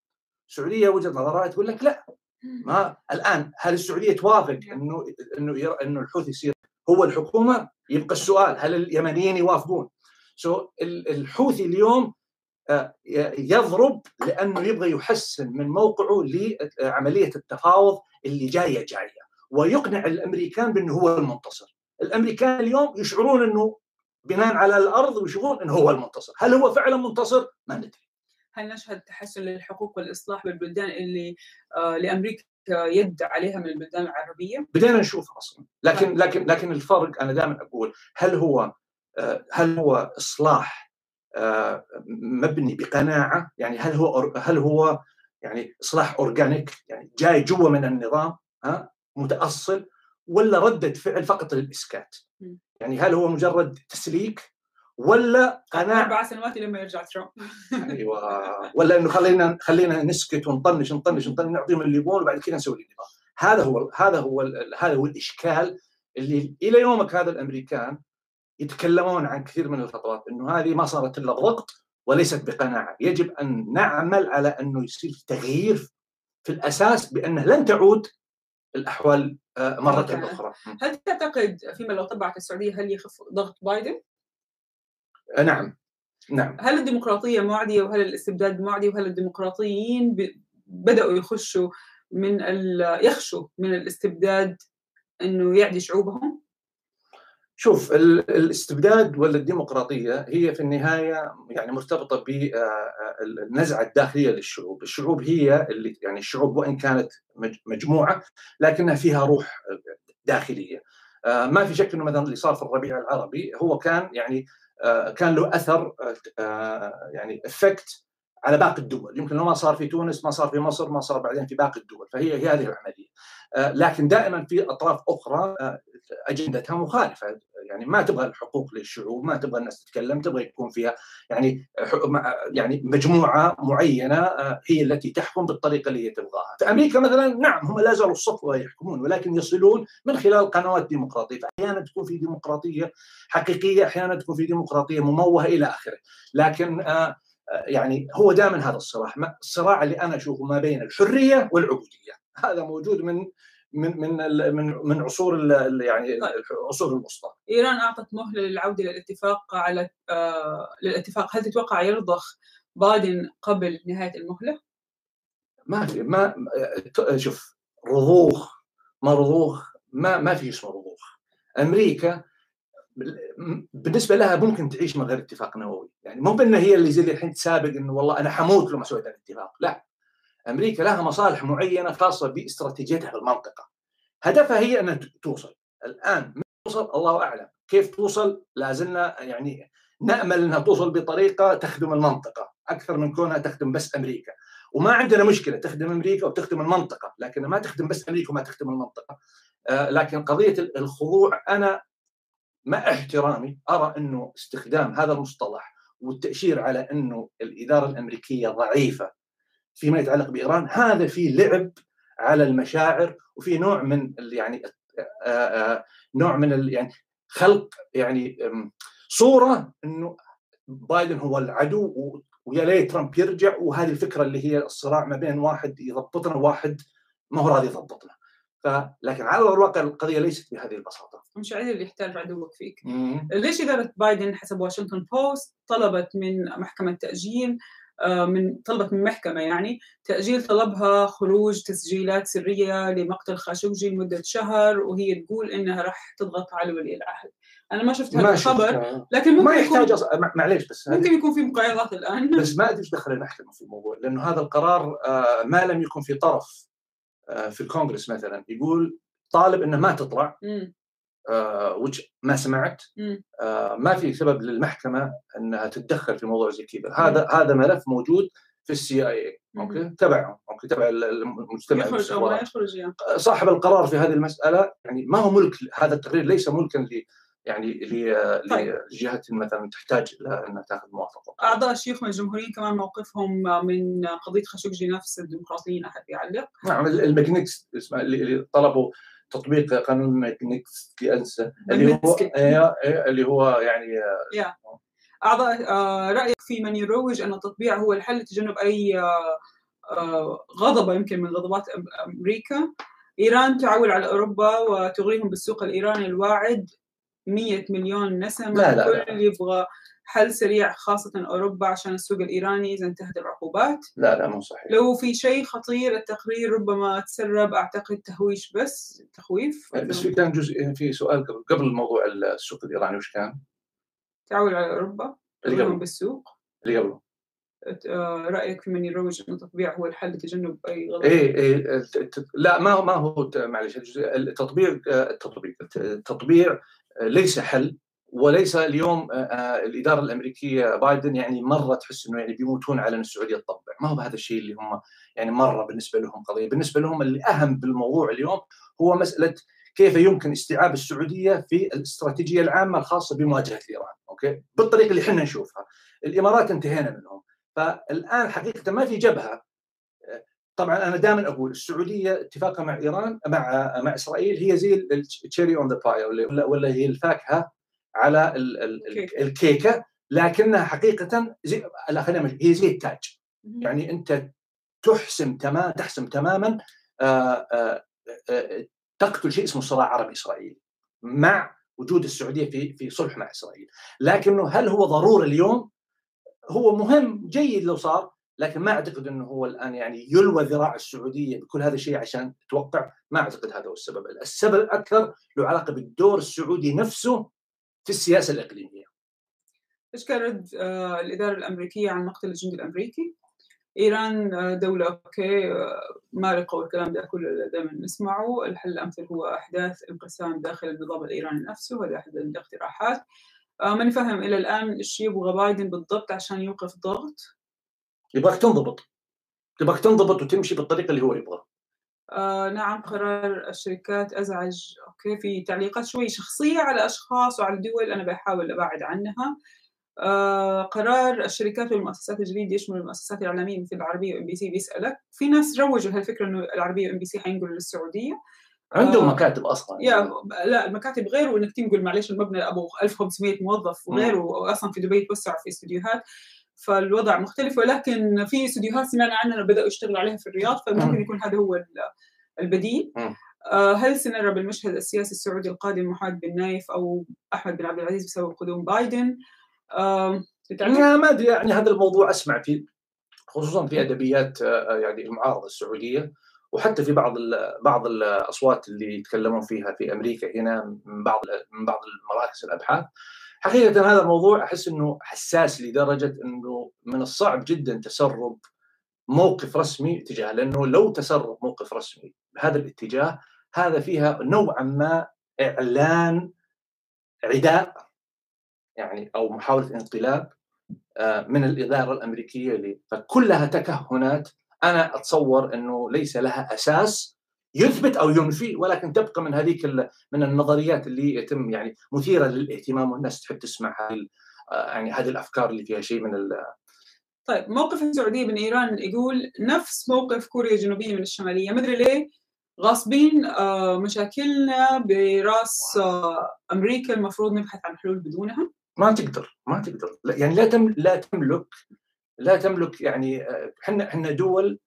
السعودية وجهة نظرها تقول لك لا. ما الآن هل السعودية توافق انه إنه إنه الحوثي يصير هو الحكومة؟ يبقى السؤال هل اليمنيين يوافقون؟ سو so الحوثي اليوم آه، يضرب لأنه يبغى يحسن من موقعه لعملية التفاوض اللي جاية جاية. ويقنع الأمريكان بأنه هو المنتصر. الأمريكان اليوم يشعرون أنه بناء على الأرض ويشوفون أنه هو المنتصر، هل هو فعلا منتصر؟ ما ندري. هل نشهد تحسن للحقوق والإصلاح بالبلدان اللي آه لأمريكا يد عليها من البلدان العربية؟ بدينا نشوفها أصلا، لكن لكن لكن الفرق أنا دائما أقول هل هو آه هل هو إصلاح آه مبني بقناعة؟ يعني هل هو هل هو يعني إصلاح أورجانيك يعني جاي جوا من النظام ها متأصل ولا رده فعل فقط للاسكات؟ يعني هل هو مجرد تسليك ولا قناعه أربع سنوات لما يرجع ترامب. أيوه. ولا إنه خلينا خلينا نسكت ونطنش نطنش نطنش نعطيهم اللي يبغون وبعد كذا نسوي النظام هذا هو هذا هو هذا هو الإشكال اللي إلى يومك هذا الأمريكان يتكلمون عن كثير من الخطوات إنه هذه ما صارت إلا ضغط وليست بقناعة، يجب أن نعمل على أنه يصير تغيير في الأساس بأنه لن تعود الأحوال آه، مرة أخرى. هل تعتقد فيما لو طبعت السعودية هل يخف ضغط بايدن؟ آه، نعم نعم هل الديمقراطية معدية وهل الاستبداد معدي وهل الديمقراطيين بدأوا يخشوا من يخشوا من الاستبداد إنه يعدي شعوبهم؟ شوف الاستبداد ولا الديمقراطيه هي في النهاية يعني مرتبطة بالنزعه الداخلية للشعوب، الشعوب هي اللي يعني الشعوب وإن كانت مجموعة لكنها فيها روح داخلية. ما في شك إنه مثلا اللي صار في الربيع العربي هو كان يعني كان له أثر يعني افكت على باقي الدول. يمكن لو ما صار في تونس ما صار في مصر ما صار بعدين في باقي الدول. فهي هي هذه العملية. لكن دائما في أطراف أخرى أجندتها مخالفة. يعني ما تبغى الحقوق للشعوب ما تبغى الناس تتكلم تبغى يكون فيها يعني يعني مجموعة معينة آه، هي التي تحكم بالطريقة اللي هي تبغاها. في أمريكا مثلا نعم هم لا زالوا الصف يحكمون ولكن يصلون من خلال قنوات ديمقراطية. فاحيانا تكون في ديمقراطية حقيقية أحيانا تكون في ديمقراطية مموهة إلى آخره. لكن آه، آه، يعني هو دائما هذا الصراع الصراع اللي أنا أشوفه ما بين الحرية والعبودية هذا موجود من من من من من عصور يعني طيب. العصور الوسطى. إيران أعطت مهلة للعودة للاتفاق على آه للاتفاق، هل تتوقع يرضخ بايدن قبل نهاية المهلة؟ ما في ما شوف رضوخ ما رضوخ ما ما في اسمه رضوخ. أمريكا بالنسبة لها ممكن تعيش من غير اتفاق نووي، يعني مو بأنها هي اللي زي الحين تسابق إنه والله أنا حموت لو ما سويت الاتفاق، لا. أمريكا لها مصالح معينة خاصة باستراتيجيتها في المنطقة. هدفها هي أنها توصل. الآن توصل؟ الله أعلم. كيف توصل؟ لازلنا يعني نأمل أنها توصل بطريقة تخدم المنطقة. أكثر من كونها تخدم بس أمريكا. وما عندنا مشكلة تخدم أمريكا وتخدم المنطقة. لكن ما تخدم بس أمريكا وما تخدم المنطقة. آه لكن قضية الخضوع أنا مع احترامي أرى أنه استخدام هذا المصطلح والتأشير على أنه الإدارة الأمريكية ضعيفة فيما يتعلق بإيران هذا فيه لعب على المشاعر وفي نوع من يعني نوع من يعني خلق يعني صورة أنه بايدن هو العدو ويا ليت ترامب يرجع وهذه الفكرة اللي هي الصراع ما بين واحد يضبطنا وواحد ما هو راضي يضبطنا فلكن على الواقع القضية ليست بهذه البساطة. مش عادي اللي يحتاج عدوك فيك. مم. ليش إدارة بايدن حسب واشنطن بوست طلبت من محكمة تأجيل آه، من طلبت من محكمة يعني تأجيل طلبها خروج تسجيلات سرية لمقتل خاشقجي لمدة شهر وهي تقول إنها راح تضغط على ولي العهد أنا ما شفت هذا الخبر لكن ممكن ما يحتاج أص... معليش بس ممكن يكون في مقايضات الآن بس ما أدري إيش دخل المحكمة في الموضوع لأنه هذا القرار آه، ما لم يكن في طرف آه، في الكونغرس مثلا يقول طالب إنه ما تطلع آه ما سمعت. آه ما في سبب للمحكمة إنها تتدخل في موضوع زي كذا. هذا هذا ملف موجود في ال CIA okay? تبعهم. okay? تبع المجتمع يخرج أو ما يخرج يعني. صاحب القرار في هذه المسألة يعني ما هو ملك هذا التقرير ليس ملكا ل يعني طيب. لجهة مثلا تحتاج إلى إنها تأخذ موافقة. أعضاء الشيوخ الجمهوريين كمان موقفهم من قضية خاشقجي نفس الديمقراطيين أحد يعلق؟ نعم الماجنيتسكي اللي طلبوا تطبيق قانون ماجنيتسكي أنسى اللي هو إيه، إيه، اللي هو يعني. أعضاء آه، رأيك في من يروج أن التطبيع هو الحل لتجنب أي آه، آه، غضبه يمكن من غضبات أمريكا إيران تعول على أوروبا وتغريهم بالسوق الإيراني الواعد 100 مليون نسمة لا لا الكل. يبغى حل سريع خاصة أوروبا عشان السوق الإيراني إذا انتهت العقوبات؟ لا لا مو صحيح. لو في شيء خطير التقرير ربما تسرب أعتقد تهويش بس تخويف؟ بس في كان جزء في سؤال قبل موضوع السوق الإيراني وش كان؟ تعول على أوروبا. اللي قبله. بالسوق. اللي قبله. آه، رأيك في من يروج إن التطبيع هو الحل لتجنب أي غلط؟ إيه إيه لا ما ما هو معلش التطبيع التطبيع التطبيع ليس حل. وليس اليوم آه، آه، الإدارة الأمريكية بايدن يعني مرة تحس إنه يعني بيموتون على إن السعودية تطبع، ما هو بهذا الشيء اللي هم يعني مرة بالنسبة لهم قضية، بالنسبة لهم اللي أهم بالموضوع اليوم هو مسألة كيف يمكن استيعاب السعودية في الاستراتيجية العامة الخاصة بمواجهة ايران، أوكي؟ بالطريقة اللي إحنا نشوفها. الإمارات انتهينا منهم، فالآن حقيقة ما في جبهة. طبعا أنا دائما أقول السعودية اتفاقها مع إيران مع مع إسرائيل هي زي ال cherry on the pie ولا هي الفاكهة على الكيكة. لكنها حقيقة زي لا خلينا هي زي التاج. يعني أنت تحسم تمام تحسم تماما آآ آآ آآ تقتل شيء اسمه صراع عربي إسرائيلي مع وجود السعودية في في صلح مع إسرائيل. لكنه هل هو ضروري اليوم؟ هو مهم جيد لو صار لكن ما أعتقد أنه هو الآن يعني يلوى ذراع السعودية بكل هذا الشيء عشان توقع ما أعتقد هذا هو السبب، السبب الأكثر له علاقة بالدور السعودي نفسه في السياسة الإقليمية. إيش كان رد آه الإدارة الأمريكية عن مقتل الجندي الأمريكي؟ إيران آه دولة أوكي آه مارقه والكلام ده كله دائما نسمعه، الحل الأمثل هو أحداث انقسام داخل النظام الإيراني نفسه هذا أحد الاقتراحات. ماني فاهم إلى الآن إيش يبغى بايدن بالضبط عشان يوقف ضغط. يبغاك تنضبط. تبغاك تنضبط وتمشي بالطريقة اللي هو يبغاها. آه نعم قرار الشركات. أزعج. okay في تعليقات شوي شخصية على أشخاص وعلى دول أنا بحاول أبعد عنها. آه قرار الشركات والمؤسسات الجديد يشمل المؤسسات الإعلامية مثل العربية وإم بي سي. بيسألك. في ناس روجوا لهالفكرة إنه العربية وإم بي سي حينقلوا للسعودية. عندهم مكاتب أصلا. يا لا المكاتب غير وإنك تنقل معلش المبنى أبو 1500 موظف وغيره واصلا في دبي توسعوا في استديوهات فالوضع مختلف ولكن في استديوهات سمعنا عنها بدأوا يشتغلوا عليها في الرياض فممكن يكون هذا هو البديل. آه هل سنرى بالمشهد السياسي السعودي القادم محمد بن نايف أو أحمد بن عبد العزيز بسبب قدوم بايدن؟ آه ما أدري. يعني هذا الموضوع أسمع فيه خصوصا في أدبيات يعني المعارضة السعودية وحتى في بعض بعض الأصوات اللي يتكلمون فيها في أمريكا هنا من بعض من بعض المراكز الأبحاث. حقيقة هذا الموضوع أحس إنه حساس لدرجة إنه من الصعب جدا تسرب موقف رسمي تجاه لأنه لو تسرب موقف رسمي بهذا الاتجاه هذا فيها نوعا ما إعلان عداء يعني أو محاولة انقلاب من الإدارة الأمريكية لي. فكلها تكهنات. أنا أتصور إنه ليس لها أساس يثبت أو ينفي ولكن تبقى من هذيك من النظريات اللي يتم يعني مثيرة للاهتمام والناس تحب تسمع هذه يعني هذه الأفكار اللي فيها شيء من طيب موقف السعودية من إيران يقول نفس موقف كوريا الجنوبية من الشمالية. ما أدري ليه غاصبين مشاكلنا براس أمريكا المفروض نبحث عن حلول بدونها؟ ما تقدر ما تقدر. يعني لا تم لا تملك لا تملك يعني إحنا إحنا دول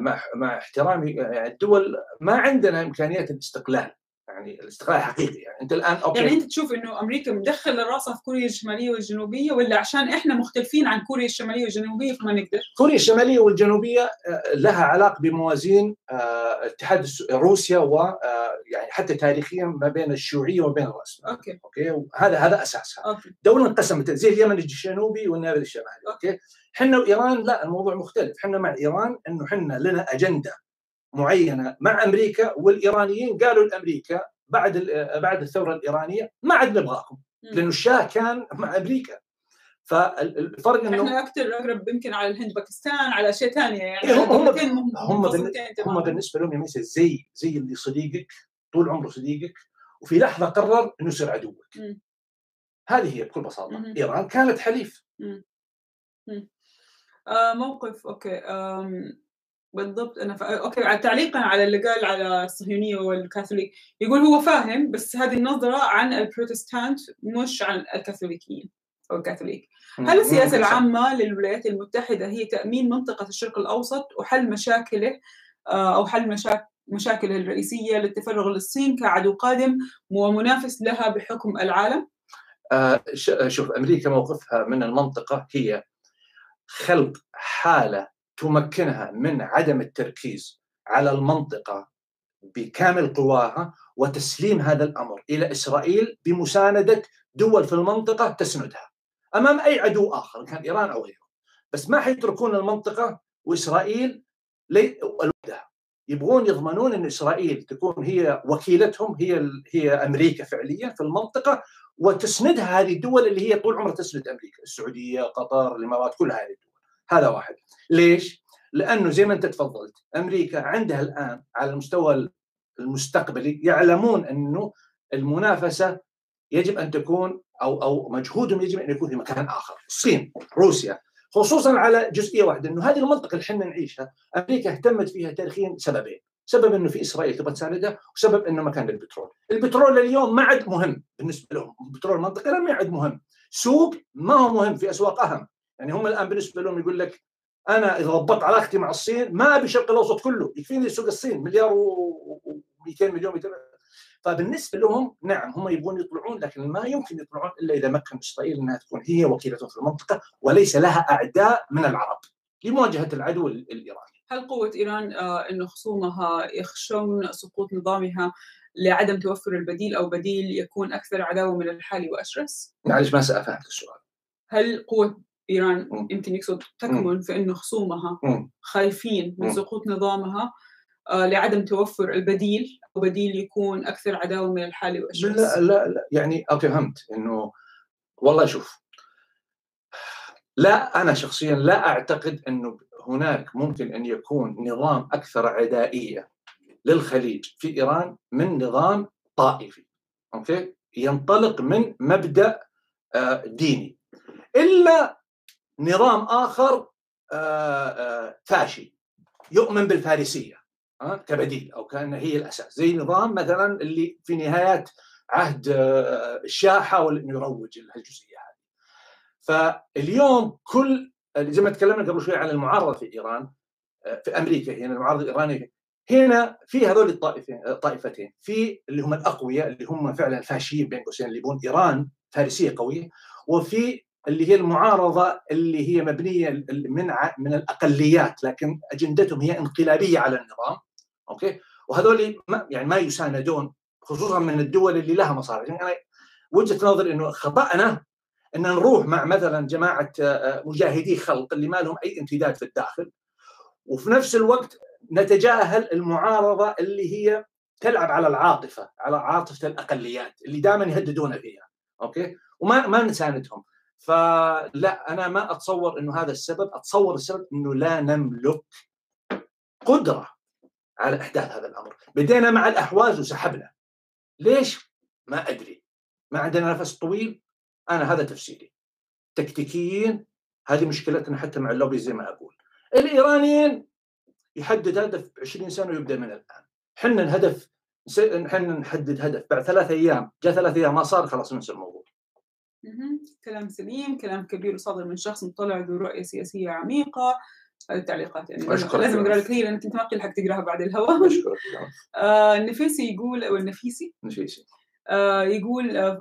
مع مع احترامي يعني الدول ما عندنا امكانيات الاستقلال. يعني الاستقلال حقيقي يعني انت الآن أوكي. يعني أنت تشوف إنه أمريكا مدخله راسها في كوريا الشمالية والجنوبية ولا عشان إحنا مختلفين عن كوريا الشمالية والجنوبية فما نقدر؟ كوريا الشمالية والجنوبية لها علاقة بموازين اتحاد روسيا و يعني حتى تاريخيا ما بين الشيوعية وبين الراسماليه. okay okay وهذا هذا أساسها. okay. دولة انقسمت زي اليمن الجنوبي واليمن الشمالي okay إحنا وإيران لا الموضوع مختلف إحنا مع إيران إنه إحنا لنا أجندة معينة مع أمريكا والإيرانيين قالوا لأمريكا بعد بعد الثورة الإيرانية ما عاد نبغاكم لأنه الشاه كان مع أمريكا. فالفرق إنه إحنا أكثر اقرب يمكن على الهند باكستان على أشياء ثانية يعني هم هم, هم, هم بالنسبة لهم يا ميسا زي زي اللي صديقك طول عمره صديقك وفي لحظة قرر إنه يصير عدوك. م. هذه هي بكل بساطة. م. إيران كانت حليف. م. آه موقف okay آم بالضبط. أنا ف... okay تعليقا على اللي قال على الصهيونية والكاثوليك يقول هو فاهم بس هذه النظرة عن البروتستانت مش عن الكاثوليكيين أو الكاثوليك. هل السياسة العامة للولايات المتحدة هي تأمين منطقة الشرق الأوسط وحل مشاكله أو حل مشاكل مشاكله الرئيسية للتفرغ للصين كعدو قادم ومنافس لها بحكم العالم؟ آه شوف أمريكا موقفها من المنطقة هي خلق حالة تمكنها من عدم التركيز على المنطقة بكامل قواها وتسليم هذا الأمر إلى إسرائيل بمساندة دول في المنطقة تسندها أمام أي عدو آخر كان إيران أو غيره. بس ما حيتركون المنطقة وإسرائيل لوحدها. يبغون يضمنون إن إسرائيل تكون هي وكيلتهم هي هي أمريكا فعليا في المنطقة وتسندها هذه الدول اللي هي طول عمرها تسند أمريكا السعودية قطر الإمارات كل هذه الدول. هذا واحد. ليش؟ لأنه زي ما أنت تفضلت أمريكا عندها الآن على المستوى المستقبلي يعلمون إنه المنافسة يجب أن تكون أو أو مجهودهم يجب أن يكون في مكان آخر، الصين، روسيا، خصوصا على جزئية واحدة إنه هذه المنطقة اللي إحنا نعيشها أمريكا اهتمت فيها تاريخيا سببين، سبب إنه في إسرائيل تبغى تساندها وسبب إنه مكان البترول، البترول اليوم ما عاد مهم بالنسبة لهم، البترول المنطقة ما عاد مهم، سوق ما هو مهم في اسواق اهم، يعني هم الآن بالنسبة لهم يقول لك أنا إذا ضبطت علاقتي مع الصين ما أبي الشرق الأوسط كله يكفيني سوق الصين مليار و200 مليون 200 فبالنسبة لهم نعم هم يبغون يطلعون لكن ما يمكن يطلعون إلا إذا مكن اسرائيل إنها تكون هي وكيلة في المنطقة وليس لها أعداء من العرب لمواجهة العدو الإيراني. هل قوة إيران آه، أن خصومها يخشون سقوط نظامها لعدم توفر البديل أو بديل يكون أكثر عداوة من الحالي وأشرس؟ معلش ما سأفهمك السؤال هل قوة إيران مم. يمكن يقصد تكمن في أنه خصومها. خايفين من. سقوط نظامها آه، لعدم توفر البديل أو بديل يكون أكثر عداوة من الحالي وأشرس؟ لا لا لا يعني أوكي فهمت إنه والله شوف لا أنا شخصيا لا أعتقد إنه هناك ممكن أن يكون نظام أكثر عدائية للخليج في إيران من نظام طائفي أوكي ينطلق من مبدأ آه، ديني إلا نظام آخر آه، آه، فاشي يؤمن بالفارسية آه، كبديل أو كان هي الأساس زي نظام مثلا اللي في نهايات عهد الشاه حاول يروج لهالجزئيه هذه. فاليوم كل زي ما تكلمنا قبل شوي عن المعارضة في إيران في أمريكا هنا المعارضة الإيرانية هنا في هذول الطائفتين الطائفتين في اللي هم الأقوياء اللي هم فعلا فاشيين بين قوسين اللي يبون إيران فارسية قوية وفي اللي هي المعارضة اللي هي مبنية من من الأقليات لكن أجندتهم هي انقلابية على النظام okay? وهذول يعني ما يساندون خصوصا من الدول اللي لها مصالح. يعني أنا وجهة نظري إنه خطأنا إن نروح مع مثلا جماعة آه، مجاهدي خلق اللي ما لهم أي امتداد في الداخل وفي نفس الوقت نتجاهل المعارضة اللي هي تلعب على العاطفة على عاطفة الأقليات اللي دائما يهددون فيها okay? وما ما نساندهم. فلا أنا ما أتصور إنه هذا السبب أتصور السبب إنه لا نملك قدرة على إحداث هذا الأمر. بدينا مع الاحواز وسحبنا. ليش؟ ما أدري. ما عندنا نفس طويل. أنا هذا تفسيري. تكتيكيين هذه مشكلتنا حتى مع اللوبي زي ما أقول. الإيرانيين يحدد هدف 20 سنة ويبدأ من الآن. حنا الهدف حنا نحدد هدف. بعد ثلاث أيام جاء ثلاث أيام ما صار خلاص ننسى الموضوع. كلام سليم كلام كبير وصادر من شخص مطلع ذو رؤية سياسية عميقة هذه التعليقات يعني لازم- أشكرك. لازم أقرأ لك هي لأنك انت ما تلحق تقراها بعد الهواء أشكرك آه النفيسي يقول أو النفيسي نفيسي آه يقول آه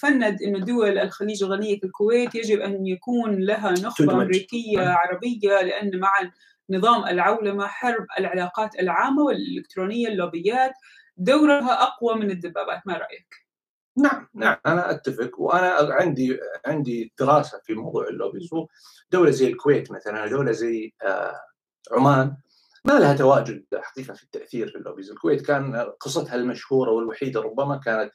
فند إنه دول الخليج الغنية كالكويت يجب أن يكون لها نخبة تدمج. أمريكية نعم. عربية لأن مع نظام العولمة حرب العلاقات العامة والإلكترونية اللوبيات دورها أقوى من الدبابات ما رأيك؟ نعم نعم أنا أتفق وأنا عندي عندي دراسة في موضوع ال lobbies. دولة زي الكويت مثلا دولة زي آه، عمان ما لها تواجد حقيقة في التأثير في ال lobbies، الكويت كان قصتها المشهورة والوحيدة ربما كانت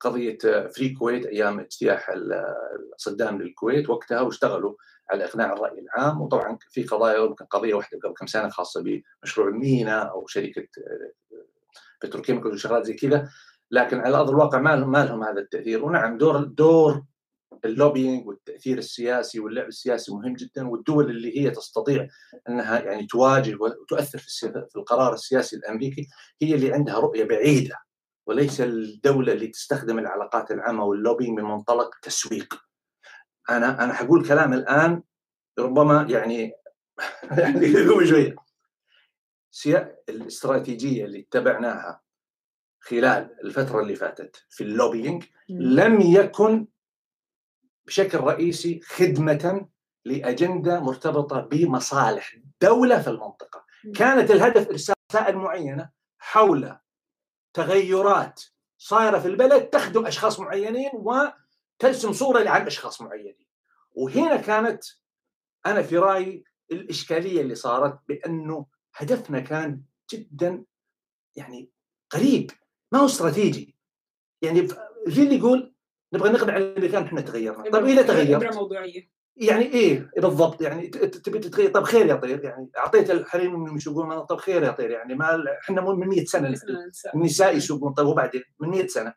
قضية Free Kuwait أيام اجتياح ال- صدام للكويت. وقتها واشتغلوا على إقناع الرأي العام. وطبعا في قضايا يمكن قضية واحدة قبل كم سنة خاصة بمشروع المينا أو شركة آه، petrochemical وشغلات زي كذا. لكن على أرض الواقع ما لهم ما لهم هذا التأثير. ونعم دور دور ال lobbying والتأثير السياسي واللعب السياسي مهم جدا والدول اللي هي تستطيع أنها يعني تواجه وتؤثر في في القرار السياسي الأمريكي هي اللي عندها رؤية بعيدة. وليس الدولة اللي تستخدم العلاقات العامة وال lobbying من منطلق تسويق. أنا أنا حقول كلام الآن ربما يعني يعني شوية. الاستراتيجية اللي اتبعناها خلال الفترة اللي فاتت في اللوبينج لم يكن بشكل رئيسي خدمة لأجندة مرتبطة بمصالح دولة في المنطقة. كانت الهدف إرسال رسائل معينة حول تغيرات صايرة في البلد تخدم أشخاص معينين وترسم صورة عن أشخاص معينين. وهنا كانت أنا في رأيي الإشكالية اللي صارت بأنه هدفنا كان جدا يعني قريب. ما هو استراتيجي. يعني في اللي يقول نبغى نقنع الامريكان إحنا تغيرنا. طيب اذا تغيرت؟ موضوعية. يعني إيه؟ بالضبط. يعني تبي تتغير؟ طب خير يا طير. يعني أعطيت الحريم انهم يسوقون طب خير يا طير. يعني ما إحنا مو من 100 سنة. النساء. يسوقون. طيب وبعدين؟ من 100 سنة.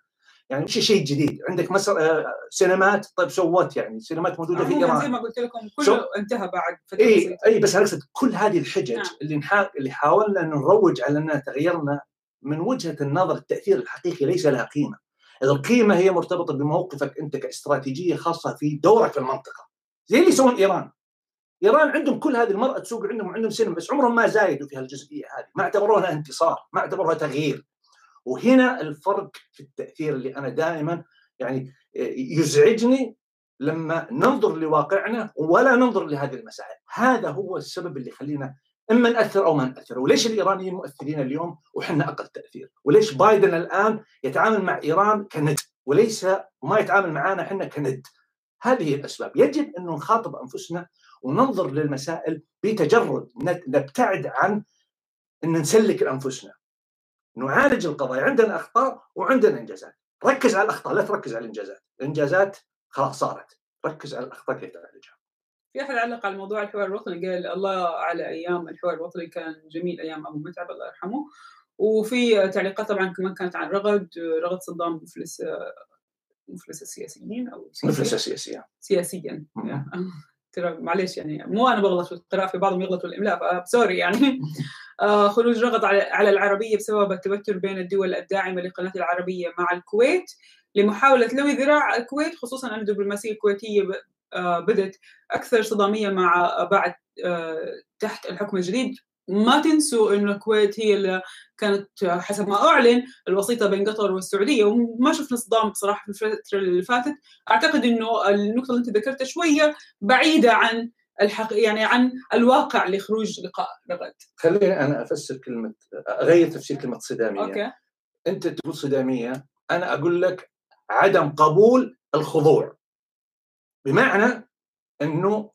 يعني مش شيء جديد. عندك مصر آه، سينمات. طيب سوت يعني. سينمات موجودة في عموما زي ايران ما قلت لكم كله انتهى بعد فترة اي. اي بس أنا اقصد كل هذه الحجج نعم. اللي نحا... اللي حاولنا ان نروج على اننا تغيرنا من وجهة النظر التأثير الحقيقي ليس لها قيمة. القيمة هي مرتبطة بموقفك أنت كاستراتيجية خاصة في دورك في المنطقة. زي اللي يسوون إيران. إيران عندهم كل هذه المرأة تسوق عندهم وعندهم سينما بس عمرهم ما زايدوا في هالجزئية هذه، ما اعتبروها انتصار، ما اعتبروها تغيير. وهنا الفرق في التأثير اللي أنا دائما يعني يزعجني لما ننظر لواقعنا ولا ننظر لهذه المسائل، هذا هو السبب اللي يخلينا اما ناثر أو ما ناثر وليش الإيرانيين مؤثرين اليوم وحنا أقل تأثير؟ وليش بايدن الآن يتعامل مع إيران كند؟ وليس ما يتعامل معنا إحنا كند؟ هذه الأسباب. يجب أن نخاطب أنفسنا وننظر للمسائل بتجرد. نبتعد عن إن نسلك أنفسنا. نعالج القضايا. عندنا أخطاء وعندنا إنجازات. ركز على الأخطاء لا تركز على الإنجازات. الإنجازات خلاص صارت. ركز على الأخطاء كيف تعالجها. في أحد علق على موضوع الحوار الوطني؟ قال الله على أيام الحوار الوطني كان جميل أيام أبو متعب الله يرحمه. وفي تعليقات طبعا كمان كانت عن رغد رغد صدام مفلس مفلس السياسيين أو مفلس السياسيين سياسيا ترى معلش يعني مو أنا بغلط في القراءة في بعضهم يغلطوا الإملاء سوري يعني. آه خروج رغد على العربية بسبب التوتر بين الدول الداعمة للقناه العربية مع الكويت لمحاولة لوي ذراع الكويت خصوصا ان الدبلوماسية الكويتية آه بدت. أكثر صدامية مع بعد آه تحت الحكم الجديد. ما تنسوا إنه الكويت هي اللي كانت حسب ما أعلن الوسيطة بين قطر والسعودية وما شفنا صدام بصراحة في الفترة اللي فاتت. أعتقد إنه النقطة اللي أنت ذكرتها شوية بعيدة عن الحق يعني عن الواقع لخروج لقاء رغد. خليني أنا أفسر كلمة أغير تفسير كلمة صدامية. أوكي. أنت تقول صدامية أنا أقول لك عدم قبول الخضوع. بمعنى إنه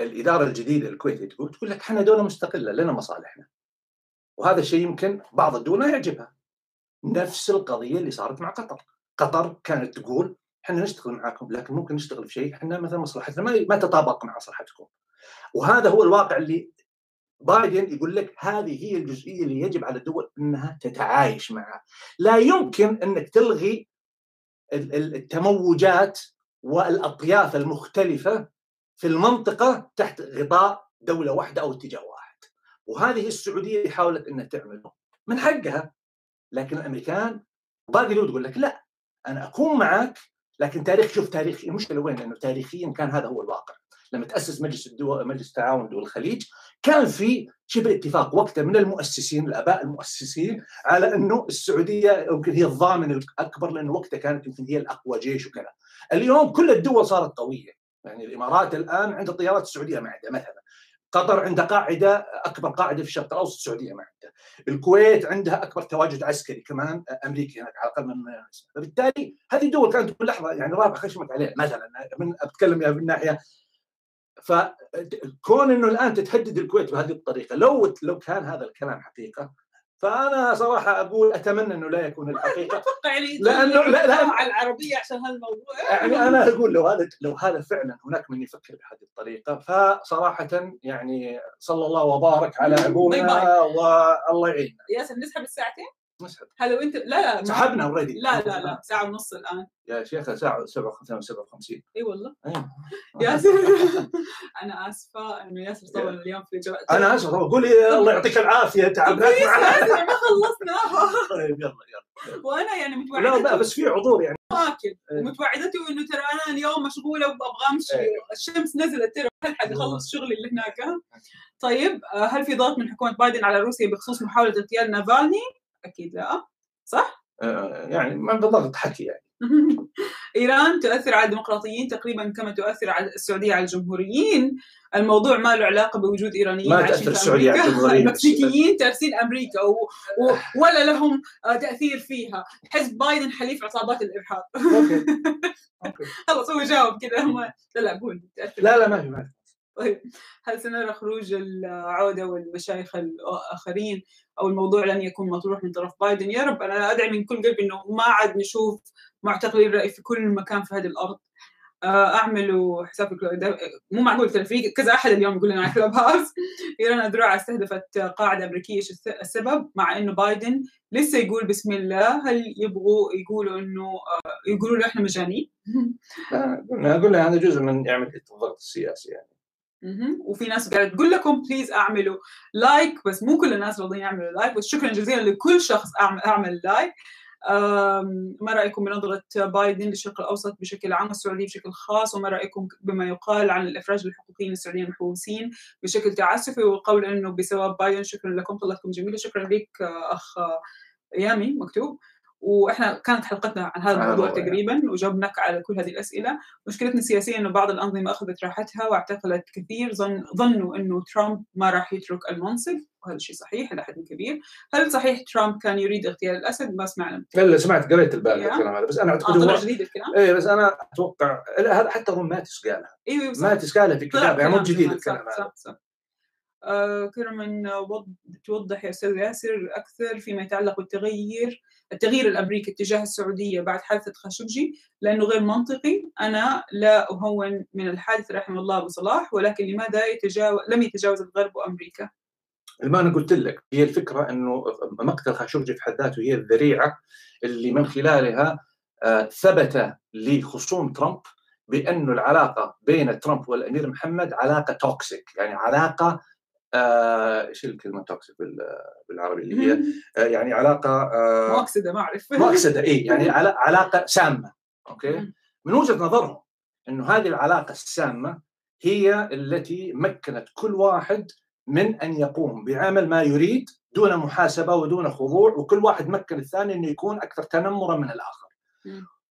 الإدارة الجديدة الكويتية تقول تقول لك إحنا دولة مستقلة لنا مصالحنا. وهذا الشيء يمكن بعض الدول ما يعجبها. نفس القضية اللي صارت مع قطر. قطر كانت تقول إحنا نشتغل معاكم لكن ممكن نشتغل في شيء إحنا مثلا مصلحتنا ما ما تطابق مع مصلحتكم وهذا هو الواقع اللي بايدن يقول لك هذه هي الجزئية اللي يجب على الدول إنها تتعايش معها. لا يمكن إنك تلغي التموجات والأطياف المختلفة في المنطقة تحت غطاء دولة واحدة أو اتجاه واحد وهذه السعودية اللي حاولت إنها تعمله من حقها لكن الأمريكان باقي تقول لك لا أنا أكون معك لكن تاريخ شوف تاريخ المشكلة وين؟ انه تاريخيا كان هذا هو الواقع لما تأسس مجلس الدول مجلس تعاون دول الخليج كان في شبه اتفاق وقتها من المؤسسين الآباء المؤسسين على أنه السعودية يمكن هي الضامن الأكبر لأنه وقتها كانت يمكن هي الأقوى جيش وكذا. اليوم كل الدول صارت قوية. يعني الإمارات الآن عندها طيارات السعودية ما عندها مثلا. قطر عندها قاعدة أكبر قاعدة في الشرق الأوسط السعودية ما عندها. الكويت عندها أكبر تواجد عسكري كمان أمريكي هناك على الأقل من فبالتالي هذه الدول كانت كل لحظة يعني رابع خشمت عليها مثلا. من اتكلم من الناحيه فكون إنه الآن تتهدد الكويت بهذه الطريقة لو لو كان هذا الكلام حقيقة فأنا صراحة أقول أتمنى إنه لا يكون الحقيقة. أتوقع يعني لأنه لا لا العربية عشان هالموضوع. يعني أنا أقول لو هذا لو هذا فعلا هناك من يفكر بهذه الطريقة فصراحه يعني صلى الله وبارك على أبونا والله يعيننا. ياسر نسحب الساعتين؟ نسحب هل لو انت لا لا سحبنا اوريدي لا لا لا ساعة ونص الآن. يا شيخ ساعة 57 57 إي والله. ياسر أنا آسفة. انه ياسر طول اليوم في جو أنا اسف قولي الله يعطيك العافية تعبناك ياسر ما خلصناها طيب يلا يلا. وأنا يعني لا لا بس في عذور يعني. اكل إيه. متوعدته إنه ترى أنا اليوم مشغولة وأبغى أمشي. إيه. الشمس نزلت ترى الحق اخلص شغلي اللي هناك. طيب آه، هل في ضغط من حكومة بايدن على روسيا بخصوص محاولة اغتيال نافالني؟ أكيد لا صح؟ آه، يعني ما بالضبط حكي يعني إيران تؤثر على الديمقراطيين تقريبا كما تؤثر على السعودية على الجمهوريين الموضوع ما له علاقة بوجود إيرانيين ما تأثر السعودية على أمريكا. الجمهوريين. المكسيكيين تارسين أمريكا و... و... ولا لهم آه، تأثير فيها حزب بايدن حليف عصابات الإرهاب okay okay خلص هو جاوب كذا هم لا لا قول. لا لا ما في ما في طيب هل سنرى خروج العودة والمشايخ الآخرين أو الموضوع لن يكون مطروح من طرف بايدن؟ يا رب أنا أدعي من كل قلبي أنه ما عاد نشوف معتقلين رأي في كل مكان في هذه الأرض. آه، اعملوا حساب مو معقول ترى في كذا أحد اليوم يقول لنا على كلوب هاوس. إيران اذرع استهدفت قاعدة أمريكية إيش الس- السبب؟ مع إنه بايدن لسه يقول بسم الله هل يبغوا يقولوا إنه آه، يقولوا له إحنا مجانين؟ لا، قلنا هذا جزء من يعمل الضغط السياسي يعني. وفي ناس قاعدة تقول لكم please أعملوا like بس مو كل الناس راضيين يعملوا like بس شكرا جزيلا لكل شخص أعمل, like أم، ما رأيكم بنظرة بايدن للشرق الأوسط بشكل عام والسعوديه بشكل خاص؟ وما رأيكم بما يقال عن الإفراج للحقوقيين السعوديين المحبوسين بشكل تعسفي؟ وقول إنه بسبب بايدن شكرا لكم طلتكم جميلة. شكرا لك آه، أخ آه، يامي مكتوب. وإحنا كانت حلقتنا عن هذا آه، الموضوع والله. تقريبا وجاوبناك على كل هذه الأسئلة، مشكلتنا السياسية إنه بعض الأنظمة أخذت راحتها واعتقلت كثير ظن ظنوا إنه ترامب ما راح يترك المنصب وهذا الشيء صحيح إلى حد كبير، هل صحيح ترامب كان يريد اغتيال الأسد؟ ما سمعنا الا سمعت قريت. الكلام هذا بس أنا أعتقد طلع هو جديد الكلام؟ إيه بس أنا أتوقع لا، هذا حتى جيم ماتس قالها أيوه. ماتس قالها في كتاب يعني مو جديد الكلام هذا صح صح آه كرمن وض- توضح يا أستاذ ياسر أكثر فيما يتعلق بالتغيير التغيير الأمريكي اتجاه السعودية بعد حادثة خاشقجي لأنه غير منطقي أنا لا أهون من الحادث رحمه الله ابو صلاح ولكن لماذا يتجاوز لم يتجاوز الغرب وأمريكا؟ ما أنا قلت لك هي الفكرة أنه مقتل خاشقجي في حد ذاته هي الذريعة اللي من خلالها آه، ثبت لخصوم ترامب بانه العلاقة بين ترامب والأمير محمد علاقة توكسيك يعني علاقة آه، إيش الكلمة toxic بال- بالعربي اللي هي؟ آه، يعني علاقة آه، مؤكسده ما أعرف. مؤكسده اي يعني علا- علاقة سامة أوكي. من وجهة نظرهم إنه هذه العلاقة السامة هي التي مكنت كل واحد من أن يقوم بعمل ما يريد دون محاسبة ودون خضوع وكل واحد مكن الثاني إنه يكون أكثر تنمرا من الآخر.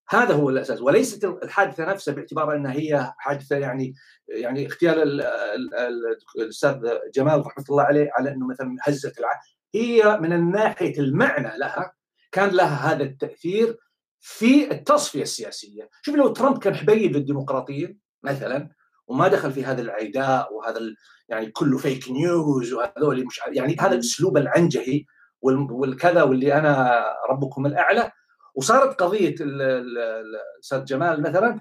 هذا هو الأساس وليست الحادثة نفسها باعتبار أنها هي حادثة يعني يعني اغتيال ال- ال- ال- الأستاذ جمال رحمة الله عليه على إنه مثلا هزت الع... هي من ناحية المعنى لها كان لها هذا التأثير في التصفية السياسية، شوف لو ترامب كان حبيب للديمقراطيين مثلا وما دخل في هذا العداء وهذا. يعني كله فيك نيوز وهذول مش يعني هذا الأسلوب العنجهي وال- والكذا واللي أنا ربكم الأعلى وصارت قضية ال- ال- ال- الأستاذ جمال مثلا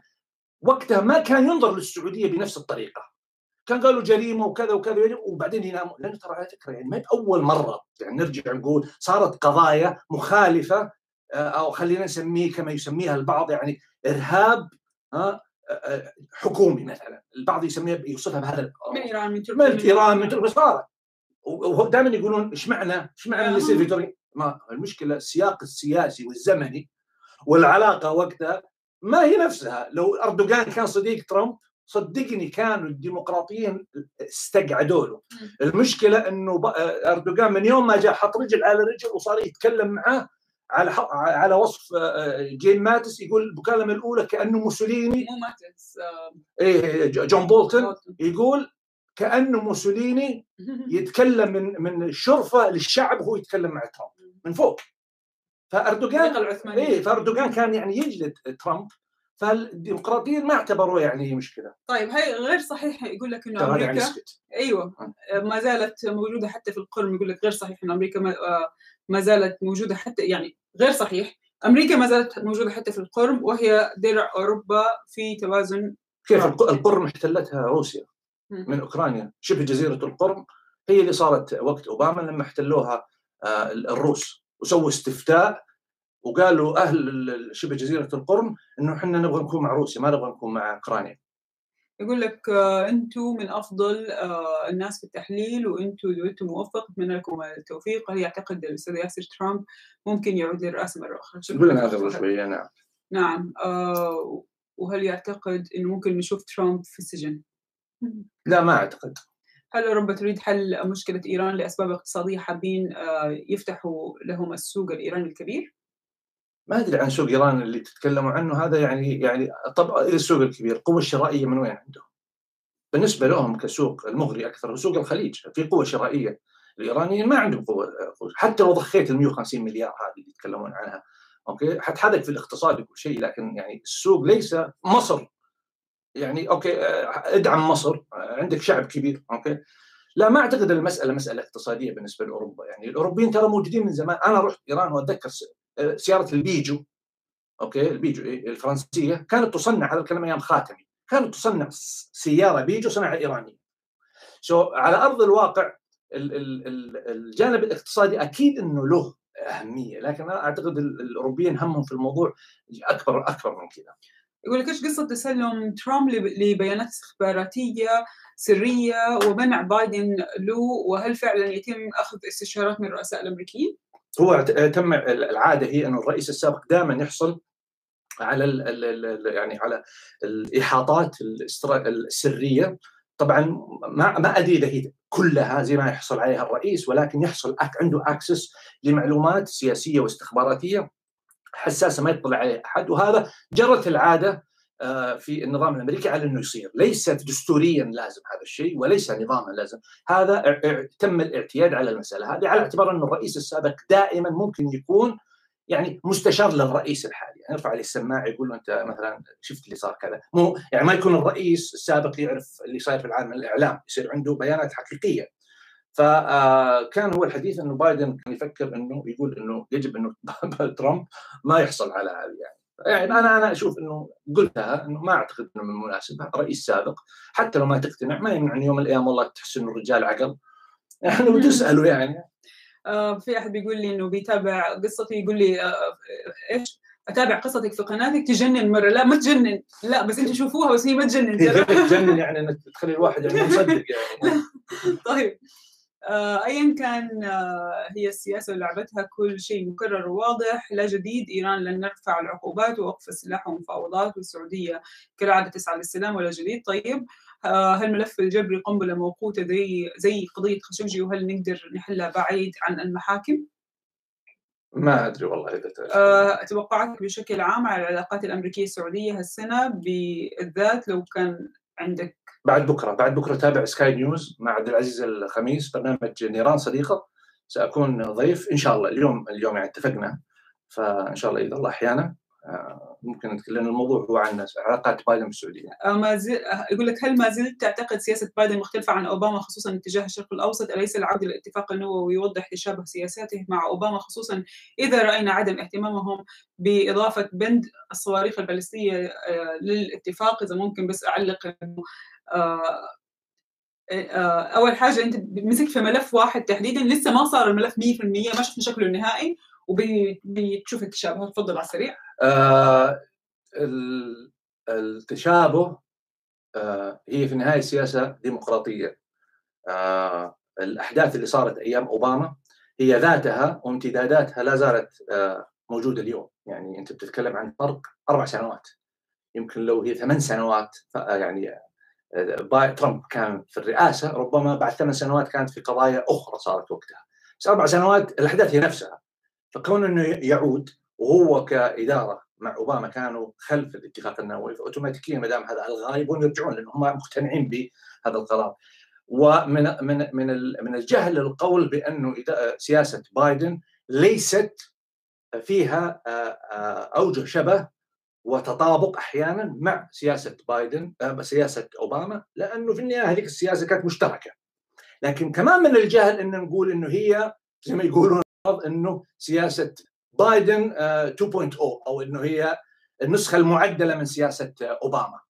وقتها ما كان ينظر للسعودية بنفس الطريقة. كان قالوا جريمة وكذا وكذا وبعدين يناموا لأنه ترى على فكرة يعني ما اول مرة يعني نرجع نقول صارت قضايا مخالفة آه، أو خلينا نسميه كما يسميها البعض يعني إرهاب ها آه، آه، حكومي مثلا. البعض يسميها يوصفها بهذا من إيران من تركيا من إيران من تركيا. صارت. ودائما يقولون إيش معنى؟ إيش معنى اللي يصير في تركيا؟ ما المشكلة السياق السياسي والزمني والعلاقة وقتها ما هي نفسها. لو أردوغان كان صديق ترامب صدقني كانوا الديمقراطيين استقعدوا له. المشكلة إنه أردوغان من يوم ما جاء حط رجل على رجل وصار يتكلم معاه على على وصف آه، جيم ماتس يقول المكالمه الأولى كأنه موسوليني. مو ماتس آه، إيه جون بولتون. يقول كأنه موسوليني يتكلم من من شرفة للشعب وهو يتكلم مع ترامب. من فوق. فأردوغان إيه فأردوغان كان يعني يجلد ترامب فالديمقراطيين ما اعتبروه يعني مشكلة. طيب هي غير صحيح يقول لك إنه يعني أمريكا اسكت أيوه ما زالت موجودة حتى في القرم يقول لك غير صحيح إن أمريكا ما, آه، ما زالت موجودة حتى يعني غير صحيح أمريكا ما زالت موجودة حتى في القرم وهي درع أوروبا في توازن كيف. الق- القرم احتلتها روسيا. من أوكرانيا. شبه جزيرة القرم هي اللي صارت وقت أوباما لما احتلوها الروس. وسووا استفتاء وقالوا أهل شبه جزيرة القرم إنه إحنا نبغى نكون مع روسيا ما نبغى نكون مع أوكرانيا. يقول لك آه، أنتم من أفضل آه، الناس في التحليل وأنتم دويتو موفق. أتمنى لكم التوفيق. هل يعتقد الأستاذ ياسر ترامب ممكن يعود للرئاسه مرة أخرى؟ شكراً. نقول لنا قبل شوية نعم. نعم. آه، وهل يعتقد إنه ممكن نشوف ترامب في السجن؟ لا ما أعتقد. هل أوروبا تريد حل مشكلة إيران لأسباب اقتصادية حابين آه، يفتحوا لهم السوق الإيراني الكبير؟ ما أدري عن سوق إيران اللي تتكلموا عنه هذا يعني يعني طبعا السوق الكبير القوه الشرائيه من وين عندهم؟ بالنسبة لهم كسوق المغري أكثر سوق الخليج في قوة شرائية الإيرانيين ما عندهم قوة. حتى لو ضخيت ال 150 مليار هذه اللي يتكلمون عنها أوكي حتحرك في الاقتصاد وكل شيء لكن يعني السوق ليس مصر يعني أوكي آه، ادعم مصر آه، عندك شعب كبير أوكي. لا ما أعتقد المسألة مسألة اقتصادية بالنسبة لأوروبا. يعني الأوروبيين ترى موجودين من زمان. أنا رحت إيران وأتذكر آه، سيارة البيجو أوكي البيجو إيه، الفرنسية كانت تصنع هذا الكلام أيام خاتمي كانت تصنع سيارة بيجو صناعه إيرانية. so على أرض الواقع ال- ال- ال- الجانب الاقتصادي أكيد إنه له أهمية لكن أنا أعتقد ال- الأوروبيين همهم في الموضوع أكبر أكبر من كذا يقول لك إيش قصة تسلم ترامب لب- لبيانات استخباراتيه سرية ومنع بايدن له وهل فعلا يتم أخذ استشارات من الرؤساء الأمريكيين؟ هو تم العادة هي إنه الرئيس السابق دائما يحصل على ال ال ال يعني على الإحاطات السرية طبعا ما ما أدري إذا هي كلها زي ما يحصل عليها الرئيس ولكن يحصل عنده أكسس لمعلومات سياسية واستخباراتية حساسة ما يطلع عليه أحد. وهذا جرت العادة آه، في النظام الأمريكي على إنه يصير، ليست دستوريا لازم هذا الشيء وليس نظاما لازم، هذا تم الاعتياد على المسألة هذه على اعتبار إنه الرئيس السابق دائما ممكن يكون يعني مستشار للرئيس الحالي. يعني يرفع عليه السماعة يقول له أنت مثلا شفت اللي صار كذا. مو يعني ما يكون الرئيس السابق يعرف اللي صاير في العالم الإعلام يصير عنده بيانات حقيقية. فكان آه، هو الحديث إنه بايدن كان يفكر إنه يقول إنه يجب إنه ترامب ما يحصل على هذه يعني. يعني أنا أنا أشوف إنه قلتها إنه ما أعتقد إنه من مناسب رئيس سابق حتى لو ما تقتنع ما يمنع يوم من الأيام والله تحس إنه رجال عقل. يعني وتسأله يعني. آه في أحد بيقول لي إنه بيتابع قصتي يقول لي آه إيش؟ أتابع قصتك في قناتك تجنن مرة. لا ما تجنن. لا بس أنتم شوفوها بس هي ما تجنن. تجنن يعني إنك تخلي الواحد يعني مصدق يعني. طيب. آه، ايا كان آه، هي السياسة ولعبتها كل شيء مكرر وواضح لا جديد. إيران لن نرفع العقوبات ووقف السلاح ومفاوضات والسعوديه كالعادة تسعى للسلام ولا جديد. طيب آه، هل ملف الجبري قنبله موقوته زي زي قضية خشوجي وهل نقدر نحلها بعيد عن المحاكم؟ ما أدري والله إذا أه بشكل عام على العلاقات الأمريكية السعودية هالسنة بالذات لو كان عندك؟ بعد بكرة بعد بكرة تابع سكاي نيوز مع عبد العزيز الخميس برنامج نيران صديقة. سأكون ضيف إن شاء الله. اليوم اليوم يعني اتفقنا فإن شاء الله إذا الله أحيانا آه، ممكن نتكلم الموضوع هو عن علاقات بايدن بالسعودية. آه، ما زل يقول لك هل ما زلت تعتقد سياسة بايدن مختلفة عن أوباما خصوصا اتجاه الشرق الأوسط؟ أليس العوده للاتفاق النووي يوضح تشابه سياساته مع أوباما خصوصا إذا رأينا عدم اهتمامهم بإضافة بند الصواريخ البالستية آه، للاتفاق؟ إذا ممكن بس أعلق إنه أول حاجة أنت مسكت في ملف واحد تحديدا لسه ما صار الملف 100% ما شفنا شكله النهائي وبتشوف التشابه تفضل على السريع. آه التشابه آه هي في النهاية سياسة ديمقراطية. آه الأحداث اللي صارت أيام أوباما هي ذاتها وامتداداتها لا زالت آه موجودة اليوم. يعني أنت بتتكلم عن فرق أربع سنوات. يمكن لو هي ثمان سنوات يعني آه، ترامب كان في الرئاسة ربما بعد ثمان سنوات كانت في قضايا أخرى صارت وقتها. بس أربع سنوات الأحداث هي نفسها. فكون إنه يعود وهو كإدارة مع أوباما كانوا خلف الاتفاق النووي فاوتوماتيكيا ما دام هذا الغاء يبغون يرجعون لأنهم مقتنعين بهذا القرار. ومن من من من الجهل القول بأنه سياسة بايدن ليست فيها أوجه شبه وتطابق أحيانا مع سياسة بايدن سياسة أوباما لأنه في النهاية هذيك السياسة كانت مشتركة. لكن كمان من الجهل إن نقول إنه هي زي ما يقولون إنه سياسة بايدن 2.0 آه، أو إنه هي النسخة المعدلة من سياسة أوباما.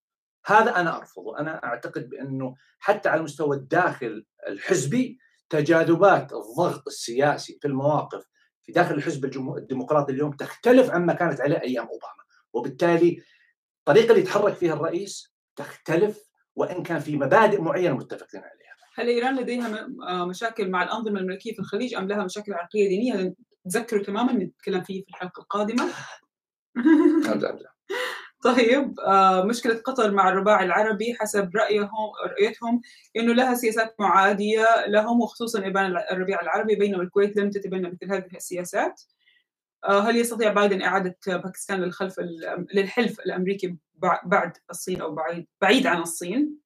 هذا أنا أرفضه. أنا أعتقد بإنه حتى على المستوى الداخل الحزبي تجاذبات الضغط السياسي في المواقف في داخل الحزب الديمقراطي اليوم تختلف عما كانت عليه أيام أوباما. وبالتالي الطريقة اللي يتحرك فيها الرئيس تختلف وإن كان في مبادئ معينة متفقين عليها. هل إيران لديها آه، مشاكل مع الأنظمة الملكية في الخليج أم لها مشاكل عرقيه دينية؟ تذكروا تماما نتكلم فيه في الحلقة القادمة. طيب آه مشكلة قطر مع الرباع العربي حسب رأيهم رؤيتهم أنه لها سياسات معادية لهم وخصوصا إبان الربيع العربي بينما الكويت لم تتبنى مثل هذه السياسات آه، هل يستطيع بايدن إعادة باكستان للخلف للحلف الأمريكي بعد الصين أو بعيد بعيد عن الصين؟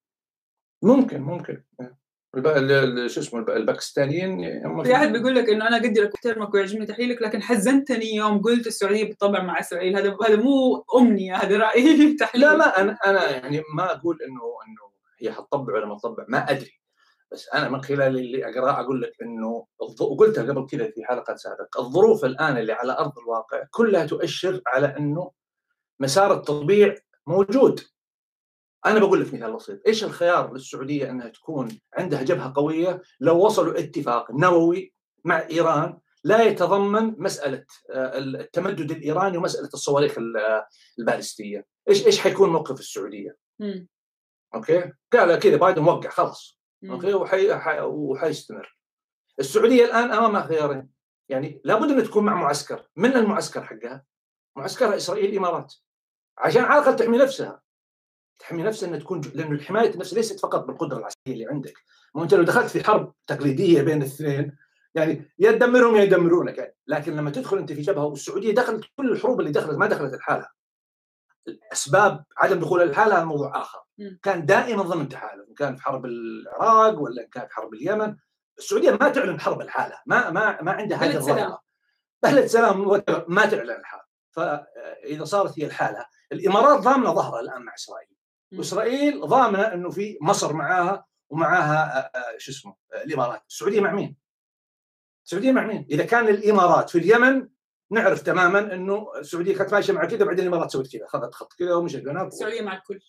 ممكن ممكن شو اسمه الباكستانيين في احد بيقول لك إنه أنا اقدرك واحترمك ويعجبني تحليلك لكن حزنتني يوم قلت السعودية بتطبع مع إسرائيل. هذا هذا مو أمنية هذا رايي تحليل. لا لا أنا أنا يعني ما أقول انه إنه هي حتطبع ولا ما تطبع ما أدري. بس أنا من خلال اللي أقرأه أقول لك إنه وقلتها قبل كذا في حلقة سابقة الظروف الآن اللي على أرض الواقع كلها تؤشر على إنه مسار التطبيع موجود. أنا بقول لك مثال بسيط. إيش الخيار للسعودية أنها تكون عندها جبهة قوية؟ لو وصلوا اتفاق نووي مع إيران لا يتضمن مسألة آه، التمدد الإيراني ومسألة الصواريخ البالستية. إيش إيش حيكون موقف السعودية؟ م. أوكي؟ قال كذا بايدن وقع خلاص. أوكي؟ وحي... وحيستمر. السعودية الآن امامها خيارين يعني لابد أن تكون مع معسكر. من المعسكر حقها؟ معسكرها إسرائيل الإمارات. عشان على الاقل تحمي نفسها. تحمي نفسها ان تكون لأنه الحماية النفس ليست فقط بالقدرة العسكرية اللي عندك. ما أنت لو دخلت في حرب تقليدية بين الاثنين يعني يا تدمرهم يا يدمرونك يعني. لكن لما تدخل أنت في جبهه والسعودية دخلت كل الحروب اللي دخلت ما دخلت الحالة اسباب عدم دخول الحالة هذا موضوع آخر. كان دائما ضمن تحالف كان في حرب العراق ولا كان في حرب اليمن. السعودية ما تعلن حرب الحاله ما ما ما عندها هذه الظاهرة. بلد سلام ما تعلن الحرب فإذا صارت هي الحاله الإمارات ضامنة ظهرها الآن مع إسرائيل. وإسرائيل ضامنة إنه في مصر معاها ومعاها شو اسمه الإمارات. السعودية مع مين؟ السعودية مع مين؟ إذا كان الإمارات في اليمن نعرف تماما إنه السعودية كانت ماشية مع كذا بعدين الإمارات سوت كذا اخذت خط كذا ومشت السعودية مع الكل.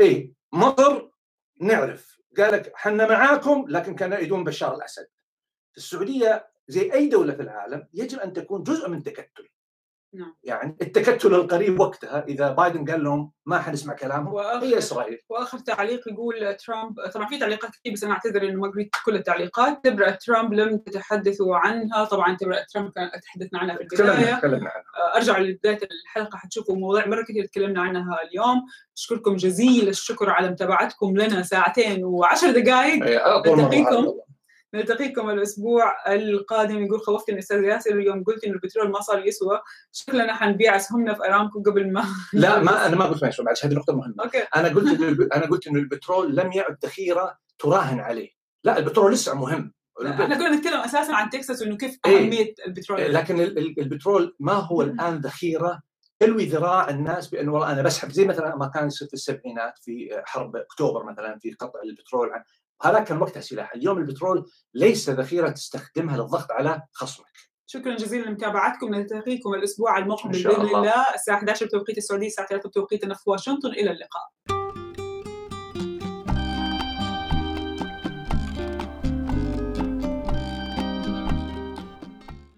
إي مصر نعرف. قال لك إحنا معاكم لكن كانوا يدون بشار الأسد. السعودية زي أي دولة في العالم يجب أن تكون جزء من تكتل. نعم. يعني التكتل القريب وقتها إذا بايدن قال لهم ما حنسمع كلامهم هي إسرائيل. وآخر تعليق يقول ترامب طبعا في تعليقات كثير بس أنا أعتذر إنه ما قريت كل التعليقات. تبرأ ترامب لم تتحدثوا عنها. طبعا تبرأ ترامب كان تحدثنا عنها في البداية. تكلمنا عنها. آه، ارجعوا لبداية الحلقة حتشوفوا مواضيع مرة كثير تكلمنا عنها اليوم. أشكركم جزيل الشكر على متابعتكم لنا ساعتين وعشر دقائق نلتقيكم نلتقيكم الأسبوع القادم. يقول خوفتني أستاذ ياسر. اليوم قلت إنه البترول ما صار يسوى. شكلنا حنبيع أسهمنا في أرامكو قبل ما لا ما أنا ما قلت ما يسوى معلش هذه نقطة مهمة. أوكي. أنا قلت أنا قلت إنه البترول لم يعد ذخيرة تراهن عليه. لا البترول لسه مهم. إحنا كنا نتكلم أساسا عن تكساس وانه كيف إيه. أهمية إيه؟ البترول لكن البترول ما هو الآن ذخيرة تلوي ذراع الناس بأنه والله أنا بسحب زي مثلا ما كان يصير في السبعينات في حرب أكتوبر مثلا في قطع البترول. هذا كان وقتها سلاح. اليوم البترول ليس ذخيرة تستخدمها للضغط على خصمك. شكرا جزيلا لمتابعتكم. نلتقيكم الأسبوع المقبل بإذن الله. الساعة 11 بتوقيت السعودية الساعة 3 بتوقيتنا في واشنطن. إلى اللقاء.